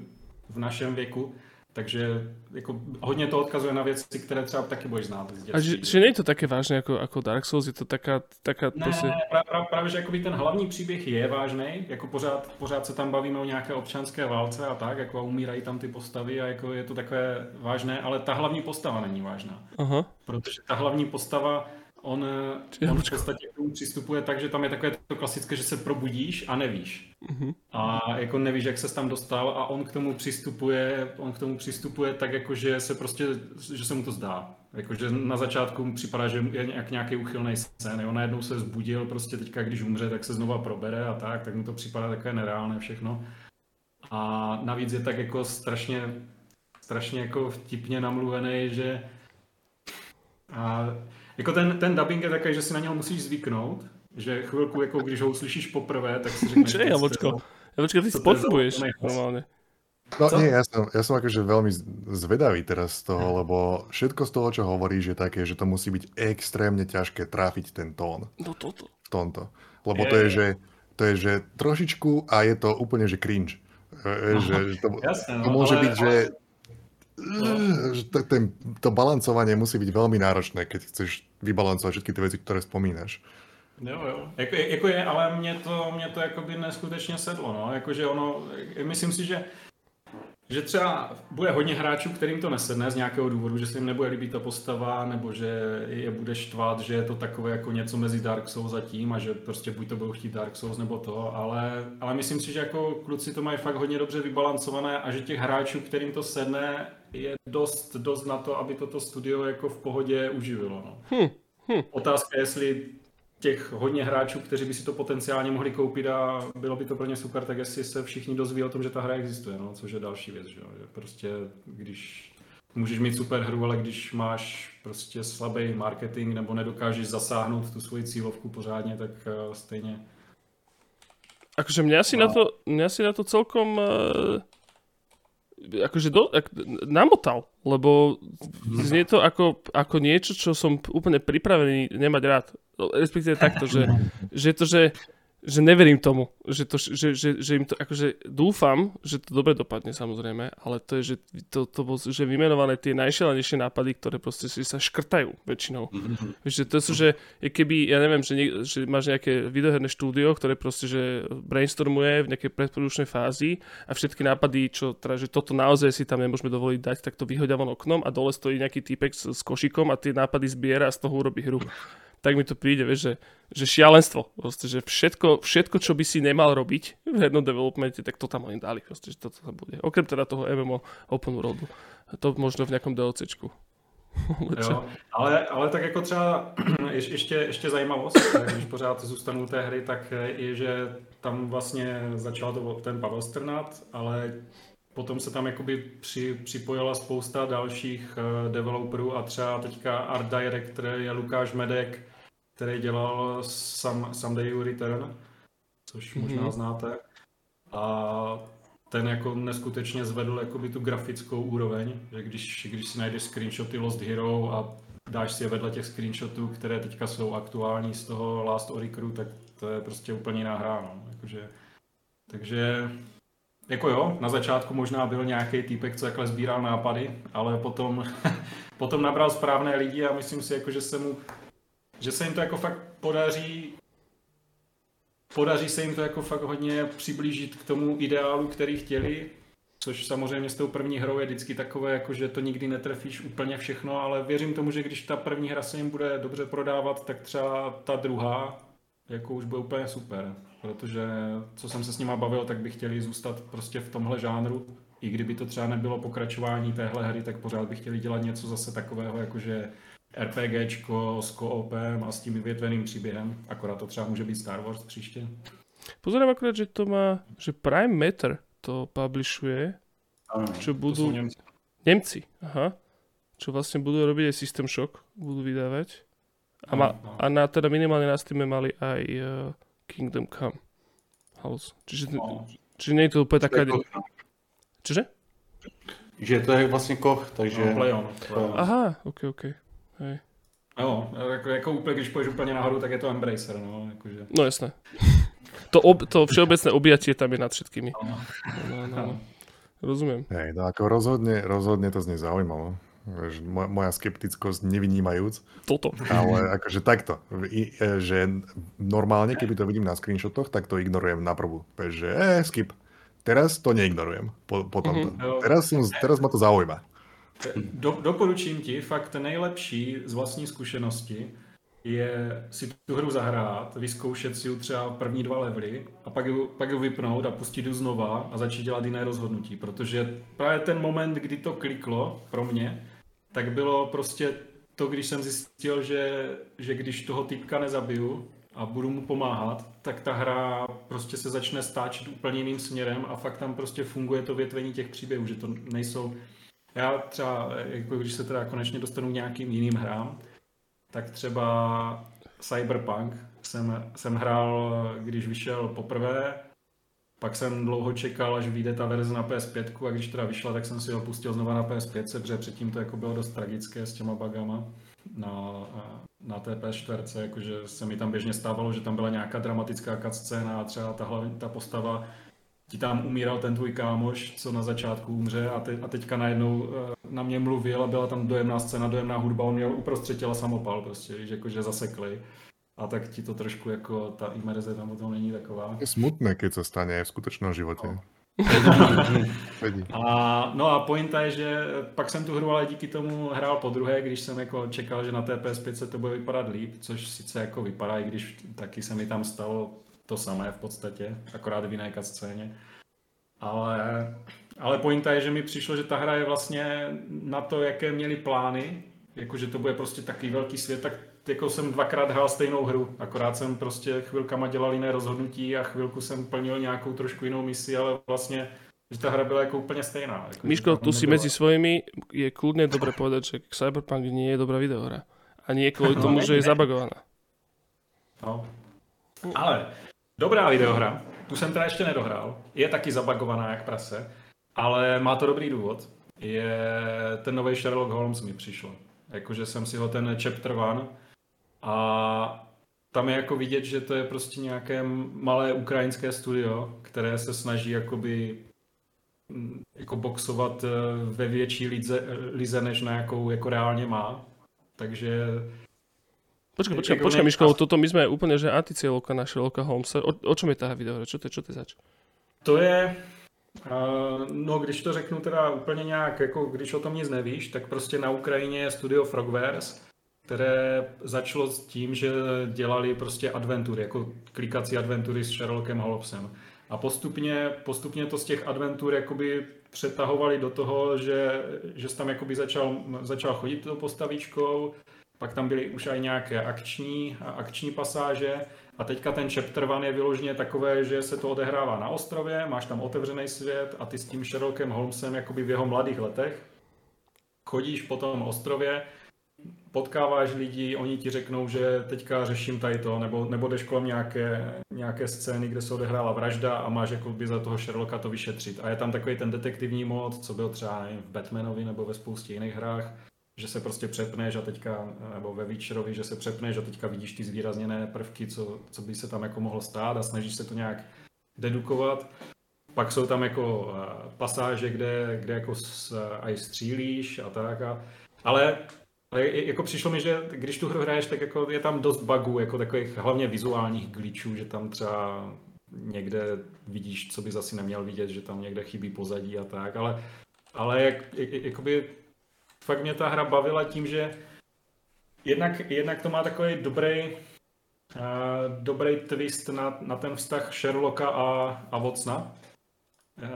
v našem věku, takže jako hodně to odkazuje na věci, které třeba taky budeš znát z dětství. A že, že není to také vážné jako, jako Dark Souls, je to taká... taká ne, prostě... právě, právě, právě, že jakoby ten hlavní příběh je vážný, jako pořád, pořád se tam bavíme o nějaké občanské válce a tak, jako umírají tam ty postavy a jako je to takové vážné, ale ta hlavní postava není vážná. Aha. Protože ta hlavní postava on, eh, on v podstatě k tomu přistupuje tak, že tam je takové to klasické, že se probudíš a nevíš. Uh-huh. A jako nevíš, jak se tam dostal a on k tomu přistupuje, on k tomu přistupuje tak, jako že se prostě, že se mu to zdá. Jakože na začátku mu připadá, že je nějak, nějaký uchylný scén, on najednou se zbudil, prostě teďka, když umře, tak se znova probere a tak, tak mu to připadá takové nereálné všechno. A navíc je tak jako strašně, strašně jako vtipně namluvený, že a jako ten, ten dubbing je takový, že si na něho musíš zvyknout, že chvilku, jako když ho uslyšíš poprvé, tak si řekneš... Čo je, Jablčko? Jablčko, ty spotřebuješ normálne. No Co? nie, ja som, ja som akože veľmi zvedavý teraz z toho, lebo všetko z toho, čo hovoríš, je také, že to musí byť extrémne ťažké tráfiť ten tón. No toto. V tomto. Lebo je, to je, že, to je, že trošičku a je to úplne, že cringe. No, že, že to, jasne, no, to môže ale, byť, že to, ten, to balancovanie musí byť veľmi náročné, keď chceš vybalancovat všetky ty věci, které vzpomínáš. Jo, jo. Jako, jako je, ale mě to, mě to jakoby neskutečně sedlo, no. Jakože ono, myslím si, že že třeba bude hodně hráčů, kterým to nesedne z nějakého důvodu, že se jim nebude líbit ta postava, nebo že je bude štvat, že je to takové jako něco mezi Dark Souls a tím a že prostě buď to budou chtít Dark Souls nebo to, ale, ale myslím si, že jako kluci to mají fakt hodně dobře vybalancované a že těch hráčů, kterým to sedne, je dost, dost na to, aby toto studio jako v pohodě uživilo. No. Hm, hm. Otázka je, jestli těch hodně hráčů, kteří by si to potenciálně mohli koupit a bylo by to pro ně super, tak jestli se všichni dozví o tom, že ta hra existuje, no, což je další věc, že, jo? že prostě když můžeš mít super hru, ale když máš prostě slabý marketing nebo nedokážeš zasáhnout tu svoji cílovku pořádně, tak uh, stejně. Akože mňa si, no. na to, mňa si na to celkom uh, akože do, ak, namotal, lebo znie to ako, ako niečo, čo som úplne pripravený nemať rád. Respektíve takto, že, že to, že že neverím tomu, že, to, že, že, že im to, akože dúfam, že to dobre dopadne samozrejme, ale to je, že to, to bol, že vymenované tie najšelenejšie nápady, ktoré proste si sa škrtajú väčšinou. Mm-hmm. Že to sú, že keby, ja neviem, že, nie, že máš nejaké videoherné štúdio, ktoré proste, že brainstormuje v nejakej predprodučnej fázi a všetky nápady, čo teda, že toto naozaj si tam nemôžeme dovoliť dať, tak to vyhodia von oknom a dole stojí nejaký týpek s, s košikom a tie nápady zbiera a z toho urobí hru tak mi to príde, vieš, že, že šialenstvo. Proste, že všetko, všetko, čo by si nemal robiť v hernom developmente, tak to tam oni dali. Proste, že toto tam bude. Okrem teda toho MMO Open Worldu. To možno v nejakom DLCčku. jo, ale, ale tak jako třeba je, ještě, ještě zajímavost, když pořád zůstanu u té hry, tak je, že tam vlastně začal to ten Pavel Strnat, ale potom se tam jakoby při, připojila spousta dalších uh, developerů a třeba teďka art director je Lukáš Medek, který dělal Some, Someday You Return, což mm-hmm. možná znáte. A ten jako neskutečně zvedl jakoby tu grafickou úroveň, že když, když si najdeš screenshoty Lost Hero a dáš si je vedle těch screenshotů, které teďka jsou aktuální z toho Last Oricru, tak to je prostě úplně jiná hra. No. Jakože, takže jako jo, na začátku možná byl nějaký týpek, co takhle sbíral nápady, ale potom, potom nabral správné lidi a myslím si, jako, že se mu že se jim to jako fakt podaří podaří se jim to jako fakt hodně přiblížit k tomu ideálu, který chtěli, což samozřejmě s tou první hrou je vždycky takové, jako že to nikdy netrefíš úplně všechno, ale věřím tomu, že když ta první hra se jim bude dobře prodávat, tak třeba ta druhá jako už bude úplně super, protože co jsem se s nima bavil, tak by chtěli zůstat prostě v tomhle žánru, i kdyby to třeba nebylo pokračování téhle hry, tak pořád by chtěli dělat něco zase takového, jakože RPGčko s koopem a s tím vyvětveným příběhem, akorát to třeba může být Star Wars příště. Pozorám akorát, že to má, že Prime Matter to publishuje, čo budú... Nemci. Nemci, aha. Čo vlastne budú robiť aj System Shock, budú vydávať. A, ma, no. a na, teda minimálne na Steam mali aj uh, Kingdom Come House. Čiže, no. čiže nie je to úplne taká... Čože? Že to je vlastně koch, takže... No, play on. Aha, ok, ok. Hej. Jo, jako, jako úplně, když půjdeš úplně nahoru, tak je to Embracer, no, jakože. No jasné. To, ob, to všeobecné objatie tam je nad všetkými. No, no, no. no. Rozumiem. Hej, no ako rozhodne, rozhodne to znie zaujímavo. Moja skeptickosť nevynímajúc. Toto. Ale akože takto, e, že normálne, keby to vidím na screenshotoch, tak to ignorujem na prvú. Že eh, skip. Teraz to neignorujem po, po tomto. Mm-hmm. Teraz, teraz ma to zaujíma. Do, doporučím ti, fakt nejlepší z vlastní zkušenosti je si tu hru zahrát, vyzkoušet si ju třeba první dva levely a pak ju, pak ju vypnout a pustit ju znova a začít dělat jiné rozhodnutí, protože právě ten moment, kdy to kliklo pro mě, tak bylo prostě to, když jsem zjistil, že, že když toho typka nezabiju a budu mu pomáhat, tak ta hra prostě se začne stáčet úplně jiným směrem a fakt tam prostě funguje to větvení těch příběhů, že to nejsou já třeba, jako když se teda konečně dostanu k nějakým jiným hrám, tak třeba Cyberpunk jsem, jsem hrál, když vyšel poprvé, pak jsem dlouho čekal, až vyjde ta verze na PS5 a když teda vyšla, tak jsem si ho pustil znova na PS5, protože předtím to jako bylo dost tragické s těma bugama na, na té PS4, jakože se mi tam běžně stávalo, že tam byla nějaká dramatická cutscéna a třeba ta, hlavní, ta postava ti tam umíral ten tvůj kámoš, co na začátku umře a, te, a teďka najednou eh, na mě mluvil a byla tam dojemná scéna, dojemná hudba, on měl uprostřed těla samopal prostě, víš, jakože zasekli. A tak ti to trošku jako ta imerze tam potom není taková. Je smutné, když se stane v skutečném životě. No. a, no a pointa je, že pak jsem tu hru ale díky tomu hrál po druhé, když jsem jako čekal, že na té PS5 to bude vypadat líp, což sice jako vypadá, i když taky se mi tam stalo to samé v podstatě, akorát v jiné scéně. Ale ale pointa je, že mi přišlo, že ta hra je vlastně na to, jaké měli plány, jakože to bude prostě takový velký svět, tak jako jsem dvakrát hrál stejnou hru, akorát jsem prostě chvilkama dělal jiné rozhodnutí a chvilku jsem plnil nějakou trošku jinou misi, ale vlastně že ta hra byla jako úplně stejná. Jako, Miško, tu si mezi svojimi je kľudne dobre povedať, že Cyberpunk nie je dobrá videohra. A nie kvôli tomu, že je zabagovaná. No. Ale dobrá videohra, tu jsem teda ještě nedohrál, je taky zabagovaná jak prase, ale má to dobrý důvod. Je ten nový Sherlock Holmes mi přišlo. Jakože jsem si ho ten chapter one a tam je jako vidět, že to je prostě nějaké malé ukrajinské studio, které se snaží jakoby mm, jako boxovat eh, ve větší lize, lize, než na jakou jako reálně má. Takže Počkaj, počkaj, počkaj, Miško, toto my sme úplne, že anticielovka na Sherlocka Holmesa. O, o čom je tá videohra? Čo to je, čo to je zač? To je, uh, no když to řeknu teda úplně nějak, jako když o tom nic nevíš, tak prostě na Ukrajině je studio Frogwares, které začalo s tím, že dělali prostě adventury, jako klikací adventury s Sherlockem Holmesem. A postupně, postupně to z těch adventur jakoby přetahovali do toho, že, že jsi tam jakoby začal, začal chodit tou postavičkou, pak tam byly už i nějaké akční, akční pasáže a teďka ten chapter one je vyloženě takové, že se to odehrává na ostrově, máš tam otevřený svět a ty s tím Sherlockem Holmesem jakoby v jeho mladých letech chodíš po tom ostrově, potkáváš lidi, oni ti řeknou, že teďka řeším tady to, nebo, nebo jdeš kolem nějaké, nějaké scény, kde se odehrála vražda a máš jakoby za toho Sherlocka to vyšetřit. A je tam takový ten detektivní mod, co byl třeba nevím, v Batmanovi nebo ve spoustě jiných hrách, že se prostě přepneš a teďka, nebo ve Witcherovi, že se přepneš a teďka vidíš ty zvýrazněné prvky, co, co by se tam jako mohlo stát a snažíš se to nějak dedukovat. Pak jsou tam jako uh, pasáže, kde, kde jako s, uh, aj střílíš a tak. A, ale, ale jako přišlo mi, že když tu hru hraješ, tak jako je tam dost bugů, jako takových hlavně vizuálních glitchů, že tam třeba někde vidíš, co bys asi neměl vidět, že tam někde chybí pozadí a tak, ale, ale jak, jak, jakoby fakt mě ta hra bavila tím, že jednak, jednak to má takový dobrý, uh, dobrý twist na, na ten vztah Sherlocka a, a Watsona. Uh,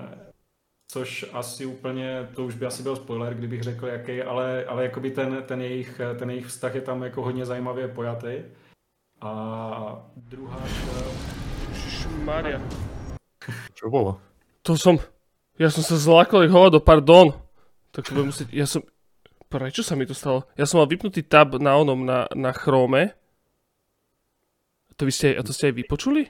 což asi úplně, to už by asi byl spoiler, kdybych řekl jaký, ale, ale jakoby ten, ten, jejich, ten jejich vztah je tam jako hodně zajímavě pojatý. A druhá... Maria. Čo bolo? To som... Ja som sa zlákol jak hovado, pardon. Tak to budem musieť... Ja som... Prečo sa mi to stalo? Ja som mal vypnutý tab na onom, na, na Chrome. To, vy ste, a to ste aj vypočuli?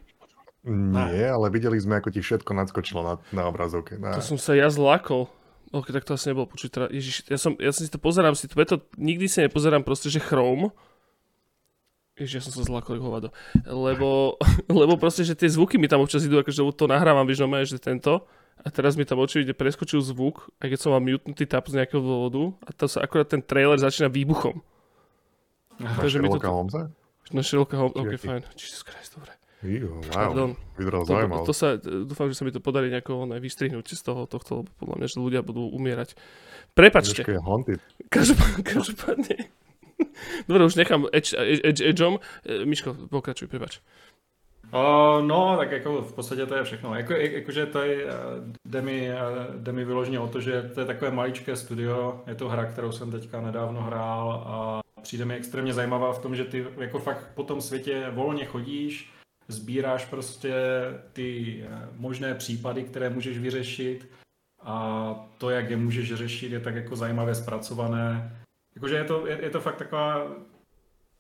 Nie, ale videli sme, ako ti všetko nadskočilo na, na obrazovke. Na... To som sa ja zlákol. Ok, tak to asi nebolo počuť. Teda, ježiš, ja som, ja som si to pozerám, si to, to nikdy si nepozerám proste, že Chrome. Ježiš, ja som sa zlákol hovado. Lebo, lebo proste, že tie zvuky mi tam občas idú, akože to nahrávam, vieš, no že tento. A teraz mi tam očividne preskočil zvuk, aj keď som mal mutnutý tap z nejakého dôvodu. A to sa akorát ten trailer začína výbuchom. Aha, Takže mi to... Holmesa? Na Sherlocka Holmes, ok, fajn. Jesus Christ, dobre. Jo, wow, Pardon. vyzeral to, to, to, sa, dúfam, že sa mi to podarí nejako ne, vystrihnúť z toho tohto, lebo podľa mňa, že ľudia budú umierať. Prepačte. Každopádne, každopádne. Dobre, už nechám edge, edge, edgeom. E, Miško, pokračuj, prepač. Uh, no, tak jako v podstatě to je všechno. Jako, jakože tady uh, jde mi, uh, jde mi vyloženě o to, že to je takové maličké studio, je to hra, kterou jsem teďka nedávno hrál a přijde mi extrémně zajímavá v tom, že ty jako fakt po tom světě volně chodíš, sbíráš prostě ty možné případy, které můžeš vyřešit a to, jak je můžeš řešit, je tak jako zajímavě zpracované. Jakože je to, je, je to fakt taková,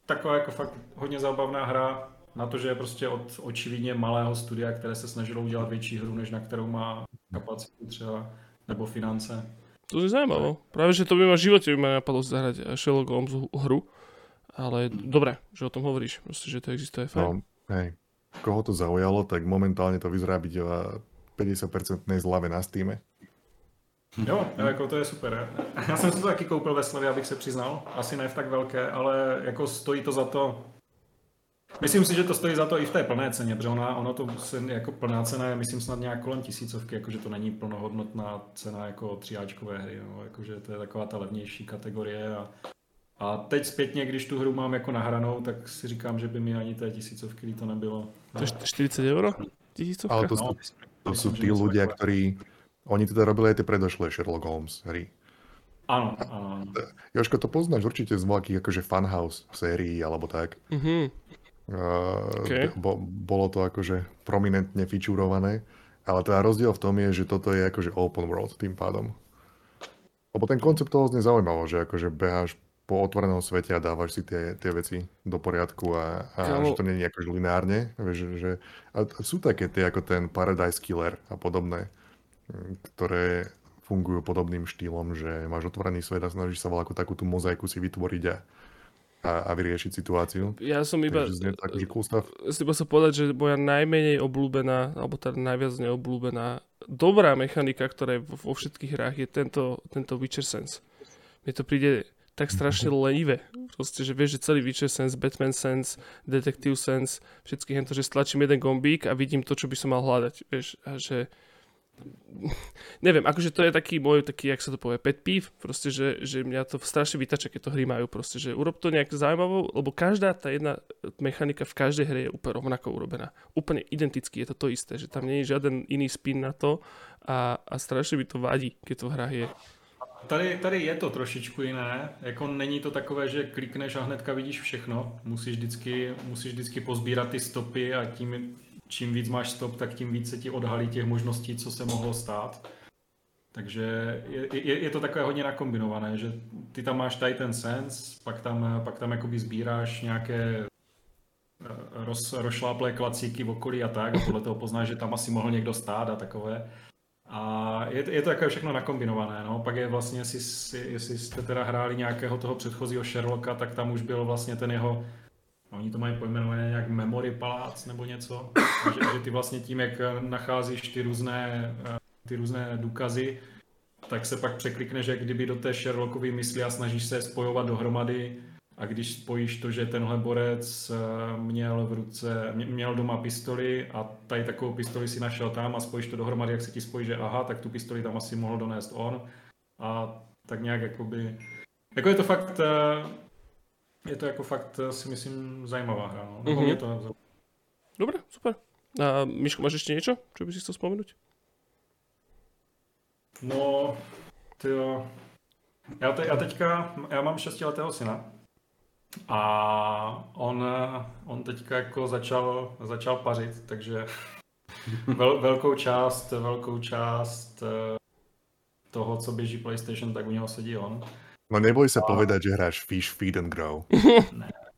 taková jako fakt hodně zábavná hra, na to, že je prostě od očividně malého studia, které se snažilo udělat větší hru, než na kterou má kapacitu třeba, nebo finance. To je zajímavé. Právě, že to by ma v životě by ma napadlo zahrať Sherlock Holmes hru, ale dobré, že o tom hovoríš, prostě, že to existuje, fajn. No, hej, koho to zaujalo, tak momentálně to vyzerá byť 50% zlave na Steam. Jo, jako to je super. Já jsem si to taky koupil ve slevě, abych se přiznal. Asi ne v tak velké, ale jako stojí to za to. Myslím si, že to stojí za to i v té plné ceně, protože ona, ono to se, jako plná cena je, myslím, snad nějak kolem tisícovky, jakože to není plnohodnotná cena jako tříáčkové hry, no, jakože to je taková ta levnější kategorie a, a teď zpětně, když tu hru mám jako nahranou, tak si říkám, že by mi ani té tisícovky to nebylo. To je 40 euro? Tisícovka? Ale to, no, to, to sú tí ľudia, ktorí Oni teda robili aj tie predošlé Sherlock Holmes hry. Áno, áno. Jožko, to poznáš určite z veľkých akože Funhouse sérií alebo tak. Mhm. Uh, Okay. bo, bolo to akože prominentne fičurované, ale teda rozdiel v tom je, že toto je akože open world tým pádom. Lebo ten koncept toho znie zaujímavo, že akože beháš po otvorenom svete a dávaš si tie, tie veci do poriadku a, a že to nie je akože lineárne. Vieš, že, a sú také tie ako ten Paradise Killer a podobné, mm, ktoré fungujú podobným štýlom, že máš otvorený svet a snažíš sa veľkú takú tú mozaiku si vytvoriť a, a, a vyriešiť situáciu. Ja som iba, Takže cool stuff. si iba sa povedať, že moja najmenej obľúbená, alebo teda najviac neobľúbená dobrá mechanika, ktorá je vo, všetkých hrách, je tento, tento Witcher Sense. Mne to príde tak strašne lenivé. Proste, že vieš, že celý Witcher Sense, Batman Sense, Detective Sense, všetky hento, že stlačím jeden gombík a vidím to, čo by som mal hľadať. Vieš, a že neviem, akože to je taký môj, taký, jak sa to povie, pet peeve, proste, že, že mňa to strašne vytača, keď to hry majú, proste, že urob to nejak zaujímavou, lebo každá tá jedna mechanika v každej hre je úplne rovnako urobená. Úplne identicky je to to isté, že tam nie je žiaden iný spin na to a, a strašne mi to vadí, keď to hrách je. Tady, tady je to trošičku jiné, jako není to takové, že klikneš a hnedka vidíš všechno, musíš vždycky, musíš vždycky pozbírat ty stopy a tím, čím víc máš stop, tak tím víc se ti odhalí těch možností, co se mohlo stát. Takže je, je, je to takové hodně nakombinované, že ty tam máš ten sense, pak tam, pak tam jakoby sbíráš nějaké eh, roz, rozšláplé klacíky v okolí a tak a podle toho poznáš, že tam asi mohl někdo stát a takové. A je, je to takové všechno nakombinované, no. Pak je vlastně, jestli, jestli jste teda hráli nějakého toho předchozího Sherlocka, tak tam už byl vlastně ten jeho, oni to mají pojmenované nějak Memory Palác nebo něco, že, že ty vlastně tím, jak nacházíš ty různé, eh, ty různé důkazy, tak se pak překlikneš, jak kdyby do té Sherlockovy mysli a snažíš se spojovat dohromady. A když spojíš to, že tenhle borec eh, měl v ruce, mě- měl doma pistoli a tady takovou pistoli si našel tam a spojíš to dohromady, jak se ti spojí, že aha, tak tu pistoli tam asi mohl donést on. A tak nějak jakoby, jako je to fakt, eh, je to jako fakt eh, si myslím zajímavá hra, no. Nebo Mhm. mě to. Dobre, super. A Miško, máš ešte niečo, čo by si chcel spomenúť? No, tyjo. Já, te, já teďka, já mám šestiletého syna a on, on teďka jako začal, začal pařit, takže vel, velkou část, velkou část eh, toho, co běží PlayStation, tak u něho sedí on. No neboj sa povedať, že hráš Fish, Feed and Grow.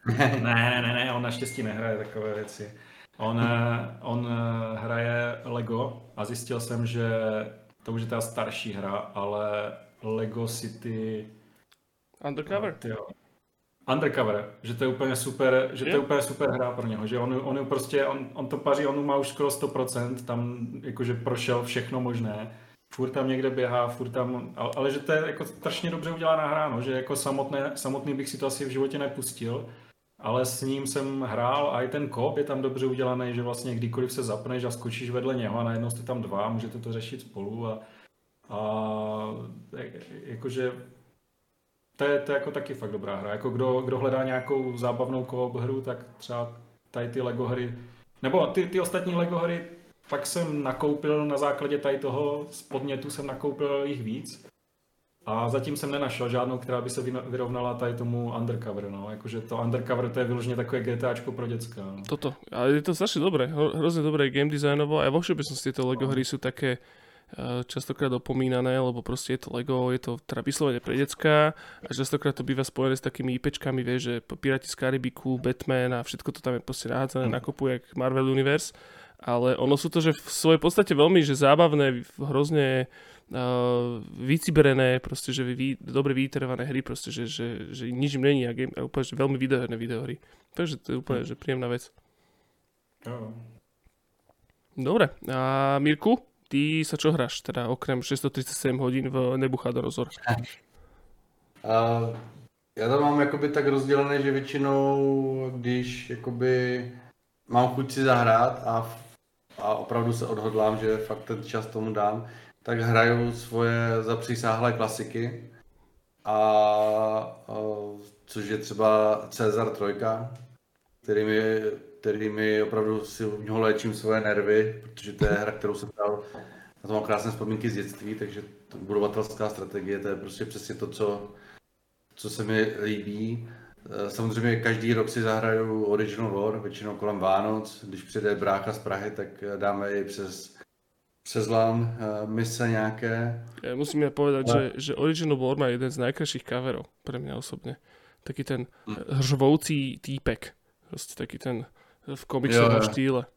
Ne, ne, ne, ne, on naštěstí nehraje takové věci. On, eh, on eh, hraje Lego a zjistil jsem, že to už je ta starší hra, ale Lego City Undercover? Tyjo. Undercover, že to je úplně super, že to je úplně super hra pro něho, že on, on je prostě, on, on to paří, on má už skoro 100%, tam jakože prošel všechno možné, furt tam někde běhá, furt tam, ale, ale že to je jako strašně dobře udělaná hra, no, že jako samotné, samotný bych si to asi v životě nepustil, ale s ním jsem hrál a i ten kop je tam dobře udělaný, že vlastně kdykoliv se zapneš a skočíš vedle něho a najednou jste tam dva, můžete to řešit spolu a, a je- jakože to je, to je jako taky fakt dobrá hra. Jako kdo, kdo hledá nějakou zábavnou koop hru, tak třeba tady ty Lego hry, nebo ty, ty ostatní Lego hry, pak jsem nakoupil na základě tady toho z podnětu jsem nakoupil jich víc. A zatím jsem nenašel žádnou, která by se vyrovnala tady tomu Undercover, no. Jakože to Undercover to je vyloženě takové GTAčko pro děcka. No. Toto. Ale je to strašne dobré. Hro- Hrozne dobré game designovo. Aj vo všeobecnosti tieto LEGO hry sú také eh, častokrát opomínané, lebo proste je to LEGO, je to teda vyslovene pre decka a častokrát to býva spojené s takými IPčkami, vieš, že Piráti z Karibiku, Batman a všetko to tam je proste nahádzané na kopu, jak Marvel Universe. Ale ono sú to, že v svojej podstate veľmi že zábavné, hrozne uh, vyciberené, proste, že vy, dobre vyiterované hry, proste, že, že, že nič im není a, game, a úplne, že veľmi videoherné videohry. Takže to je úplne, že príjemná vec. Jo. Dobre, a Mirku, ty sa čo hráš, teda okrem 637 hodín v Nebuchadnezzar? A já to mám jakoby tak rozdělené, že většinou, když jakoby mám chuť si zahrát a, a opravdu se odhodlám, že fakt ten čas tomu dám, tak hraju svoje zapřísáhlé klasiky. A, a což je třeba Cezar 3, který mi, který mi opravdu si u něho léčím svoje nervy, protože to je hra, kterou jsem hrál na to mám krásné vzpomínky z dětství, takže budovatelská strategie, to je prostě přesně to, co, co se mi líbí. Eh, samozřejmě každý rok si zahraju Original War, většinou kolem Vánoc. Když přijde brácha z Prahy, tak dáme i přes přes LAN uh, mise nějaké. Ja musím ja povedať, no. že, že Original War má jeden z najkrajších coverov pre mňa osobne. Taký ten hm. hřvoucí týpek. Proste taký ten v komiksovom štýle.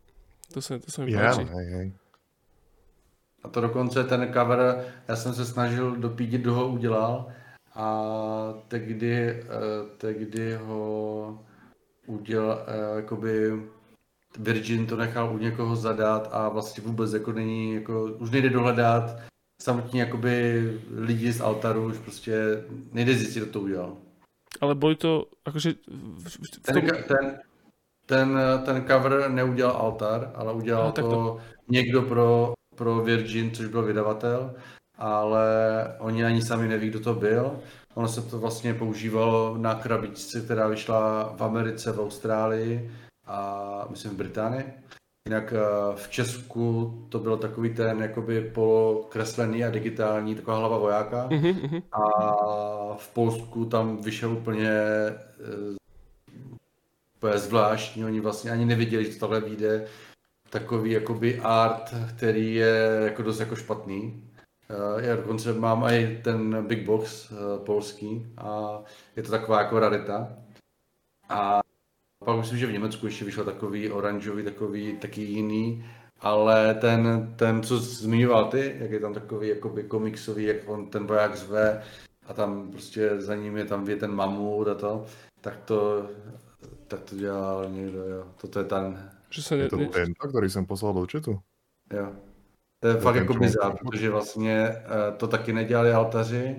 To sa, to sa mi yeah, páči. Hej, hej. A to dokonce ten cover, já jsem se snažil dopídit, kdo ho udělal a tehdy, eh, tehdy ho udělal, eh, jakoby Virgin to nechal u někoho zadat a vlastně vůbec jako není, jako už nejde dohledat samotní jakoby lidi z altaru, už prostě nejde zjistit, kdo to udělal. Ale byli to, jakože... V tom... ten, ten, ten, ten cover neudělal altar, ale udělal no, to, to někdo pro pro Virgin, což byl vydavatel, ale oni ani sami neví, kdo to byl. Ono se to vlastně používalo na krabičce, která vyšla v Americe, v Austrálii a myslím v Británii. Jinak eh, v Česku to byl takový ten jakoby polokreslený a digitální, taková hlava vojáka. Mm-hmm. A v Polsku tam vyšel úplně, eh, úplně zvláštní, oni vlastně ani nevěděli, že tohle vyjde takový jakoby art, který je jako dost jako špatný. Eh, já dokonce mám i ten Big Box eh, polský a je to taková jako rarita. A pak myslím, že v Německu ještě vyšel takový oranžový, takový taky jiný, ale ten, ten co zmiňoval ty, jak je tam takový jakoby komiksový, jak on ten voják zve a tam prostě za ním je tam je ten mamut a to, tak to, tak to dělal někdo, jo. Toto je ten, že se je to ne... tento, který jsem poslal do chatu? Jo. To je to fakt jako bizár, protože vlastně uh, to taky nedělali altaři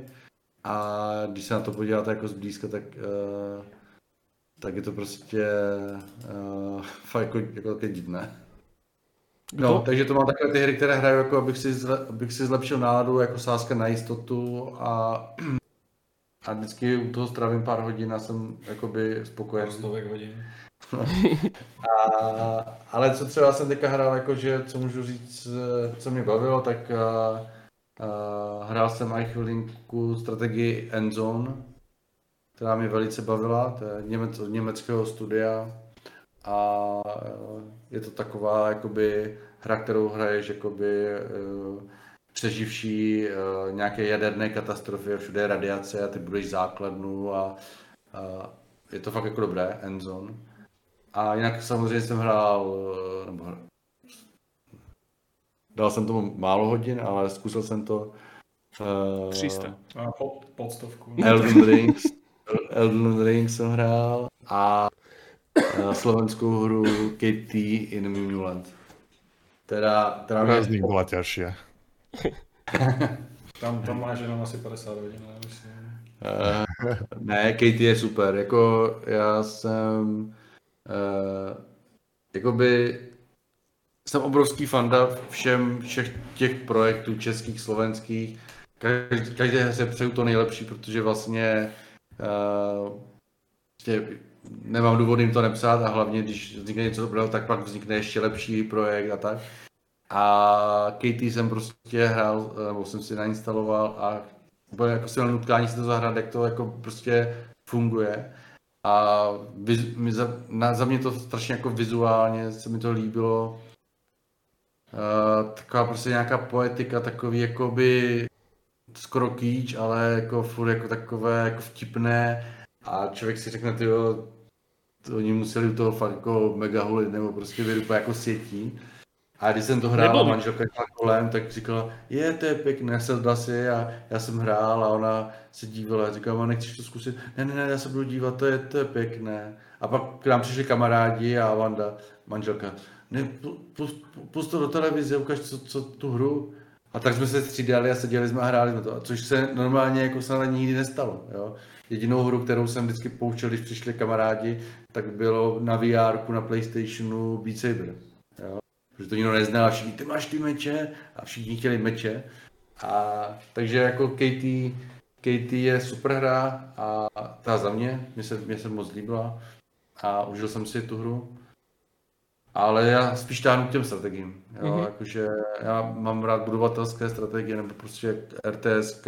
a když se na to podíváte jako zblízka, tak, uh, tak je to prostě uh, fakt jako, jako také divné. No, takže to mám takové ty hry, které hraju, jako abych si, zle, abych si zlepšil náladu, jako sázka na jistotu a, a vždycky u toho strávím pár hodin a jsem jakoby spokojený. Stovek hodin. a, ale co třeba jsem teďka hrál, jakože, co můžu říct, co mě bavilo, tak uh, uh, hrál jsem i chvilinku strategii Endzone, která mě velice bavila, to je němec, německého studia a je to taková jakoby hra, kterou hraješ jakoby přeživší nějaké jaderné katastrofy, všude je radiace a ty budeš základnu a, uh, je to fakt jako dobré, Endzone. A jinak samozřejmě jsem hrál, eh, nebo dal jsem tomu málo hodin, ale zkusil jsem to. Uh, 300. A pod, pod stovku. Elden Rings, Elden Rings jsem hrál a uh, slovenskou hru KT in Minuland. Teda, teda mě... z nich byla těžší. tam, tam máš jenom asi 50 hodin, myslím. Uh, ne, KT je super, jako já jsem Uh, jakoby jsem obrovský fanda všem všech těch projektů českých, slovenských. Každý, každé hře přeju to nejlepší, protože vlastně uh, prostě nemám důvod jim to nepsat a hlavně, když vznikne něco dobrého, tak pak vznikne ještě lepší projekt a tak. A KT jsem prostě hrál, nebo jsem si nainstaloval a úplně jako silné nutkání si to zahrát, jak to jako prostě funguje. A mi za, na, za mě to strašně jako vizuálně se mi to líbilo. Uh, taková prostě nějaká poetika, takový jakoby skoro kýč, ale jako furt jako takové jako vtipné a člověk si řekne, ty oni museli u toho fakt jako mega hulit nebo prostě být jako sětí. A když jsem to hrál a manželka šla kolem, tak říkala, je, to je pěkné, sedla si a já jsem hrál a ona se dívala a říkala, nechceš to zkusit? Ne, ne, ne, já se budu dívat, to je, to je pěkné. A pak k nám přišli kamarádi a Vanda, manželka, ne, pust, to do televize, ukaž co, co tu hru. A tak jsme se střídali a seděli jsme a hráli jsme to, což se normálně jako se nikdy nestalo. Jo? Jedinou hru, kterou jsem vždycky pouštěl, když přišli kamarádi, tak bylo na VR, na Playstationu Beat Saber. Protože to nikdo neznal a všichni, ty máš ty meče a všichni chtěli meče. A, takže jako KT, KT je super hra a ta za mě, mě se, mě se moc líbila a užil jsem si tu hru. Ale já spíš táhnu k těm strategiím. Jo? Mhm. Mm-hmm. Jakože já mám rád budovatelské strategie nebo prostě RTS,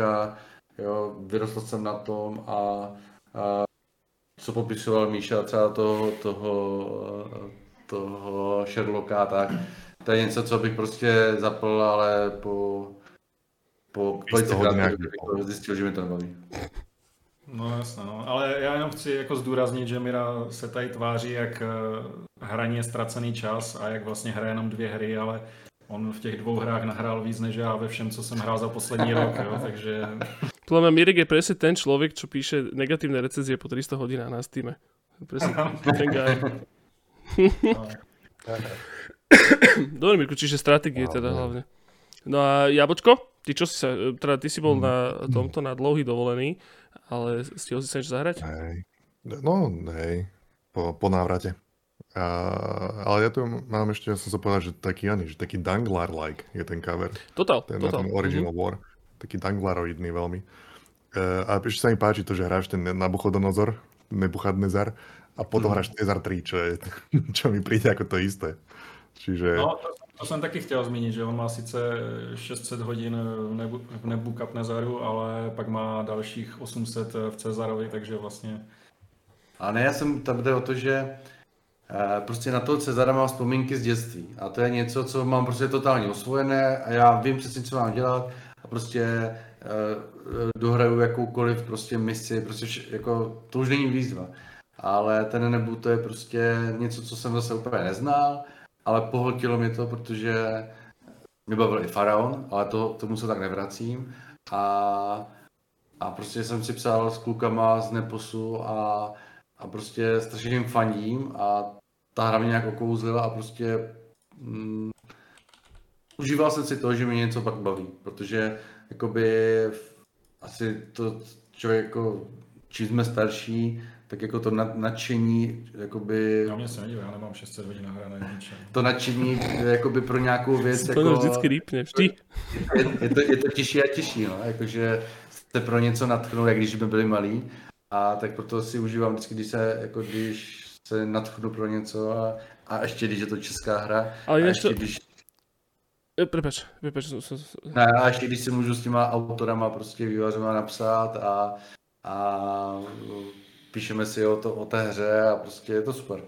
jo, vyrostl jsem na tom a, a co popisoval Míša třeba toho, toho, toho Sherlocka, tak to je něco, co bych prostě zapl, ale po, po hodinách bych zjistil, že mi to nebaví. No jasně, no. Ale já jenom chci jako zdůraznit, že Mira se tady tváří jak eh, hraní je ztracený čas a jak vlastně hraje jenom dvě hry, ale on v těch dvou hrách nahrál víc než já ve všem, co jsem hrál za poslední rok, jo, takže Podľa mňa Mirek je presne ten človek, čo píše negatívne recenzie po 300 hodinách na Steam. Presne ten guy. Dobre, Mirku, čiže stratégie teda hlavne. No a Jabočko, ty čo si sa, teda ty si bol na tomto na dlouhý dovolený, ale stihol si sa niečo zahrať? Hej. No, hej, po, po návrate. A, ale ja tu mám ešte, ja som sa povedal, že taký, ani, že taký Danglar-like je ten cover. Total, Ten, total. ten Original War. Taký Danglaroidný veľmi. E, a ešte sa mi páči to, že hráš ten Nabuchodonozor, Nebuchadnezar, a potom hráš Cezar 3, čo, je, čo mi príde ako to isté. Čiže... no, to, to jsem taky chtěl zmínit, že on má sice 600 hodin v nebu, v nebu Kapnezaru, ale pak má dalších 800 v Cezarovi, takže vlastně A ne, já jsem, tam jde o to, že eh, prostě na toho Cezara mám vzpomínky z dětství. A to je něco, co mám prostě totálně osvojené a já vím přesně, co mám dělat a prostě eh, dohraju jakoukoliv prostě misi, prostě jako, to už není výzva. Ale ten nebu to je prostě něco, co jsem zase úplně neznal, ale pohltilo mě to, protože mě bavil i Faraon, ale to, tomu se tak nevracím. A, a prostě jsem si psal s klukama z Neposu a, a prostě strašně jim fandím a ta hra mě nějak okouzlila a prostě mm, užíval jsem si to, že mě něco pak baví, protože jakoby asi to člověk jako, čím jsme starší, tak jako to nad- nadšení, jakoby, na mě se nedívá, já nemám 600 hodin nahrané ničem. to nadšení jakoby pro nějakou věc, To jako, vždycky rýpne, vždy. je, je, to, je to těžší a těžší, no, jakože se pro něco natchnout, jak když jsme byli malí. A tak proto si užívám vždycky, když se, jako když se natchnu pro něco a, a ještě když je to česká hra. Ale a ještě to- když, E, Prepač, prepač. ne, a ještě když si můžu s těma autorama prostě vývařema napsat a, a píšeme si o, to, o té hře a prostě je to super.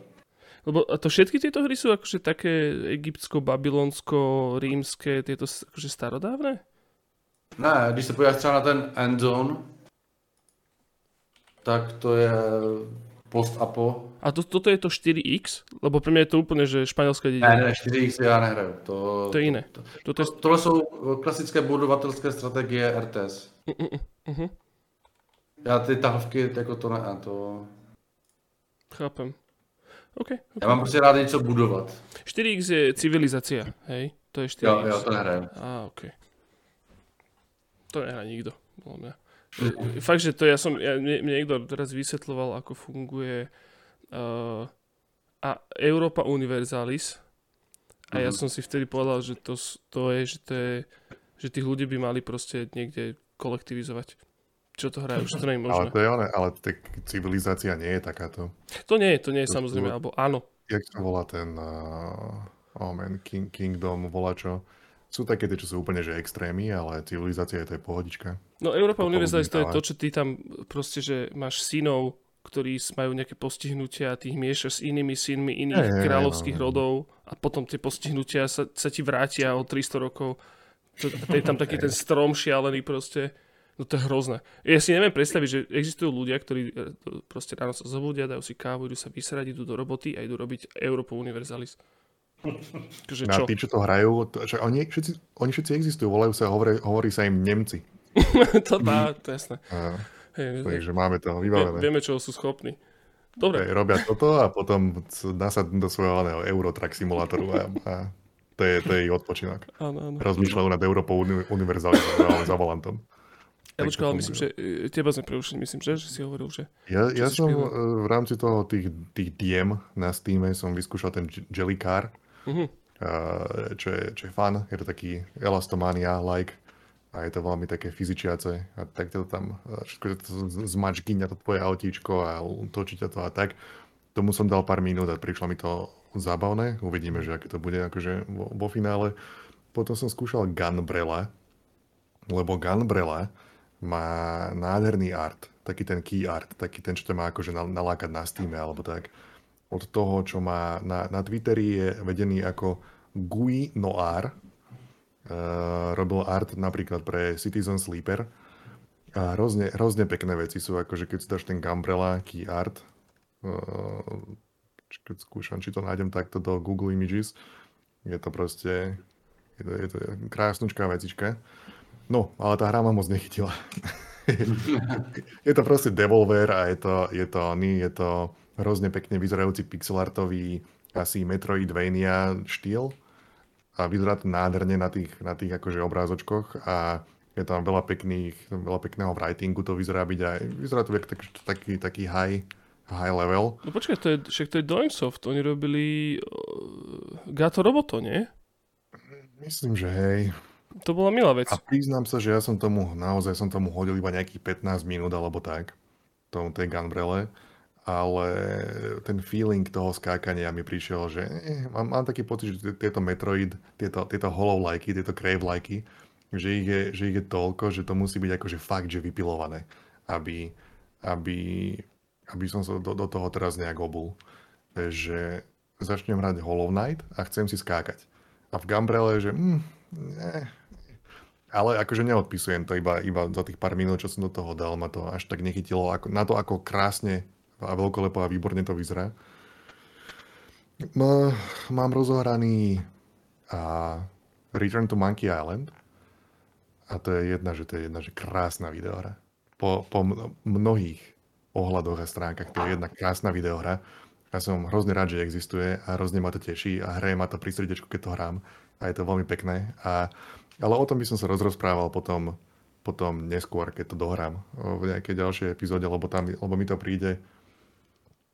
Lebo a to všetky tieto hry sú akože také egyptsko, babylonsko, rímske, tieto s- akože starodávne? Ne, když se podíváš třeba na ten Endzone, tak to je post-apo. A to, toto je to 4X? Lebo pre mňa je to úplne, že španielská Ne, dedina. ne, 4X já nehraju. To, To je iné. Toto je... To, tohle jsou klasické budovatelské strategie RTS. Uh-huh. Já ty tahovky, jako to ne, to... Chápem. OK. Já mám prostě rád něco budovat. 4X je civilizácia, hej? To je 4X. Jo, jo, to nehraju. Á, OK. To nehrá nikto, podľa mňa. E, Fakt, že to ja som, ja, mne, mne niekto teraz vysvetloval, ako funguje uh, a Europa Universalis a ja Mhm. som si vtedy povedal, že to, to je, že to je, že tých ľudí by mali proste niekde kolektivizovať. Čo to hrajú, že to nie je Ale možné. to je ono, ale tak civilizácia nie je takáto. To nie je, to nie je To samozrejme, sú- alebo áno. Jak sa volá ten... Uh, oh man, King, Kingdom, volá čo? Sú také tie, čo sú úplne že extrémy, ale civilizácia je to je pohodička. No Európa To Universalis to je to, čo ty tam proste, že máš synov, ktorí majú nejaké postihnutia a ty ich miešaš s inými synmi iných hej, kráľovských no, no. rodov a potom tie postihnutia sa, sa ti vrátia o 300 rokov. To, to je tam taký ten strom šialený proste. No to je hrozné. Ja si neviem predstaviť, že existujú ľudia, ktorí e, proste ráno sa zobudia, dajú si kávu, idú sa vysrať, idú do roboty a idú robiť Európu Universalis. Takže No čo? a tí, čo to hrajú, to, však oni, všetci, oni všetci existujú, volajú sa, hovorí, hovorí sa im Nemci. to dá, to je jasné. A, Hej, takže máme to vybavené. vieme, čo sú schopní. Dobre, Hej, robia toto a potom nasadnú do svojho Eurotrack simulátoru a, a to, je, to je ich odpočinok. áno, áno. Rozmýšľajú nad Európou uni- univerzalizovanou za volantom. Ja to ale myslím, že funguje. e, teba sme prerušili, myslím, že, že si hovoril, že... Ja, ja som v rámci toho tých, tých diem na Steam som vyskúšal ten J- Jellycar, Mhm. uh, čo, je, čo je fun. Je to taký Elastomania-like a je to veľmi také fyzičiace a tak to tam e, všetko to z- zmačky na to tvoje autíčko a točí ťa to a tak. tomu som dal pár minút a prišlo mi to zábavné. Uvidíme, že aké to bude akože vo, vo finále. Potom som skúšal Gunbrella, lebo Gunbrella má nádherný art, taký ten key art, taký ten, čo to má akože nalákať na Steam alebo tak. Od toho, čo má na, na Twitteri je vedený ako Gui Noir. Uh, robil art napríklad pre Citizen Sleeper. A hrozne, hrozne pekné veci sú, akože keď si dáš ten Gumbrella key art, uh, keď skúšam, či to nájdem takto do Google Images, je to proste, je to, je to krásnučká vecička. No, ale tá hra ma moc nechytila. je to proste Devolver a je to, je to, je to hrozne pekne vyzerajúci pixelartový asi Metroidvania štýl a vyzerá to nádherne na tých, na tých akože obrázočkoch a je tam veľa pekných, veľa pekného writingu to vyzerá byť aj, vyzerá to tak, taký, taký high, high level. No počkaj, to je, však to je Doingsoft, oni robili uh, Gato Roboto, nie? Myslím, že hej. To bola milá vec. A priznám sa, že ja som tomu, naozaj som tomu hodil iba nejakých 15 minút alebo tak, tomu tej Gunbrelle, ale ten feeling toho skákania mi prišiel, že eh, mám, mám taký pocit, že tieto Metroid, tieto, tieto hollow-lajky, tieto crave-lajky, že ich, je, že ich je toľko, že to musí byť akože fakt, že vypilované, aby, aby, aby som sa do, do toho teraz nejak obul. Že začnem hrať Hollow Knight a chcem si skákať. A v Gumbrelle, že mm, ne, ale akože neodpisujem to iba, iba za tých pár minút, čo som do toho dal, ma to až tak nechytilo ako, na to, ako krásne a veľkolepo a výborne to vyzerá. No, mám rozohraný a Return to Monkey Island. A to je jedna, že to je jedna, že krásna videohra. Po, po mnohých ohľadoch a stránkach to je jedna krásna videohra. Ja som hrozne rád, že existuje a hrozne ma to teší a hraje ma to pri srdečku, keď to hrám. A je to veľmi pekné. A ale o tom by som sa rozprával potom, potom neskôr, keď to dohrám v nejakej ďalšej epizóde, lebo, tam, lebo mi to príde,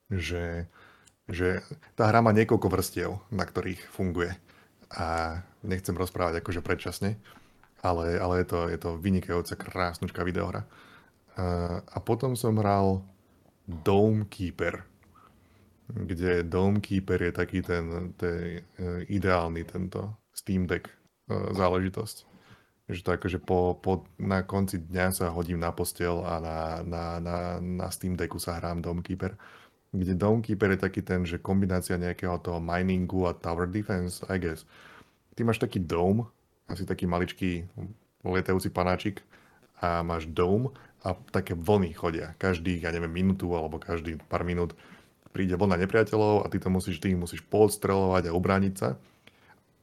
že, že tá hra má niekoľko vrstiev, na ktorých funguje. A nechcem rozprávať akože predčasne, ale, ale je, to, je to vynikajúca, krásnučká videohra. A, a potom som hral Dome Keeper, kde Dome Keeper je taký ten, ten ideálny tento Steam Deck E, záležitosť. Že to akože po, po, na konci dňa sa hodím na postel a na, na, na, na Steam Decku sa hrám Domekeeper. Kde Domekeeper je taký ten, že kombinácia nejakého toho miningu a tower defense, I guess. Ty máš taký dome, asi taký maličký lietajúci panáčik a máš dome a také vlny chodia. Každých, ja neviem, minútu alebo každý pár minút príde vlna nepriateľov a ty to musíš, ty musíš podstrelovať a ubrániť sa.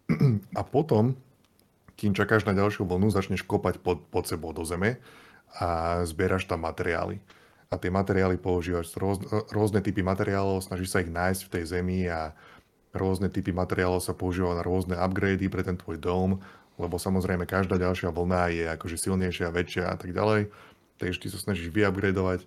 A potom kým čakáš na ďalšiu vlnu, začneš kopať pod, pod sebou do zeme a zbieraš tam materiály. A tie materiály používaš, rôz, rôzne typy materiálov, snažíš sa ich nájsť v tej zemi a rôzne typy materiálov sa používajú na rôzne upgrady pre ten tvoj dom, lebo samozrejme každá ďalšia vlna je akože silnejšia, väčšia a tak ďalej. Takže ty sa snažíš vyupgradovať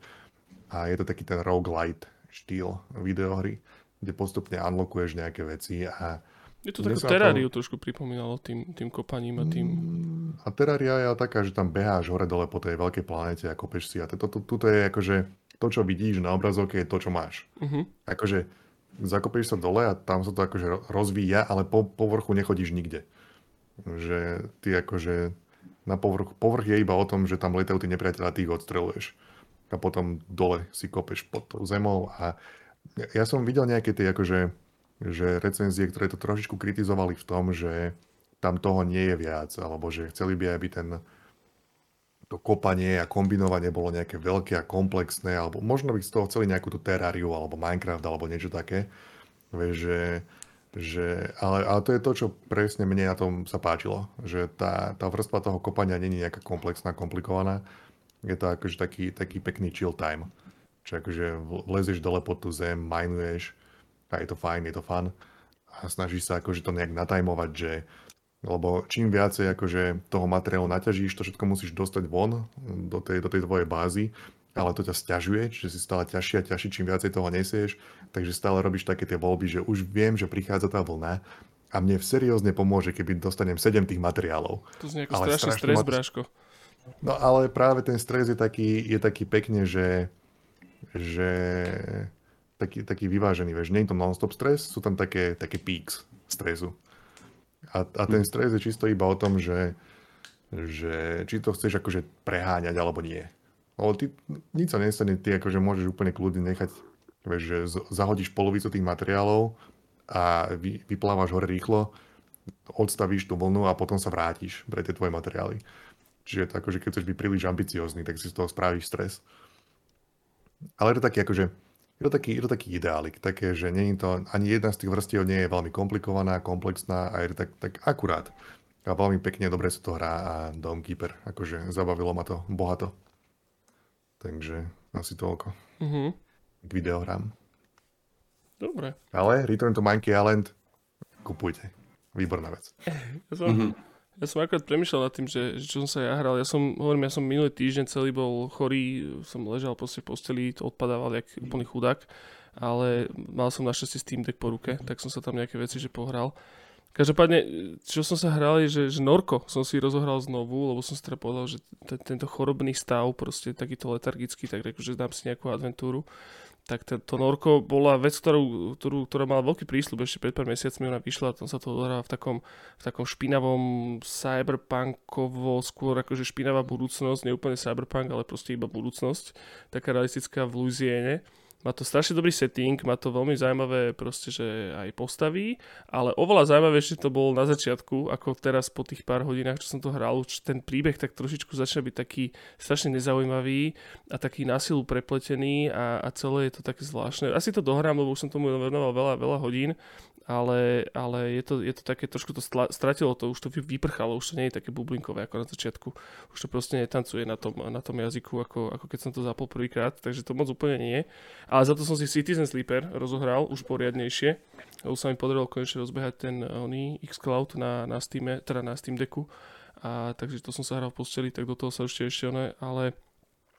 a je to taký ten roguelite štýl videohry, kde postupne unlockuješ nejaké veci a je to takú teráriu to... trošku pripomínalo tým, tým kopaním a tým... Mm, a terária je taká, že tam beháš hore-dole po tej veľkej planete a kopeš si. A to, to, to, to je akože to, čo vidíš na obrazovke, je to, čo máš. Uh-huh. Akože zakopeš sa dole a tam sa to akože rozvíja, ale po povrchu nechodíš nikde. Že ty akože na povrch, povrch je iba o tom, že tam letajú tí nepriateľa a ty ich odstreluješ. A potom dole si kopeš pod tou zemou a ja som videl nejaké tie akože že recenzie, ktoré to trošičku kritizovali v tom, že tam toho nie je viac, alebo že chceli by, aby ten to kopanie a kombinovanie bolo nejaké veľké a komplexné, alebo možno by z toho chceli nejakú tú Terrariu, alebo Minecraft, alebo niečo také. Vieš, že, že, ale, ale to je to, čo presne mne na tom sa páčilo. Že tá, tá vrstva toho kopania není nejaká komplexná, komplikovaná. Je to akože taký, taký pekný chill time. Čiže akože vlezeš dole pod tú zem, minuješ, a je to fajn, je to fun a snažíš sa akože to nejak natajmovať, že lebo čím viacej akože toho materiálu naťažíš, to všetko musíš dostať von do tej, do tej tvojej bázy, ale to ťa stiažuje, čiže si stále ťažšie a ťažšie, čím viacej toho nesieš, takže stále robíš také tie voľby, že už viem, že prichádza tá vlna a mne seriózne pomôže, keby dostanem 7 tých materiálov. To znie ako strašný stres, mat... Bráško. No ale práve ten stres je taký, je taký pekne, že, že taký, taký vyvážený, vieš, nie je to non-stop stres, sú tam také, také peaks stresu. A, a ten stres je čisto iba o tom, že, že či to chceš akože preháňať alebo nie. Lebo ty, nič sa nestane, ty akože môžeš úplne kľudne nechať, vieš, že zahodíš polovicu tých materiálov a vy, vyplávaš hore rýchlo, odstavíš tú vlnu a potom sa vrátiš pre tie tvoje materiály. Čiže to akože keď chceš byť príliš ambiciózny, tak si z toho spravíš stres. Ale je to taký akože, je to taký, je to taký ideálik, také, že nie je to, ani jedna z tých vrstiev nie je veľmi komplikovaná, komplexná a je to tak, tak akurát. A veľmi pekne, dobre sa to hrá a Domekeeper, akože zabavilo ma to bohato. Takže asi toľko. Mhm. K videohrám. Dobre. Ale Return to Monkey Island kupujte. Výborná vec. Ja som, mm-hmm. Ja som akorát premyšľal nad tým, že, že čo som sa ja hral. Ja som, hovorím, ja som minulý týždeň celý bol chorý, som ležal proste v posteli, odpadával jak úplný chudák, ale mal som našťastie Steam Deck po ruke, tak som sa tam nejaké veci že pohral. Každopádne, čo som sa hral je, že, že Norko som si rozohral znovu, lebo som si teda povedal, že t- tento chorobný stav, proste takýto letargický, tak reku, že dám si nejakú adventúru tak to Norko bola vec, ktorú, ktorú, ktorá mala veľký prísľub ešte pred pár mesiacmi, ona vyšla, tam sa to odohrá v takom, v takom špinavom cyberpunkovo, skôr akože špinavá budúcnosť, nie úplne cyberpunk, ale proste iba budúcnosť, taká realistická v Louisiane má to strašne dobrý setting, má to veľmi zaujímavé proste, že aj postaví, ale oveľa zaujímavejšie to bolo na začiatku, ako teraz po tých pár hodinách, čo som to hral, už ten príbeh tak trošičku začne byť taký strašne nezaujímavý a taký násilu prepletený a, a celé je to také zvláštne. Asi to dohrám, lebo už som tomu venoval veľa, veľa hodín, ale, ale je, to, je to také, trošku to stratilo to, už to vyprchalo, už to nie je také bublinkové ako na začiatku. Už to proste netancuje na tom, na tom jazyku, ako, ako keď som to zapol prvýkrát, takže to moc úplne nie. Ale za to som si Citizen Sleeper rozohral už poriadnejšie. Už sa mi podarilo konečne rozbehať ten oný xCloud na, na, Steam, teda na Steam Decku. A, takže to som sa hral v posteli, tak do toho sa ešte ešte ono, ale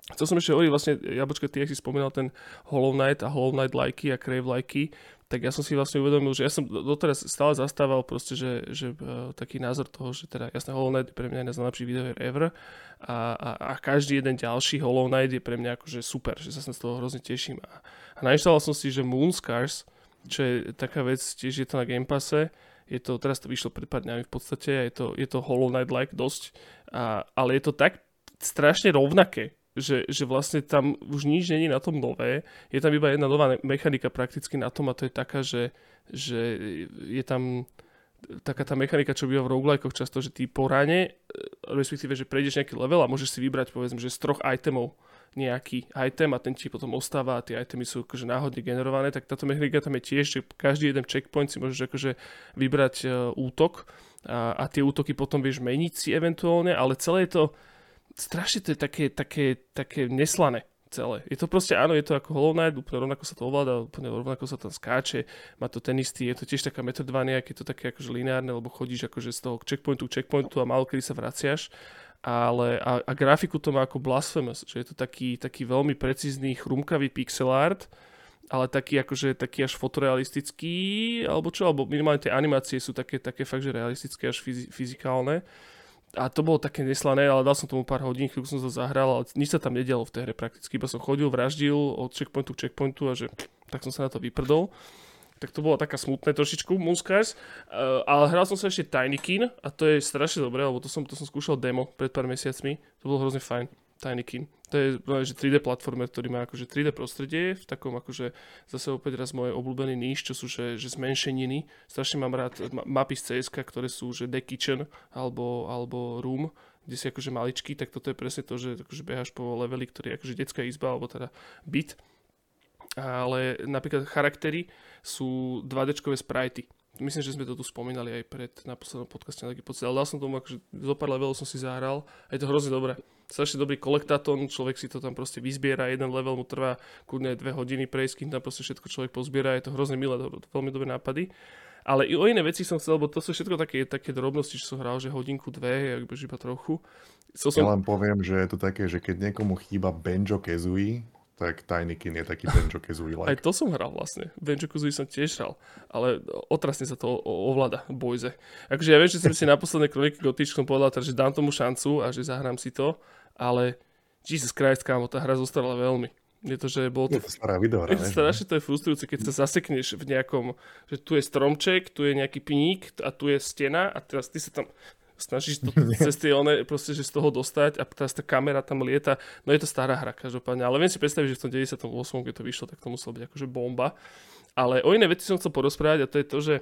Chcel som ešte hovoriť, vlastne, Jabočka, ty, ak si spomínal ten Hollow Knight a Hollow Knight lajky a Crave lajky, tak ja som si vlastne uvedomil, že ja som doteraz stále zastával proste, že, že uh, taký názor toho, že teda jasné Hollow Knight je pre mňa jeden z najlepších videohier ever a, a, a, každý jeden ďalší Hollow Knight je pre mňa akože super, že sa z toho hrozne teším. A, a nainštaloval som si, že Moonscars, čo je taká vec, tiež je to na Game Passe, je to, teraz to vyšlo pred pár dňami v podstate je to, je to Hollow Knight-like dosť, a, ale je to tak strašne rovnaké, že, že vlastne tam už nič není na tom nové. Je tam iba jedna nová mechanika prakticky na tom a to je taká, že, že je tam taká tá mechanika, čo býva v roguelikeoch často, že ty po rane, e, respektíve, že prejdeš nejaký level a môžeš si vybrať povedzme, že z troch itemov nejaký item a ten ti potom ostáva a tie itemy sú akože náhodne generované, tak táto mechanika tam je tiež, že každý jeden checkpoint si môžeš akože vybrať uh, útok a, a tie útoky potom vieš meniť si eventuálne, ale celé je to strašne to je také, také, také neslané celé. Je to proste, áno, je to ako Hollow Knight, úplne rovnako sa to ovláda, úplne rovnako sa tam skáče, má to ten istý, je to tiež taká Metroidvania, keď je to také akože lineárne, lebo chodíš akože z toho checkpointu k checkpointu a málo kedy sa vraciaš, ale a, a grafiku to má ako Blasphemous, že je to taký, taký veľmi precízny, chrumkavý pixel art, ale taký akože taký až fotorealistický, alebo čo, alebo minimálne tie animácie sú také, také fakt, že realistické až fyzikálne a to bolo také neslané, ale dal som tomu pár hodín, chvíľu som to zahral, ale nič sa tam nedialo v tej hre prakticky, iba som chodil, vraždil od checkpointu k checkpointu a že tak som sa na to vyprdol. Tak to bolo taká smutné trošičku, Moonscars. Uh, ale hral som sa ešte Tinykin a to je strašne dobré, lebo to som, to som skúšal demo pred pár mesiacmi. To bolo hrozne fajn. Tinykin. To je že 3D platformer, ktorý má akože 3D prostredie, v takom akože zase opäť raz môj obľúbený níž, čo sú že, že zmenšeniny. Strašne mám rád mapy z CSK, ktoré sú že The Kitchen alebo, alebo Room, kde si akože maličký, tak toto je presne to, že akože behaš po leveli, ktorý je akože detská izba alebo teda byt. Ale napríklad charaktery sú 2D-čkové sprajty myslím, že sme to tu spomínali aj pred na poslednom podcaste na taký pocit, ale dal som tomu akože zo pár levelov som si zahral a je to hrozne dobré strašne dobrý kolektáton, človek si to tam proste vyzbiera, jeden level mu trvá kľudne dve hodiny prejsť, kým tam proste všetko človek pozbiera, je to hrozne milé, veľmi dobré nápady. Ale i o iné veci som chcel, lebo to sú všetko také, také drobnosti, čo som hral, že hodinku, dve, ak iba trochu. Chcel som... Ja len poviem, že je to také, že keď niekomu chýba Benjo Kazooie, tak Tinykin je taký Benjo Kazooie like. Aj to som hral vlastne. Benjo Kazooie som tiež hral, ale otrasne sa to ovláda, bojze. Akože ja viem, že som si na poslednej kroniky Gotič som povedal, že dám tomu šancu a že zahrám si to, ale Jesus Christ, kámo, tá hra zostala veľmi. Je to, že bolo Je to... to stará videohra, Je to strašne to je frustrujúce, keď sa zasekneš v nejakom, že tu je stromček, tu je nejaký pník a tu je stena a teraz ty sa tam snažíš to cez tie one, proste, že z toho dostať a teraz tá kamera tam lieta. No je to stará hra každopádne, ale viem si predstaviť, že v tom 98, keď to vyšlo, tak to muselo byť akože bomba. Ale o iné veci som chcel porozprávať a to je to, že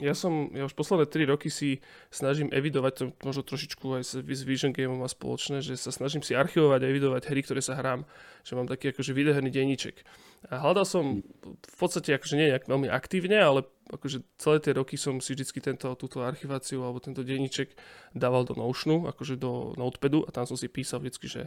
ja som, ja už posledné 3 roky si snažím evidovať, to možno trošičku aj s, Vision Game má spoločné, že sa snažím si archivovať a evidovať hry, ktoré sa hrám, že mám taký akože videoherný denníček. A hľadal som v podstate akože nie nejak veľmi aktívne, ale akože celé tie roky som si vždycky tento, túto archiváciu alebo tento denníček dával do Notionu, akože do Notepadu a tam som si písal vždycky, že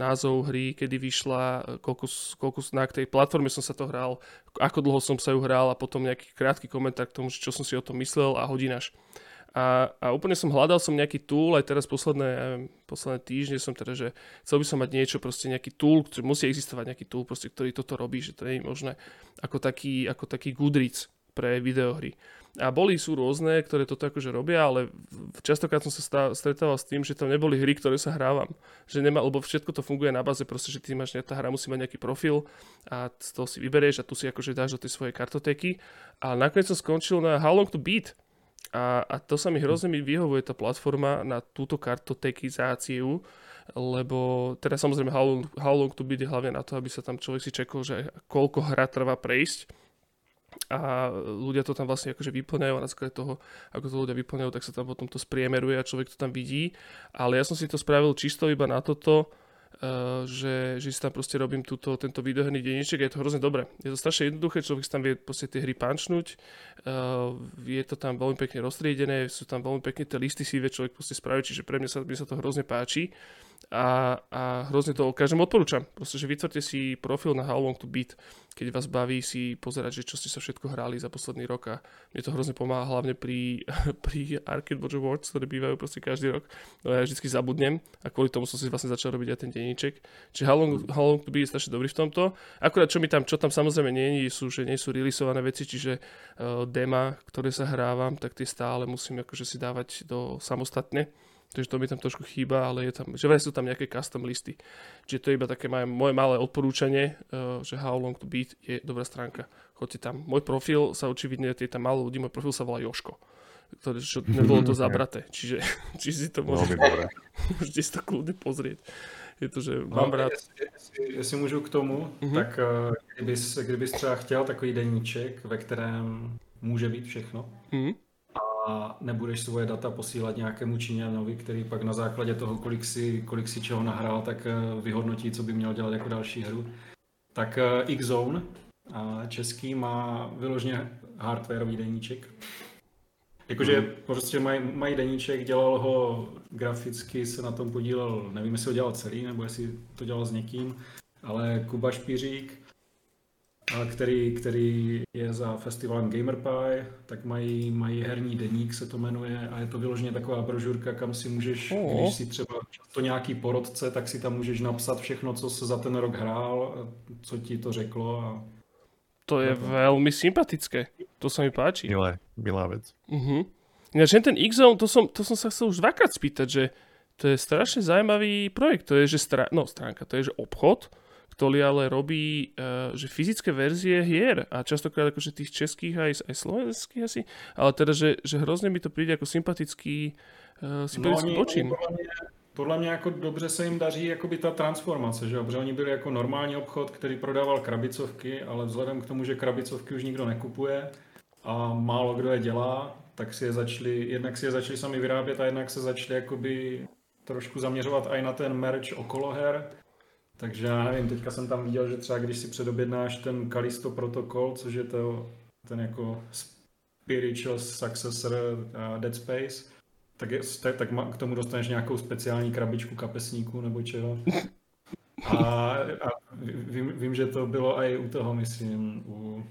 názov hry, kedy vyšla, koľko, koľko na tej platforme som sa to hral, ako dlho som sa ju hral a potom nejaký krátky komentár k tomu, čo som si o tom myslel a hodinaš. A, a úplne som hľadal som nejaký tool, aj teraz posledné, neviem, posledné týždne som teda, že chcel by som mať niečo, proste nejaký tool, ktorý musí existovať nejaký tool, proste, ktorý toto robí, že to nie je možné ako taký, ako taký Goodreads pre videohry. A boli sú rôzne, ktoré toto akože robia, ale častokrát som sa stretával s tým, že tam neboli hry, ktoré sa hrávam. Že nemá, lebo všetko to funguje na báze, proste, že ty máš, tá hra musí mať nejaký profil a z toho si vyberieš a tu si akože dáš do tej svojej kartotéky. A nakoniec som skončil na How Long to Beat, a, a to sa mi hrozne mi vyhovuje tá platforma na túto kartotekizáciu, lebo teda samozrejme How Long, How Long to Beat je hlavne na to, aby sa tam človek si čekol, že koľko hra trvá prejsť a ľudia to tam vlastne akože vyplňajú a na základe toho, ako to ľudia vyplňajú, tak sa tam potom to spriemeruje a človek to tam vidí. Ale ja som si to spravil čisto iba na toto, Uh, že, že si tam proste robím túto, tento videoherný denníček a je to hrozne dobré. Je to strašne jednoduché, človek si tam vie proste tie hry pančnúť, uh, je to tam veľmi pekne roztriedené, sú tam veľmi pekne tie listy si vie človek proste spraviť, čiže pre mňa sa, mňa sa to hrozne páči a, a hrozne to každému odporúčam. Proste, že vytvorte si profil na How Long to Beat, keď vás baví si pozerať, že čo ste sa všetko hrali za posledný rok a mne to hrozne pomáha hlavne pri, pri Arcade Watch Awards, ktoré bývajú proste každý rok. No ja vždy zabudnem a kvôli tomu som si vlastne začal robiť aj ten denníček. Čiže How Long, How Long to Beat je strašne dobrý v tomto. Akurát čo mi tam, čo tam samozrejme nie sú, že nie sú releaseované veci, čiže uh, dema, ktoré sa hrávam, tak tie stále musím akože si dávať do samostatne Takže to mi tam trošku chýba, ale je tam, že vraj sú tam nejaké custom listy. Čiže to je iba také moje, moje malé odporúčanie, uh, že How Long to Beat je dobrá stránka. Choďte tam. Môj profil sa očividne, je tam málo ľudí, môj profil sa volá Joško. Ktoré, čo nebolo to zabraté. Čiže, či si to môžete, môžete si to kľudne pozrieť. Je to, že no, mám no, rád. Jestli, můžu k tomu, mm-hmm. tak uh, kdybys, kdybys třeba chtěl takový deníček, ve kterém může být všechno, mm-hmm a nebudeš svoje data posílat nějakému Číňanovi, který pak na základě toho, kolik si, kolik si čeho nahrál, tak eh, vyhodnotí, co by měl dělat jako další hru. Tak eh, Xzone český má vyloženě hardwareový deníček. Jakože hmm. prostě mají maj deníček, dělal ho graficky, se na tom podílel, nevím, jestli ho dělal celý, nebo jestli to dělal s někým, ale Kuba Špiřík který, který je za festivalem GamerPie, tak mají, mají herní deník, se to jmenuje, a je to vyloženě taková brožurka, kam si můžeš, oh. když si třeba to nějaký porodce, tak si tam můžeš napsat všechno, co se za ten rok hrál, co ti to řeklo. A... To je velmi sympatické, to se mi páči. Milé, milá vec. Uh-huh. Ináč ten X-Zone, to som, to som sa chcel už dvakrát spýtať, že to je strašne zaujímavý projekt. To je, že strá... no, stránka, to je, že obchod, ktorý ale robí uh, že fyzické verzie hier a častokrát akože tých českých aj, aj slovenských asi, ale teda, že, že hrozně mi to přijde jako sympatický, uh, sympatický no, počin. Podle mě, podle mě jako dobře se jim daří jakoby ta transformace, že protože oni byli jako normální obchod, který prodával krabicovky, ale vzhledem k tomu, že krabicovky už nikdo nekupuje a málo kdo je dělá, tak si je začali, jednak si je začali sami vyrábět a jednak se začali jakoby trošku zaměřovat i na ten merch okolo her, takže já nevím, teďka jsem tam viděl, že třeba když si předobjednáš ten Kalisto protokol, což je to, ten jako spiritual successor uh, Dead Space, tak, je, tak k tomu dostaneš nějakou speciální krabičku kapesníků nebo čeho. A, a vím, vím, že to bylo i u toho, myslím, u,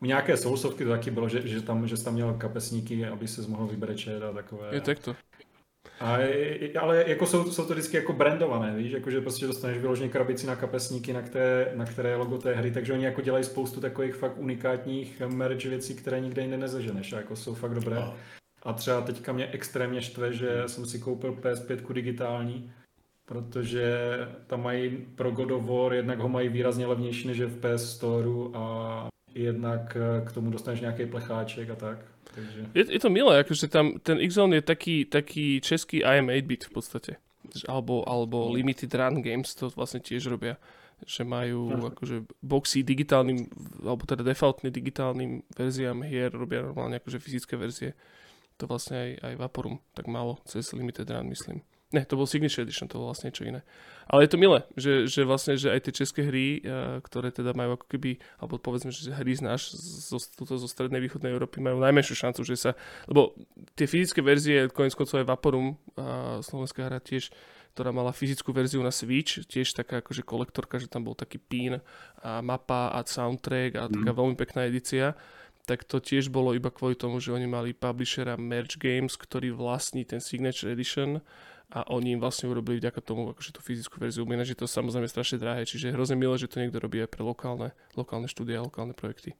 u nějaké soulsovky to taky bylo, že, že, tam, že jsi tam měl kapesníky, aby se mohl vybrečet a takové. Je tak to. A, ale jako jsou, jsou to vždycky jako brandované, víš, jako že prostě dostaneš vyloženě krabici na kapesníky, na které, na které je logo té hry, takže oni jako dělají spoustu takových fakt unikátních merch věcí, které nikde jinde nezaženeš a jako jsou fakt dobré. A třeba teďka mě extrémně štve, že jsem si koupil PS5 digitální, protože tam mají pro God of War, jednak ho mají výrazně levnější než je v PS Store a jednak eh, k tomu dostaneš nějaký plecháček a tak. Takže... Je, je to milé, akože tam ten X-Zone je taký, taký český IM8-bit v podstate. Alebo, alebo Limited Run Games to vlastne tiež robia. Že majú uh-huh. akože boxy digitálnym, alebo teda defaultne digitálnym verziám hier robia normálne akože fyzické verzie. To vlastne aj, aj Vaporum tak malo cez Limited Run, myslím. Ne, to bol Signature Edition, to bolo vlastne niečo iné. Ale je to milé, že, že vlastne, že aj tie české hry, uh, ktoré teda majú ako keby, alebo povedzme, že hry z náš, zo, tuto zo strednej východnej Európy majú najmenšiu šancu, že sa, lebo tie fyzické verzie, konec koncov aj Vaporum, uh, slovenská hra tiež, ktorá mala fyzickú verziu na Switch, tiež taká akože kolektorka, že tam bol taký pin a mapa a soundtrack a taká mm. veľmi pekná edícia tak to tiež bolo iba kvôli tomu, že oni mali publishera Merge Games, ktorý vlastní ten Signature Edition a oni im vlastne urobili vďaka tomu akože tú fyzickú verziu. Ináč je to samozrejme strašne drahé, čiže je hrozne milé, že to niekto robí aj pre lokálne, lokálne štúdia a lokálne projekty.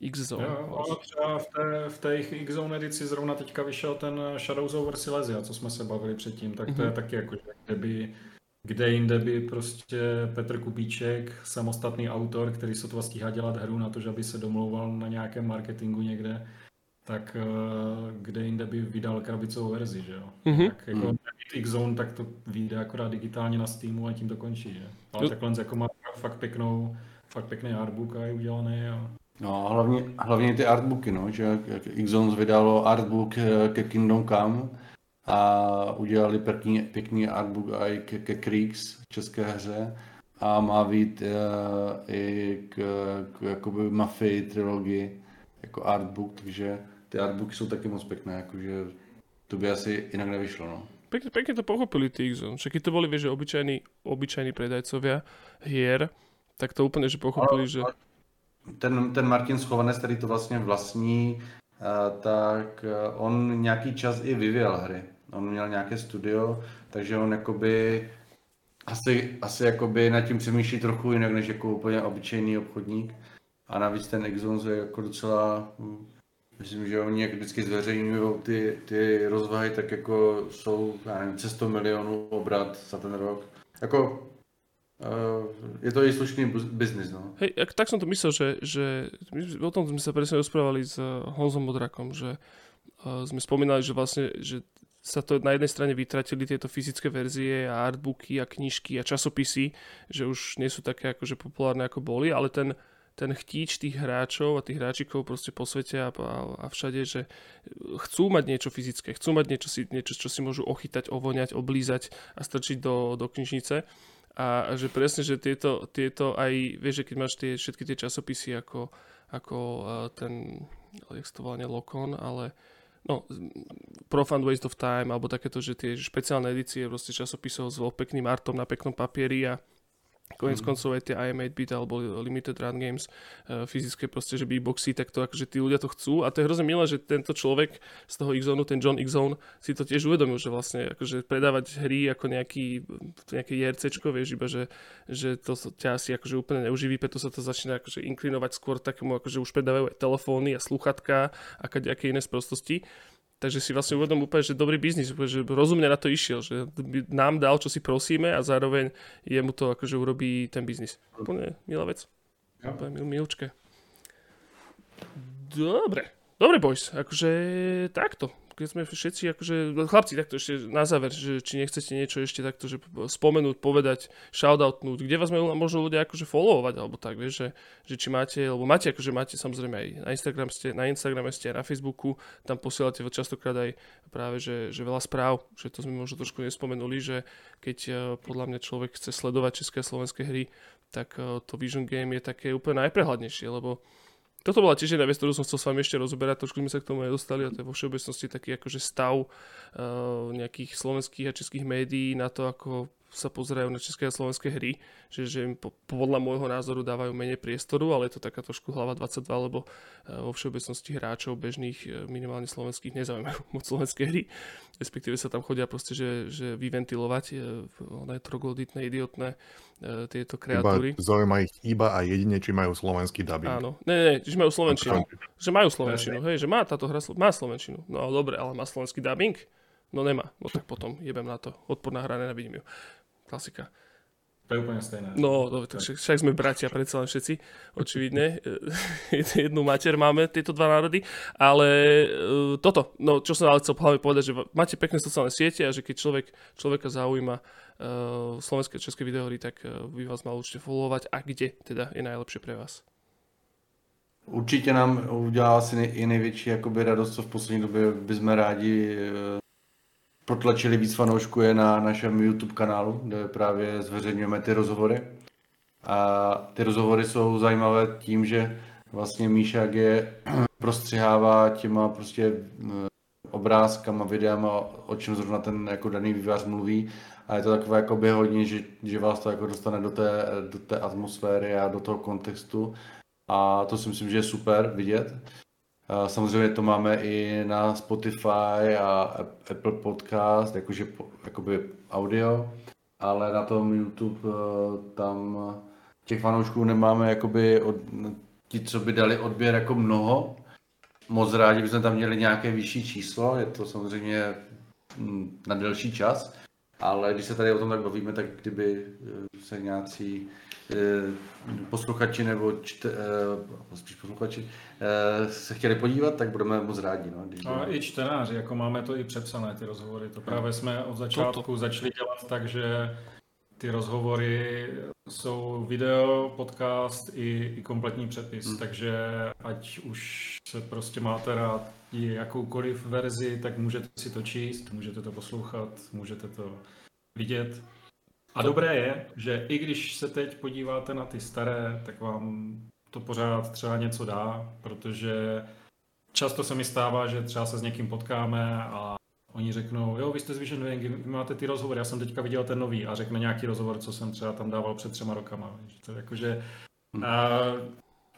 X-Zone. Jo, ale třeba v té, v té X-Zone edici zrovna teďka vyšel ten Shadows over Silesia, co jsme se bavili předtím, tak to mm-hmm. je mhm. taky jako, kde by, kde jinde by prostě Petr Kubíček, samostatný autor, který se to stíhá dělat hru na to, že by se domlouval na nějakém marketingu někde, tak eh, kde jinde by vydal krabicovou verzi, že jo. Mm-hmm. Tak jako mm. X-Zone, tak to vyjde akorát digitálně na Steamu a tím to končí, že. Ale jo. takhle jako má fakt pěknou, fakt pěkný artbook a je udělaný a No, hlavně, hlavně ty artbooky, no, že X-Zone vydalo artbook eh, ke Kingdom Come a udělali pěkný, pěkný artbook i ke, ke Creeks, české hře a má být uh, i k, k jakoby Mafii trilogii jako artbook, takže ty artbooky jsou taky moc pekné, jakože to by asi inak nevyšlo, no. Pekne, pekne to pochopili tí X-Zone. Však keď to boli, vieš, že obyčajní, obyčajní predajcovia hier, tak to úplne, že pochopili, ale, že... Ten, ten Martin Schovanec, který to vlastně vlastní, tak on nějaký čas i vyvíjel hry. On měl nějaké studio, takže on jakoby asi, asi jakoby nad tím přemýšlí trochu jinak, než jako úplně obyčejný obchodník. A navíc ten Exons je jako docela Myslím, že oni jak vždycky zveřejňují ty, ty rozvahy, tak jako jsou, já nevím, přes 100 milionů obrat za ten rok. Jako Uh, je to i slušný biznis, no. Hej, tak som to myslel, že, že my, o tom sme sa presne rozprávali s uh, Honzom Modrakom, že uh, sme spomínali, že vlastne, že sa to na jednej strane vytratili tieto fyzické verzie a artbooky a knižky a časopisy, že už nie sú také akože populárne ako boli, ale ten, ten chtíč tých hráčov a tých hráčikov proste po svete a, a, a všade, že chcú mať niečo fyzické, chcú mať niečo, si, niečo, čo si môžu ochytať, ovoňať, oblízať a strčiť do, do knižnice. A že presne, že tieto, tieto aj, vieš, že keď máš tie, všetky tie časopisy ako, ako ten, jak to volá, Lokon, ale no, Profund Waste of Time, alebo takéto, že tie špeciálne edície proste časopisov s pekným artom na peknom papieri a Konec mm. koncov aj tie IM8-bit alebo Limited Run Games uh, fyzické proste, že beatboxy, tak to akože tí ľudia to chcú a to je hrozne milé, že tento človek z toho x ten John x si to tiež uvedomil, že vlastne akože predávať hry ako nejaký, nejaké JRCčko, vieš, iba že, že to ťa asi akože úplne neuživí, preto sa to začína akože inklinovať skôr takému, akože už predávajú aj telefóny a sluchatka a nejaké iné sprostosti Takže si vlastne uvedom úplne, že dobrý biznis, že rozumne na to išiel, že nám dal, čo si prosíme a zároveň jemu to akože urobí ten biznis. Úplne milá vec. Ja. Úplne mil, milčké. Dobre. Dobre, boys. Akože takto sme všetci, akože, chlapci, takto ešte na záver, že či nechcete niečo ešte takto, že spomenúť, povedať, shoutoutnúť, kde vás majú možno ľudia akože followovať, alebo tak, vieš, že, že či máte, alebo máte, akože máte samozrejme aj na Instagram ste, na Instagrame ste aj na Facebooku, tam posielate častokrát aj práve, že, že veľa správ, že to sme možno trošku nespomenuli, že keď eh, podľa mňa človek chce sledovať české a slovenské hry, tak eh, to Vision Game je také úplne najprehľadnejšie, lebo toto bola tiež jedna vec, ktorú som chcel s vami ešte rozoberať, trošku sme sa k tomu aj dostali a to je vo všeobecnosti taký akože stav uh, nejakých slovenských a českých médií na to, ako sa pozerajú na české a slovenské hry, že, že im po, podľa môjho názoru dávajú menej priestoru, ale je to taká trošku hlava 22, lebo e, vo všeobecnosti hráčov bežných, e, minimálne slovenských, nezaujímajú moc slovenské hry. Respektíve sa tam chodia proste, že, že vyventilovať e, oné trogloditné, idiotné tieto kreatúry. Iba, zaujíma ich iba a jedine, či majú slovenský dubbing. Áno, ne, ne, že majú slovenčinu. Že majú slovenčinu, hej, že má táto hra, má slovenčinu. No dobre, ale má slovenský dubbing? No nemá. No tak potom jebem na to. Odporná hra, nenavidím ju. Klasika. To je úplne stejné. No, no tak však, však sme bratia, predsa len všetci, očividne. Jednu mater máme, tieto dva národy. Ale uh, toto, no čo som ale chcel hlavne povedať, že máte pekné sociálne siete a že keď človek, človeka zaujíma uh, slovenské české videohry, tak uh, by vás mal určite followovať. A kde teda je najlepšie pre vás? Určitě nám udělá asi nej, i největší jakoby, radost, co v poslední době bychom rádi protlačili víc fanoušků je na našem YouTube kanálu, kde právě zveřejňujeme ty rozhovory. A ty rozhovory jsou zajímavé tím, že vlastně Míšák je prostřihává těma prostě obrázkama, videama, o čem zrovna ten jako daný vývář mluví. A je to takové jako hodně, že, že vás to jako dostane do té, do té atmosféry a do toho kontextu. A to si myslím, že je super vidět. Samozřejmě to máme i na Spotify a Apple Podcast, jakože jakoby audio, ale na tom YouTube eh, tam těch fanoušků nemáme jakoby od, ti, co by dali odběr jako mnoho. Moc rádi bychom tam měli nějaké vyšší číslo, je to samozřejmě hm, na delší čas, ale když se tady o tom tak bavíme, tak kdyby eh, se nějací posluchači nebo čte, eh, spíš posluchači eh, se chtěli podívat, tak budeme moc rádi. No, když a i čtenáři, jako máme to i přepsané ty rozhovory. To právě jsme od začátku začali dělat tak, že ty rozhovory jsou video, podcast i, i kompletní přepis, hmm. takže ať už se prostě máte rád jakoukoliv verzi, tak můžete si to číst, můžete to poslouchat, můžete to vidět. A dobré je, že i když se teď podíváte na ty staré, tak vám to pořád třeba něco dá, protože často se mi stává, že třeba se s někým potkáme a oni řeknou, jo, vy jste z Vision Wing, vy máte ty rozhovory, já jsem teďka viděl ten nový a řekne nějaký rozhovor, co jsem třeba tam dával před třema rokama. To jakože, hm. a,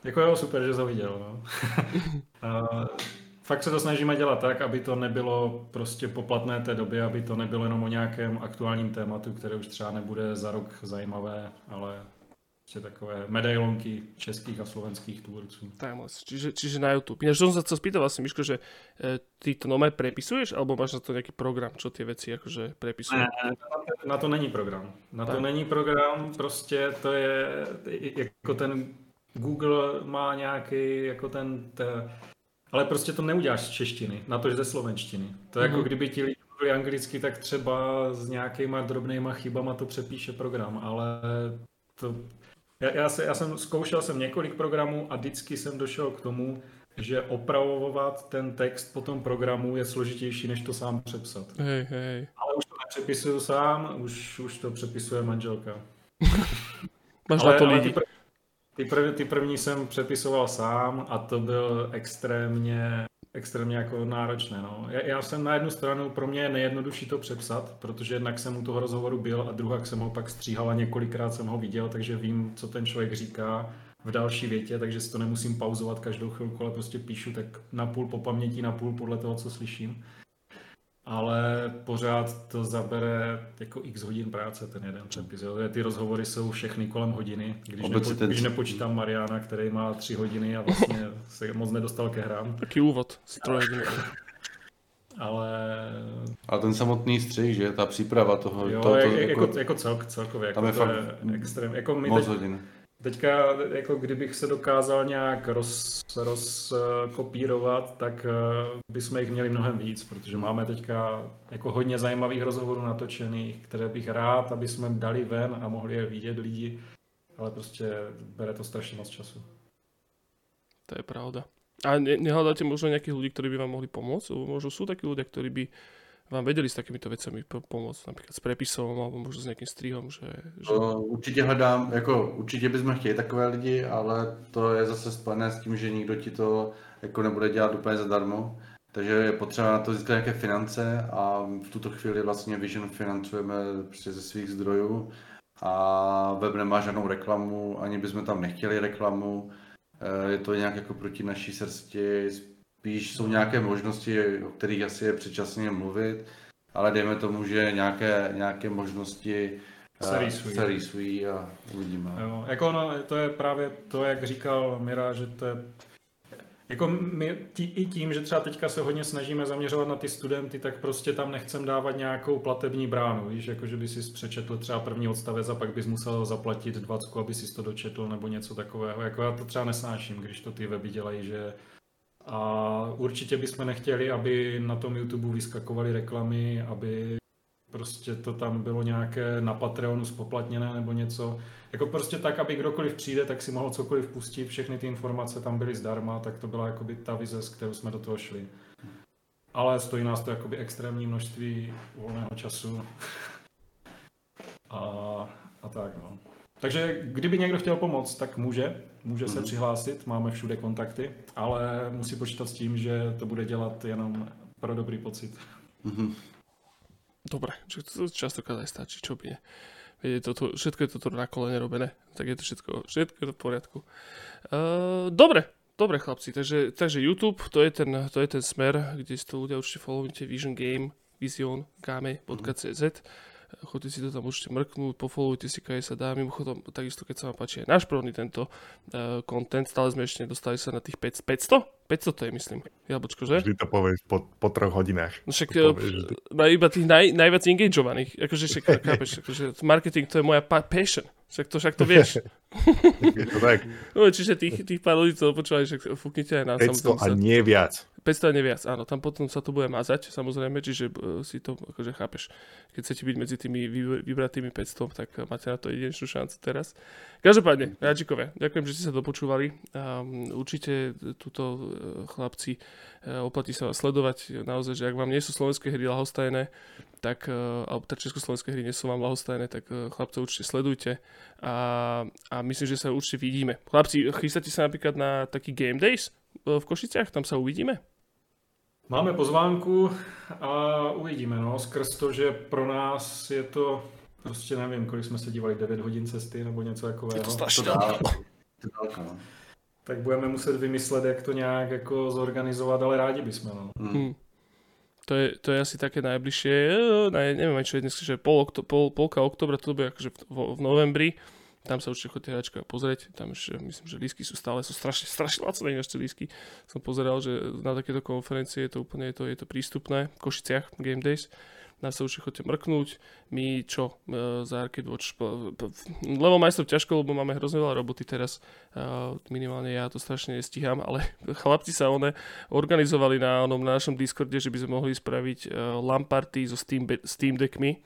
jako jo, super, že to viděl. No. a, fakt se to snažíme dělat tak, aby to nebylo prostě poplatné té době, aby to nebylo jenom o nějakém aktuálním tématu, které už třeba nebude za rok zajímavé, ale prostě takové medailonky českých a slovenských tvůrců. Timeless, čiže, čiže na YouTube. Ináč som sa chcel spýtať vlastne, Miško, že e, ty to nové prepisuješ, alebo máš na to nejaký program, čo ty věci akože prepisuje? Ne, na to není program. Na tak. to není program, prostě to je jako ten Google má nějaký jako ten, ten ale prostě to neuděláš z češtiny, na to, že ze slovenštiny. To je mm-hmm. jako mhm. kdyby ti lidi mluvili anglicky, tak třeba s nějakýma drobnýma chybama to přepíše program, ale to... Já, já, se, já jsem zkoušel jsem několik programů a vždycky jsem došel k tomu, že opravovat ten text po tom programu je složitější, než to sám přepsat. Hej, hej. Ale už to nepřepisuju sám, už, už to přepisuje manželka. Máš ale, na to lidi. Ale ty, prv, ty první jsem přepisoval sám a to byl extrémně, extrémně jako náročné. No. Já, já jsem na jednu stranu, pro mě je nejjednodušší to přepsat, protože jednak jsem u toho rozhovoru byl a druhak jsem ho pak stříhal a několikrát jsem ho viděl, takže vím, co ten člověk říká v další větě, takže si to nemusím pauzovat každou chvilku, ale prostě píšu tak na půl po paměti, na půl podle toho, co slyším ale pořád to zabere jako x hodin práce ten jeden přepis. Jo. Ty rozhovory jsou všechny kolem hodiny, když, nepo, ten... když nepočítám Mariana, který má tři hodiny a vlastně se moc nedostal ke hrám. Taký úvod, hodiny. ale... A ten samotný střih, že ta příprava toho... Jo, to, to, jako, jako, jako celk, celkově, jako tam je to fakt je extrém. Jako my moc teď, hodin. Teďka, jako kdybych se dokázal nějak roz, rozkopírovat, tak uh, bychom jich měli mnohem víc, protože máme teďka jako hodně zajímavých rozhovorů natočených, které bych rád, aby jsme dali ven a mohli je vidět lidi, ale prostě bere to strašně moc času. To je pravda. A ne, nehľadáte možno nejakých ľudí, ktorí by vám mohli pomôcť? Možno sú takí ľudia, ktorí by vám vedeli s takýmito vecami pomôcť, například s prepisom alebo možná s nějakým strihom, že... že... Určitě hledám, jako určitě bychom chtěli takové lidi, ale to je zase spojené s tím, že nikdo ti to jako nebude dělat úplně zadarmo. Takže je potřeba na to získat nějaké finance a v tuto chvíli vlastně Vision financujeme prostě ze svých zdrojů a web nemá žádnou reklamu, ani bychom tam nechtěli reklamu. Eh, je to nějak jako proti naší srsti, Spíš jsou nějaké možnosti, o kterých asi je předčasně mluvit, ale dejme tomu, že nějaké, nějaké možnosti se eh, rýsují. se rýsují a uvidíme. Jo, jako no, to je právě to, jak říkal Mira, že to je Jako my tí, i tím, že třeba teďka se hodně snažíme zaměřovat na ty studenty, tak prostě tam nechcem dávat nějakou platební bránu, víš, jako že by si přečetl třeba první odstavec a pak bys musel zaplatit 20, aby si to dočetl nebo něco takového. Jako já to třeba nesnáším, když to ty weby dělají, že a určitě bychom nechtěli, aby na tom YouTube vyskakovaly reklamy, aby prostě to tam bylo nějaké na Patreonu spoplatněné nebo něco. Jako prostě tak, aby kdokoliv přijde, tak si mohl cokoliv pustit, všechny ty informace tam byly zdarma, tak to byla jakoby ta vize, s kterou jsme do toho šli. Ale stojí nás to jakoby extrémní množství volného času. a, a tak no. Takže kdyby někdo chtěl pomoct, tak může, může se přihlásit, máme všude kontakty, ale musí počítat s tím, že to bude dělat jenom pro dobrý pocit. Mhm. Dobre, že to častokrát aj stačí, čo by nie. Viete, toto, všetko je toto na kolene robené, tak je to všetko, všetko je to v poriadku. Uh, dobre, dobre chlapci, takže, takže YouTube, to je, ten, to je ten smer, kde si to ľudia určite followujte Vision Game, vision, game.cz. Chodite si to tam určite mrknúť, pofollowujte si, kaj sa dá. Mimochodom, takisto keď sa vám páči aj náš prvný tento uh, content, stále sme ešte nedostali sa na tých 500, 500? 500 to je, myslím. Jablčko, že? Vždy to povieš po, po troch hodinách. No však To eh, na iba tých naj, najviac engageovaných. Akože však, chápeš, akože marketing to je moja pa- passion. Však to, však to vieš. Je to tak. No, čiže tých, tých pár ľudí, to počúvali, že fúknite aj nás. 500 a nie viac. 500 a neviac, áno, tam potom sa to bude mazať, samozrejme, čiže uh, si to akože chápeš. Keď chcete byť medzi tými vy- vybratými 500, tak uh, máte na to jedinečnú šancu teraz. Každopádne, Radžikovia, ďakujem, že ste sa dopočúvali. Um, určite túto uh, chlapci uh, oplatí sa vás sledovať. Naozaj, že ak vám nie sú slovenské hry lahostajné, tak, alebo československé hry nie sú vám lahostajné, tak chlapcov určite sledujte a, a myslím, že sa určite vidíme. Chlapci, chystáte sa napríklad na taký Game Days v Košiciach? Tam sa uvidíme? Máme pozvánku a uvidíme, no, skrz to, že pro nás je to, prostě nevím, kolik jsme se dívali, 9 hodin cesty nebo něco Je takového. to To. To daleko, no. Tak budeme muset vymyslet, jak to nějak jako zorganizovat, ale rádi bychom, no. Mm. Hm. To je, to je asi také najbližšie, eh, ne, neviem čo je dnes, že pol, okto, pol, polka oktobra, to bude akože v, v, v novembri, tam sa určite chodíte hračka pozrieť, tam už eh, myslím, že lísky sú stále, sú strašne, strašne lacné tie lísky. Som pozeral, že na takéto konferencie je to úplne, je to, je to prístupné, v Košiciach Game Days, nám sa určite chodíte mrknúť, my čo, e, za Arcade Watch, lebo majstrov ťažko, lebo máme hrozne veľa roboty teraz, e, minimálne ja to strašne nestíham, ale chlapci sa one organizovali na, onom, na našom Discorde, že by sme mohli spraviť uh, LAN party so Steam, Steam Deckmi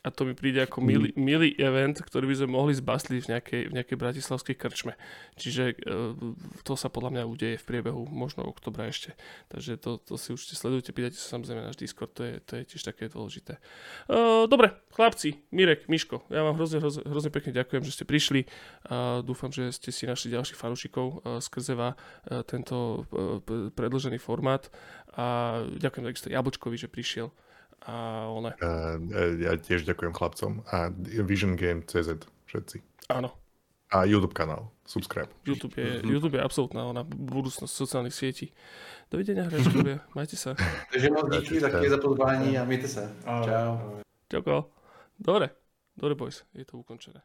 a to mi príde ako milý, milý event, ktorý by sme mohli zbastliť v nejakej, v nejakej bratislavskej krčme. Čiže uh, to sa podľa mňa udeje v priebehu možno oktobra ešte. Takže to, to si určite sledujte, pýtajte sa samozrejme náš Discord, to je, to je tiež také dôležité. Uh, dobre, chlapci, Mirek, Miško, ja vám hrozne, hrozne, hrozne pekne ďakujem, že ste prišli. Uh, dúfam, že ste si našli ďalších fanúšikov uh, skrze vás uh, tento uh, p- predĺžený formát a ďakujem takisto Jablčkovi, že prišiel a one, Uh, ja tiež ďakujem chlapcom a Vision Game CZ všetci. áno, A YouTube kanál, subscribe. YouTube je, YouTube je absolútna ona budúcnosť sociálnych sietí. Dovidenia, hračkovia, majte sa. Takže moc díky za pozvání a mějte se. Čau. Ďakujem. Dobre, dobre boys, je to ukončené.